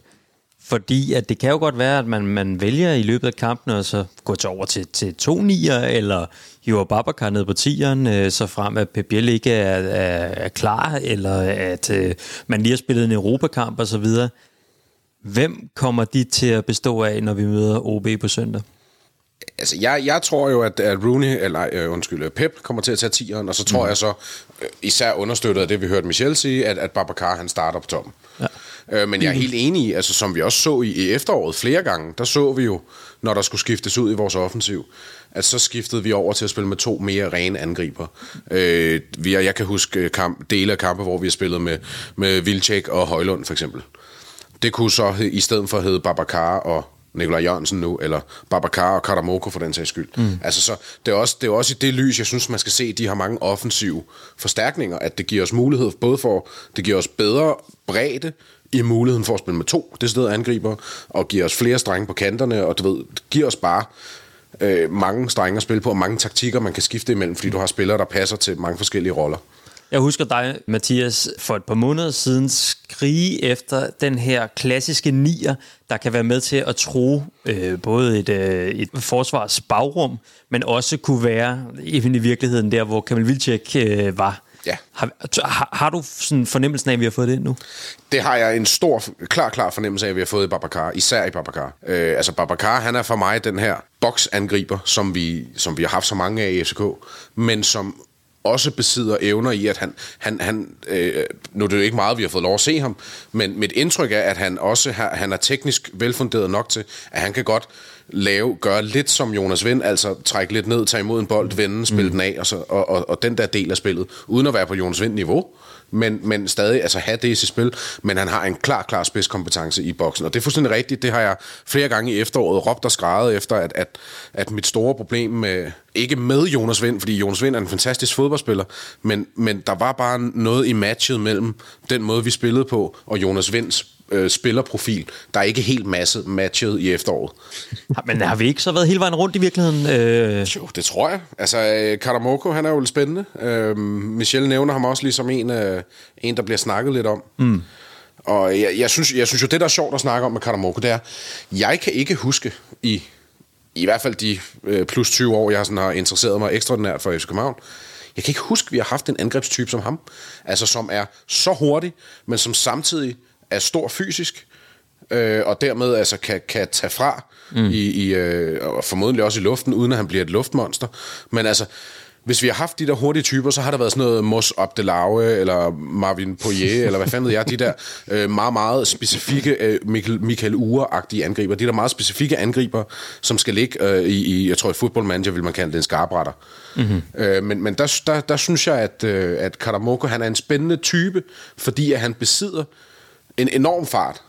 fordi at det kan jo godt være, at man, man vælger i løbet af kampen at så gå til over til, til to 9'er, eller hiver Babacar ned på 10'eren, øh, så frem at Pep Biel ikke er, er, er klar, eller at øh, man lige har spillet en Europakamp og så videre. Hvem kommer de til at bestå af, når vi møder OB på søndag? Altså, jeg, jeg tror jo, at, at Rooney, eller øh, undskyld, Pep kommer til at tage 10'eren, og så tror mm. jeg så, øh, især understøttet af det, vi hørte Michel sige, at, at Babacar, han starter på toppen. Ja. Øh, men jeg er helt enig i, altså som vi også så i, i efteråret flere gange, der så vi jo, når der skulle skiftes ud i vores offensiv, at så skiftede vi over til at spille med to mere rene angriber. Øh, vi, er- jeg kan huske øh, kamp, dele af kampe, hvor vi har spillet med, med Vilcek og Højlund for eksempel. Det kunne så i stedet for hedde Babacar og Nikolaj Jørgensen nu, eller Babacar og Karamoko for den sags skyld. Mm. Altså så, det er, også, det er også i det lys, jeg synes, man skal se, at de har mange offensive forstærkninger, at det giver os mulighed, både for, det giver os bedre bredde i muligheden for at spille med to deciderede angriber, og giver os flere strenge på kanterne, og du ved, giver os bare øh, mange strenge at spille på, og mange taktikker, man kan skifte imellem, fordi du har spillere, der passer til mange forskellige roller. Jeg husker dig, Mathias, for et par måneder siden skrige efter den her klassiske nier, der kan være med til at tro øh, både et, øh, et forsvars bagrum, men også kunne være i, i virkeligheden der, hvor Kamil Vilcek øh, var. Ja. Har, har, har du sådan fornemmelsen af, at vi har fået det ind nu? Det har jeg en stor, klar, klar fornemmelse af, at vi har fået i Babacar, især i Babacar. Øh, altså Babacar, han er for mig den her boksangriber, som vi, som vi har haft så mange af i FCK, men som også besidder evner i, at han, han, han øh, nu er det jo ikke meget, vi har fået lov at se ham, men mit indtryk er, at han også har, han er teknisk velfunderet nok til, at han kan godt lave, gøre lidt som Jonas Vind, altså trække lidt ned, tage imod en bold, vende, spille mm. den af, og, så, og, og, og den der del af spillet, uden at være på Jonas Vind-niveau. men, men stadig altså have det i sit spil, men han har en klar, klar spidskompetence i boksen, og det er fuldstændig rigtigt, det har jeg flere gange i efteråret råbt og skrevet efter, at, at, at mit store problem med, ikke med Jonas Vind, fordi Jonas Vind er en fantastisk fodboldspiller, men, men der var bare noget i matchet mellem den måde, vi spillede på, og Jonas Vinds øh, spillerprofil, der er ikke helt masse matchet i efteråret. Men har vi ikke så været hele vejen rundt i virkeligheden? Øh, Jo, det tror jeg. Altså, øh, Karamoko, han er jo lidt spændende. Øh, Michelle nævner ham også ligesom en, øh, en der bliver snakket lidt om. Mm. Og jeg, jeg, synes, jeg synes jo, det der er sjovt at snakke om med Karamoko, det er, jeg kan ikke huske i, i hvert fald de øh, plus 20 år, jeg sådan har interesseret mig ekstraordinært for FC København, jeg kan ikke huske, at vi har haft en angrebstype som ham. Altså, som er så hurtig, men som samtidig er stor fysisk, øh, og dermed altså kan, kan tage fra mm. i, i øh, og formodentlig også i luften, uden at han bliver et luftmonster. Men altså, hvis vi har haft de der hurtige typer, så har der været sådan noget Mos Abdelauge, eller Marvin Poirier, eller hvad fanden ved jeg, de der øh, meget, meget specifikke øh, Michael, Michael Ure-agtige angriber. De der meget specifikke angriber, som skal ligge øh, i, i, jeg tror i Football Manager vil man kalde det en skarpretter. Mm-hmm. Øh, men men der, der, der synes jeg, at, øh, at Karamoko, han er en spændende type, fordi at han besidder en enorm fart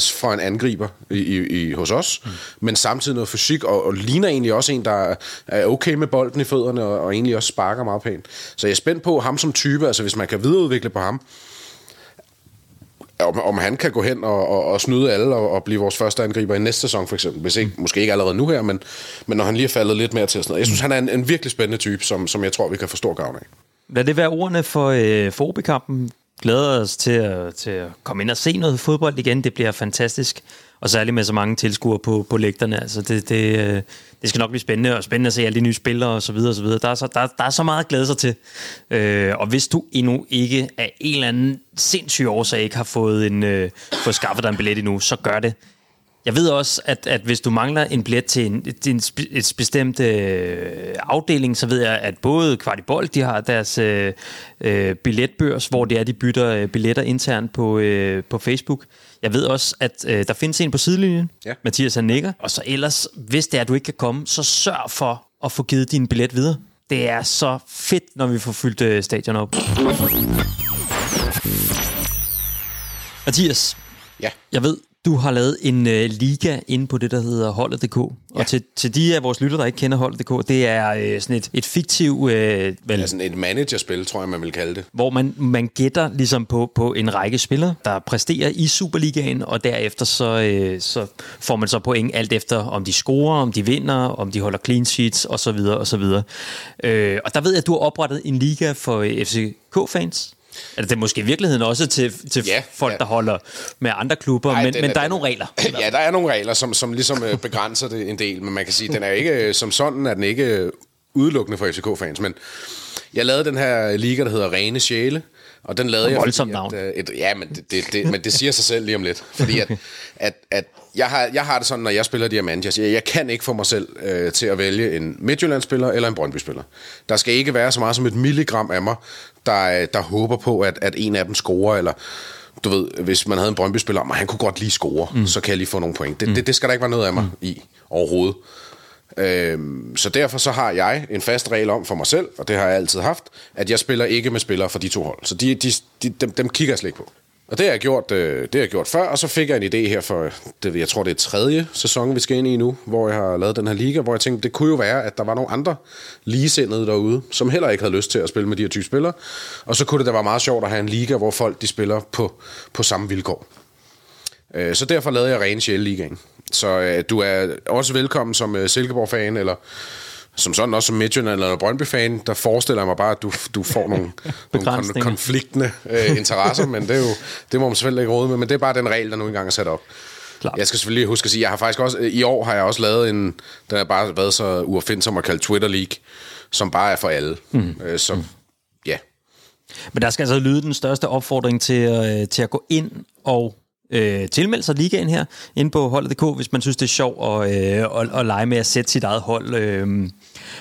for en angriber i, i, i, hos os, mm. men samtidig noget fysik, og, og ligner egentlig også en, der er okay med bolden i fødderne, og, og egentlig også sparker meget pænt. Så jeg er spændt på ham som type, altså hvis man kan videreudvikle på ham, om, om han kan gå hen og, og, og snyde alle og, og blive vores første angriber i næste sæson for eksempel. Hvis ikke, måske ikke allerede nu her, men, men når han lige er faldet lidt mere til. Sådan noget. Jeg synes, han er en, en virkelig spændende type, som, som jeg tror, vi kan få stor gavn af. Lad det være ordene for, øh, for OB-kampen. Glæder os til at, til at komme ind og se noget fodbold igen. Det bliver fantastisk. Og særligt med så mange tilskuere på, på lægterne. Altså det, det, øh, det skal nok blive spændende, og spændende at se alle de nye spillere og så videre, og så videre. Der, er så, der, der er så meget at glæde sig til. Øh, og hvis du endnu ikke af en eller anden sindssyg årsag ikke har fået, en, øh, fået skaffet dig en billet endnu, så gør det. Jeg ved også, at, at hvis du mangler en billet til en, til en spe, et bestemt øh, afdeling, så ved jeg, at både Kvartibold, de har deres øh, øh, billetbørs, hvor det er, de bytter øh, billetter internt på, øh, på Facebook. Jeg ved også, at øh, der findes en på sidelinjen, Ja. Mathias han nikker. Og så ellers, hvis det er, at du ikke kan komme, så sørg for at få givet din billet videre. Det er så fedt, når vi får fyldt øh, stadion op. Mathias, Ja. jeg ved, du har lavet en øh, liga inde på det, der hedder Holdet.dk. Og til, til de af vores lytter, der ikke kender Holdet.dk, det er øh, sådan et, et fiktiv, øh, vel, Ja, sådan et managerspil, tror jeg, man vil kalde det. hvor man, man gætter ligesom på, på en række spillere, der præsterer i Superligaen, og derefter så, øh, så får man så point alt efter, om de scorer, om de vinder, om de holder clean sheets, osv. osv. Øh, og der ved jeg, at du har oprettet en liga for øh, FCK-fans. Altså, det er måske i virkeligheden også til, til Ja, folk, ja. der holder med andre klubber, Ej, men, men er- der er den- nogle regler. Ja, der er nogle regler, som, som ligesom øh, begrænser det en del, men man kan sige, den er ikke, øh, som sådan er den ikke øh, udelukkende for FCK-fans, men jeg lavede den her liga, der hedder Rene Sjæle, og den lavede jeg... Voldsomt navn. At, et, ja, men det, det, det, men det siger sig selv lige om lidt, fordi at, at, at jeg, har, jeg har det sådan, når jeg spiller managers, jeg, jeg kan ikke få mig selv øh, til at vælge en Midtjylland-spiller eller en Brøndby-spiller. Der skal ikke være så meget som et milligram af mig, der, øh, der håber på, at, at en af dem scorer, eller du ved, hvis man havde en Brøndby-spiller, og han kunne godt lige score, mm. så kan jeg lige få nogle point. Det, mm. det, det skal der ikke være noget af mig mm. i overhovedet. Øhm, så derfor så har jeg en fast regel om for mig selv, og det har jeg altid haft, at jeg spiller ikke med spillere fra de to hold. Så de, de, de, dem, dem kigger jeg slet ikke på. Og det har jeg gjort, øh, det har jeg gjort før, og så fik jeg en idé her for, det, jeg tror det er tredje sæson, vi skal ind i nu, hvor jeg har lavet den her liga, hvor jeg tænkte, det kunne jo være, at der var nogle andre ligesindede derude, som heller ikke havde lyst til at spille med de her type spillere. Og så kunne det da være meget sjovt at have en liga, hvor folk de spiller på, på samme vilkår. Øh, Så derfor lavede jeg Rene Sjæle Ligaen. Så øh, du er også velkommen som øh, Silkeborg-fan, eller som sådan også som Midtjylland eller Brøndby-fan, der forestiller jeg mig bare, at du, du får nogle, nogle konfliktende øh, interesser, men det, er jo, det må man selvfølgelig ikke råde med, men det er bare den regel, der nu engang er sat op. Klart. Jeg skal selvfølgelig huske at sige, jeg har faktisk også, i år har jeg også lavet en, den har bare været så uopfindsom at kalde Twitter League, som bare er for alle. Mm. Øh, så ja, Men der skal altså lyde den største opfordring til, øh, til at gå ind og øh, tilmelde sig ligaen her, inde på holdet.dk, hvis man synes, det er sjovt at, øh, at, at lege med at sætte sit eget hold. Øh.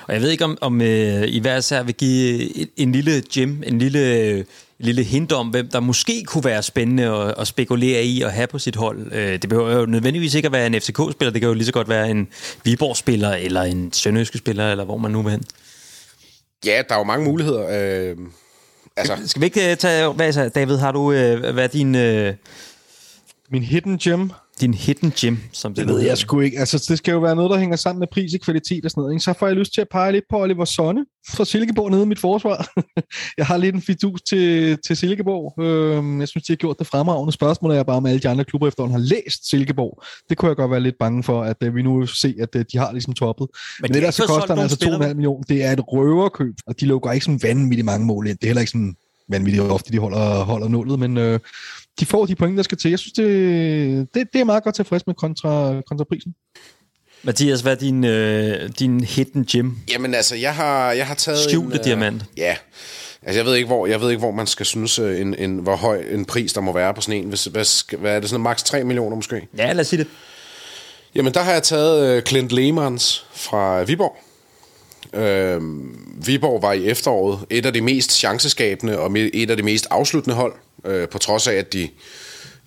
Og jeg ved ikke, om, om øh, I hver især vil give en, en lille gem, en lille, en lille hint om, hvem der måske kunne være spændende at, at spekulere i at have på sit hold. Øh, det behøver jo nødvendigvis ikke at være en FCK-spiller, det kan jo lige så godt være en Viborg-spiller, eller en Sønderjyske-spiller, eller hvor man nu vil hen. Ja, der er jo mange muligheder. Øh, Altså, Skal vi ikke øh, tage... Hvad så, David, har du... Øh, hvad er din, Min hidden gem, din hidden gem, som det, det ved jeg sgu ikke. Altså, det skal jo være noget, der hænger sammen med pris og kvalitet og sådan noget. Ikke? Så får jeg lyst til at pege lidt på Oliver Sonne fra Silkeborg nede i mit forsvar. jeg har lidt en fidus til, til Silkeborg. Øhm, jeg synes, de har gjort det fremragende. Spørgsmålet er bare, om alle de andre klubber efterhånden har læst Silkeborg. Det kunne jeg godt være lidt bange for, at øh, vi nu se, at øh, de har ligesom toppet. Men, de det der så koster altså nogen spillere, 2,5 millioner. Det er et røverkøb, og de lukker ikke sådan vanvittigt mange mål ind. Det er heller ikke sådan vanvittigt ofte, de holder, holder nullet, men øh, de får de point, der skal til. Jeg synes, det, det, det er meget godt tilfreds med kontra, kontra prisen. Mathias, hvad er din, øh, din hidden gem? Jamen altså, jeg har, jeg har taget Skjulte en... øh, diamant. Ja. Altså, jeg ved ikke, hvor, jeg ved ikke, hvor man skal synes, øh, en, en, hvor høj en pris, der må være på sådan en. Hvis, hvad, hvad er det, sådan maks 3 millioner måske? Ja, lad os sige det. Jamen, der har jeg taget øh, Clint Lehmanns fra Viborg. Øh, Viborg var i efteråret et af de mest chanceskabende og et af de mest afsluttende hold, øh, på trods af, at de,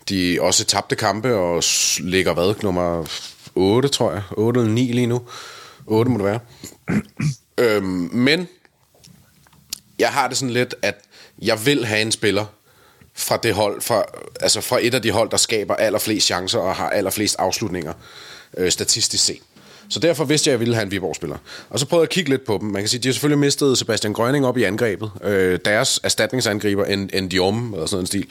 de også tabte kampe og ligger hvad, nummer 8, tror jeg. 8 eller 9 lige nu. 8 må det være. øhm, men jeg har det sådan lidt, at jeg vil have en spiller fra det hold, fra, altså fra et af de hold, der skaber allerflest chancer og har allerflest afslutninger øh, statistisk set. Så derfor vidste jeg, at jeg ville have en Viborg-spiller. Og så prøvede jeg at kigge lidt på dem. Man kan sige, de har selvfølgelig mistet Sebastian Grønning op i angrebet. Øh, deres erstatningsangriber, en, en Diom, eller sådan en stil,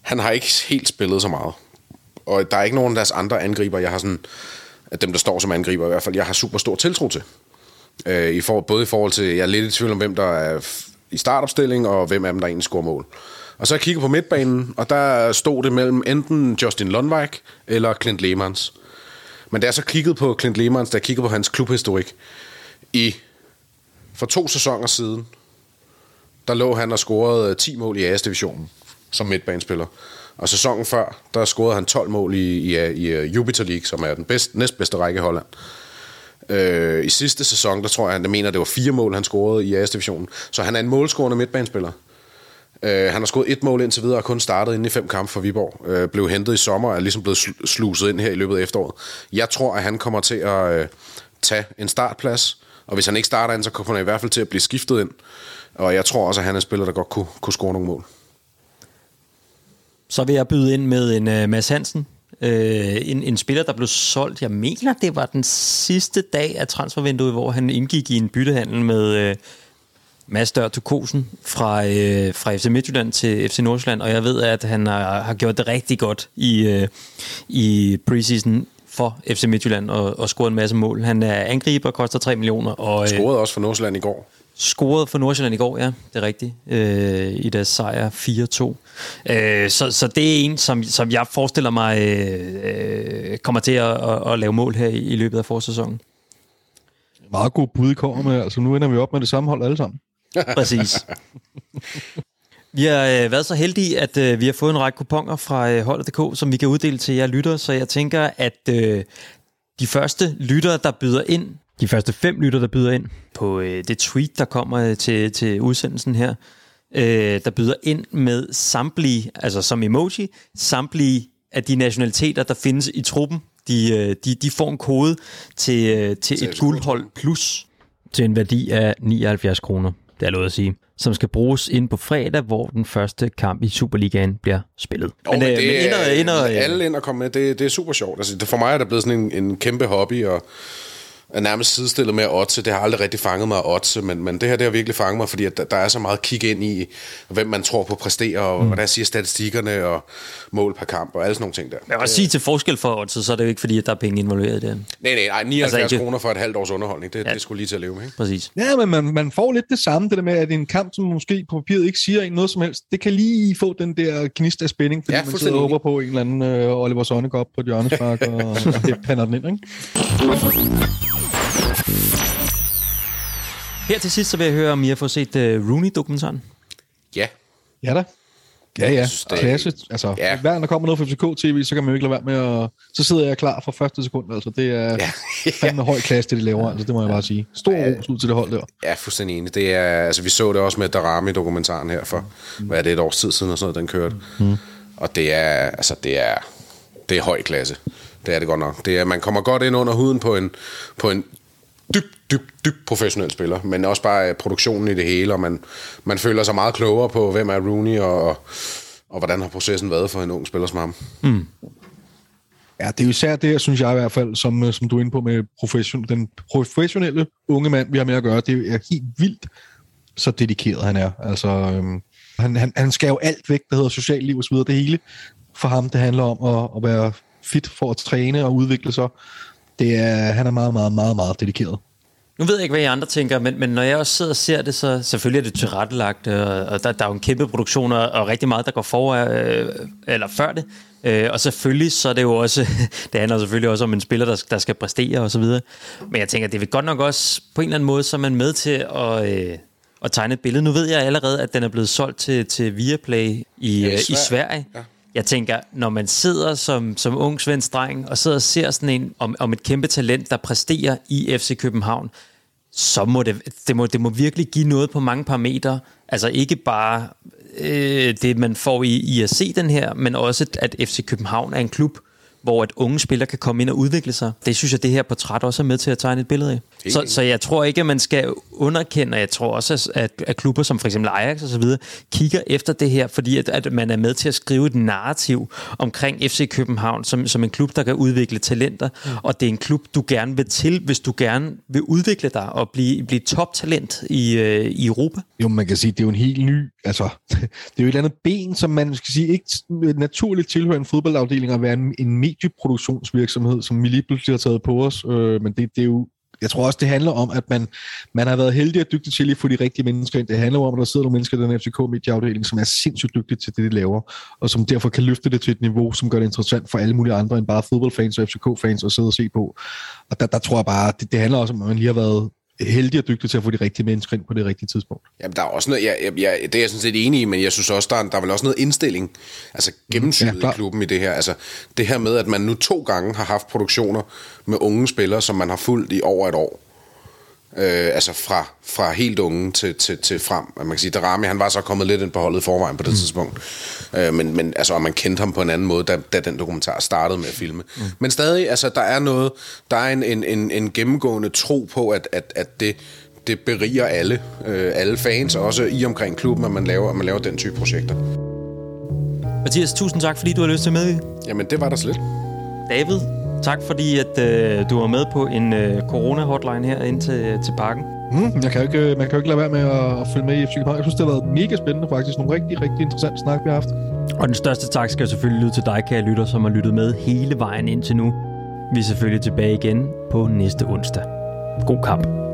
han har ikke helt spillet så meget. Og der er ikke nogen af deres andre angriber, jeg har sådan, At dem der står som angriber i hvert fald, jeg har super stor tiltro til. Øh, i for, både i forhold til, jeg er lidt i tvivl om, hvem der er i startopstilling, og hvem af dem, der egentlig scorer mål. Og så kigger på midtbanen, og der stod det mellem enten Justin Lundvik eller Clint Lehmanns. Men da jeg så kiggede på Clint Lehmanns, da jeg kiggede på hans klubhistorik, i for to sæsoner siden, der lå han og scorede øh, 10 mål i AS-divisionen som midtbanespiller. Og sæsonen før, der scorede han 12 mål i, i, i, i Jupiter League, som er den bedste, næstbedste række i Holland. Øh, I sidste sæson, der tror jeg, han mener, det var fire mål, han scorede i AS-divisionen. Så han er en målscorende midtbanespiller. Øh, han har scoret et mål indtil videre og kun startet inden i fem kampe for Viborg. Øh, blev hentet i sommer og er ligesom blevet sluset ind her i løbet af efteråret. Jeg tror, at han kommer til at øh, tage en startplads. Og hvis han ikke starter ind, så kommer han i hvert fald til at blive skiftet ind. Og jeg tror også, at han er en spiller, der godt kunne, kunne score nogle mål. Så vil jeg byde ind med en uh, Mads Hansen. Uh, en, en spiller, der blev solgt, jeg mener, det var den sidste dag af transfervinduet, hvor han indgik i en byttehandel med uh, Mads Dør Tukosen fra, uh, fra FC Midtjylland til FC Nordsjælland, og jeg ved, at han har, har gjort det rigtig godt i, uh, i preseason for FC Midtjylland og, og scoret en masse mål. Han er angriber, koster 3 millioner, og øh, Scorede også for Nordsjælland i går. scorede for Nordsjælland i går, ja, det er rigtigt, øh, i deres sejr 4-2. Øh, så, så det er en, som, som jeg forestiller mig øh, kommer til at, at, at lave mål her i, i løbet af forsæsonen. Meget god bud, I kommer med. Altså, nu ender vi op med det samme hold alle sammen. Præcis. Vi har øh, været så heldige, at øh, vi har fået en række kuponer fra øh, holdet.dk, som vi kan uddele til jer lytter, så jeg tænker, at øh, de første lyttere, der byder ind, de første fem lyttere, der byder ind på øh, det tweet, der kommer øh, til, til udsendelsen her, øh, der byder ind med samtlige, altså som emoji, samtlige af de nationaliteter, der findes i truppen, de, øh, de, de får en kode til, øh, til et guldhold plus. Til en værdi af 79 kroner, det er noget at sige, som skal bruges ind på fredag, hvor den første kamp i Superligaen bliver spillet. Jo, men, øh, det men ind og, ind og, er, alle ind og komme med, det, det er super sjovt. Altså, det, for mig er det blevet sådan en, en kæmpe hobby, og er nærmest sidestillet med oddse. Det har aldrig rigtig fanget mig oddse, men, men det her det har virkelig fanget mig, fordi at der, der er så meget kig ind i, hvem man tror på præsterer, og mm. hvordan siger statistikkerne, og mål per kamp, og alle sådan nogle ting der. jeg vil også sige til forskel for odds, så er det jo ikke fordi, at der er penge involveret i det. Nej, nej, nej 79 Altså, ikke- kroner for et halvt års underholdning, det, ja. det er sgu lige til at leve med, ikke? Præcis. Ja, men man, man får lidt det samme, det der med, at en kamp, som måske på papiret ikke siger en noget som helst, det kan lige få den der gnist af spænding, fordi Ja, man sidder og håber på en eller anden uh, Oliver Sonneke op på et hjørnespark og, og pander den ind, ikke? Her til sidst, så vil jeg høre, om I har fået set uh, Rooney-dokumentaren. Ja, Ja da. Ja, ja. synes, det- Klasse. Altså, Ja. ja. hver gang der kommer noget fra FCK TV, så kan man jo ikke lade være med at... Så sidder jeg klar fra første sekund. Altså, det er Ja. ja. fandme høj klasse, det de laver. Altså, det må jeg bare sige. Stor ros ud til det hold der. er fuldstændig enig. Det er, altså, vi så det også med Darami-dokumentaren her for, mm. hvad er det, et års tid siden, og sådan noget, den kørte. Mm. Og det er, altså, det er, det er høj klasse. Det er det godt nok. Det er, man kommer godt ind under huden på en, på en dybt, dybt, dybt professionel spiller, men også bare øh, produktionen i det hele, og man, man føler sig meget klogere på, hvem er Rooney, og, og hvordan har processen været for en ung spiller som ham. Ja, det er jo især det, synes jeg i hvert fald, som, øh, som du er inde på med profession, den professionelle unge mand, vi har med at gøre. Det er helt vildt, så dedikeret han er. Altså, øhm, han, han, han skal jo alt væk, der hedder socialliv og så videre. Det hele for ham, det handler om at, at være fit for at træne og udvikle sig. Det er, han er meget, meget, meget, meget dedikeret. Nu ved jeg ikke, hvad I andre tænker, men, men når jeg også sidder og ser det, så selvfølgelig er det tilrettelagt, og, og der, der er jo en kæmpe produktion, og, og rigtig meget, der går for, øh, eller før det. Øh, og selvfølgelig så er det jo også, det handler selvfølgelig også om en spiller, der, der skal præstere og så videre. Men jeg tænker, det vil godt nok også, på en eller anden måde, så er man med til at, øh, at tegne et billede. Nu ved jeg allerede, at den er blevet solgt til, til Viaplay i, i ja, i, Sverige. i Sverige. Ja. Jeg tænker, når man sidder som, som ung svensk dreng, og sidder og ser sådan en om, om et kæmpe talent, der præsterer i FC København, så må det, det, må, det må virkelig give noget på mange parametre. Altså ikke bare øh, det, man får i, i at se den her, men også, at FC København er en klub, hvor at unge spillere kan komme ind og udvikle sig. Det synes jeg, det her portræt også er med til at tegne et billede af. Så, så jeg tror ikke, at man skal underkende, og jeg tror også, at, at klubber som for eksempel Ajax og så videre, kigger efter det her, fordi at, at man er med til at skrive et narrativ omkring FC København som, som en klub, der kan udvikle talenter, mm. og det er en klub, du gerne vil til, hvis du gerne vil udvikle dig og blive, blive toptalent i, øh, i Europa. Jo, man kan sige, det er jo en helt ny, altså, det er jo et eller andet ben, som man skal sige, ikke naturligt tilhører en fodboldafdeling at være en, en medieproduktionsvirksomhed, som vi lige pludselig har taget på os, øh, men det, det er jo jeg tror også, det handler om, at man, man har været heldig og dygtig til at få de rigtige mennesker ind. Det handler om, at der sidder nogle mennesker i den FCK-medieafdeling, som er sindssygt dygtige til det, de laver, og som derfor kan løfte det til et niveau, som gør det interessant for alle mulige andre end bare fodboldfans og FCK-fans at sidde og se på. Og der, der tror jeg bare, det, det handler også om, at man lige har været heldig og dygtig til at få de rigtige mennesker ind på det rigtige tidspunkt. Jamen, der er også noget, jeg, jeg, jeg, det er jeg sådan set enig i, men jeg synes også, der er, der er vel også noget indstilling, altså gennemsynet Ja, i klubben i det her. Altså, det her med, at man nu to gange har haft produktioner med unge spillere, som man har fulgt i over et år. Øh, altså fra, fra helt unge til, til, til frem. Man kan sige, Darami, han var så kommet lidt ind på holdet i forvejen på det mm. tidspunkt. Øh, men, men altså, og man kendte ham på en anden måde, da, da den dokumentar startede med at filme. Mm. Men stadig, altså, der er noget, der er en, en, en, en gennemgående tro på, at, at, at det, det beriger alle, øh, alle fans, også i omkring klubben, at man laver, at man laver den type projekter. Mathias, tusind tak, fordi du har lyst til at med. Jamen, det var der slet. David, tak fordi at øh, du var med på en øh, corona-hotline her ind til, til parken. Mm, jeg kan jo ikke, man kan jo ikke lade være med at, at følge med i FC København. Jeg synes, det har været mega spændende faktisk. Nogle rigtig, rigtig interessante snak, vi har haft. Og den største tak skal selvfølgelig lyde til dig, kære lytter, som har lyttet med hele vejen indtil nu. Vi er selvfølgelig tilbage igen på næste onsdag. God kamp.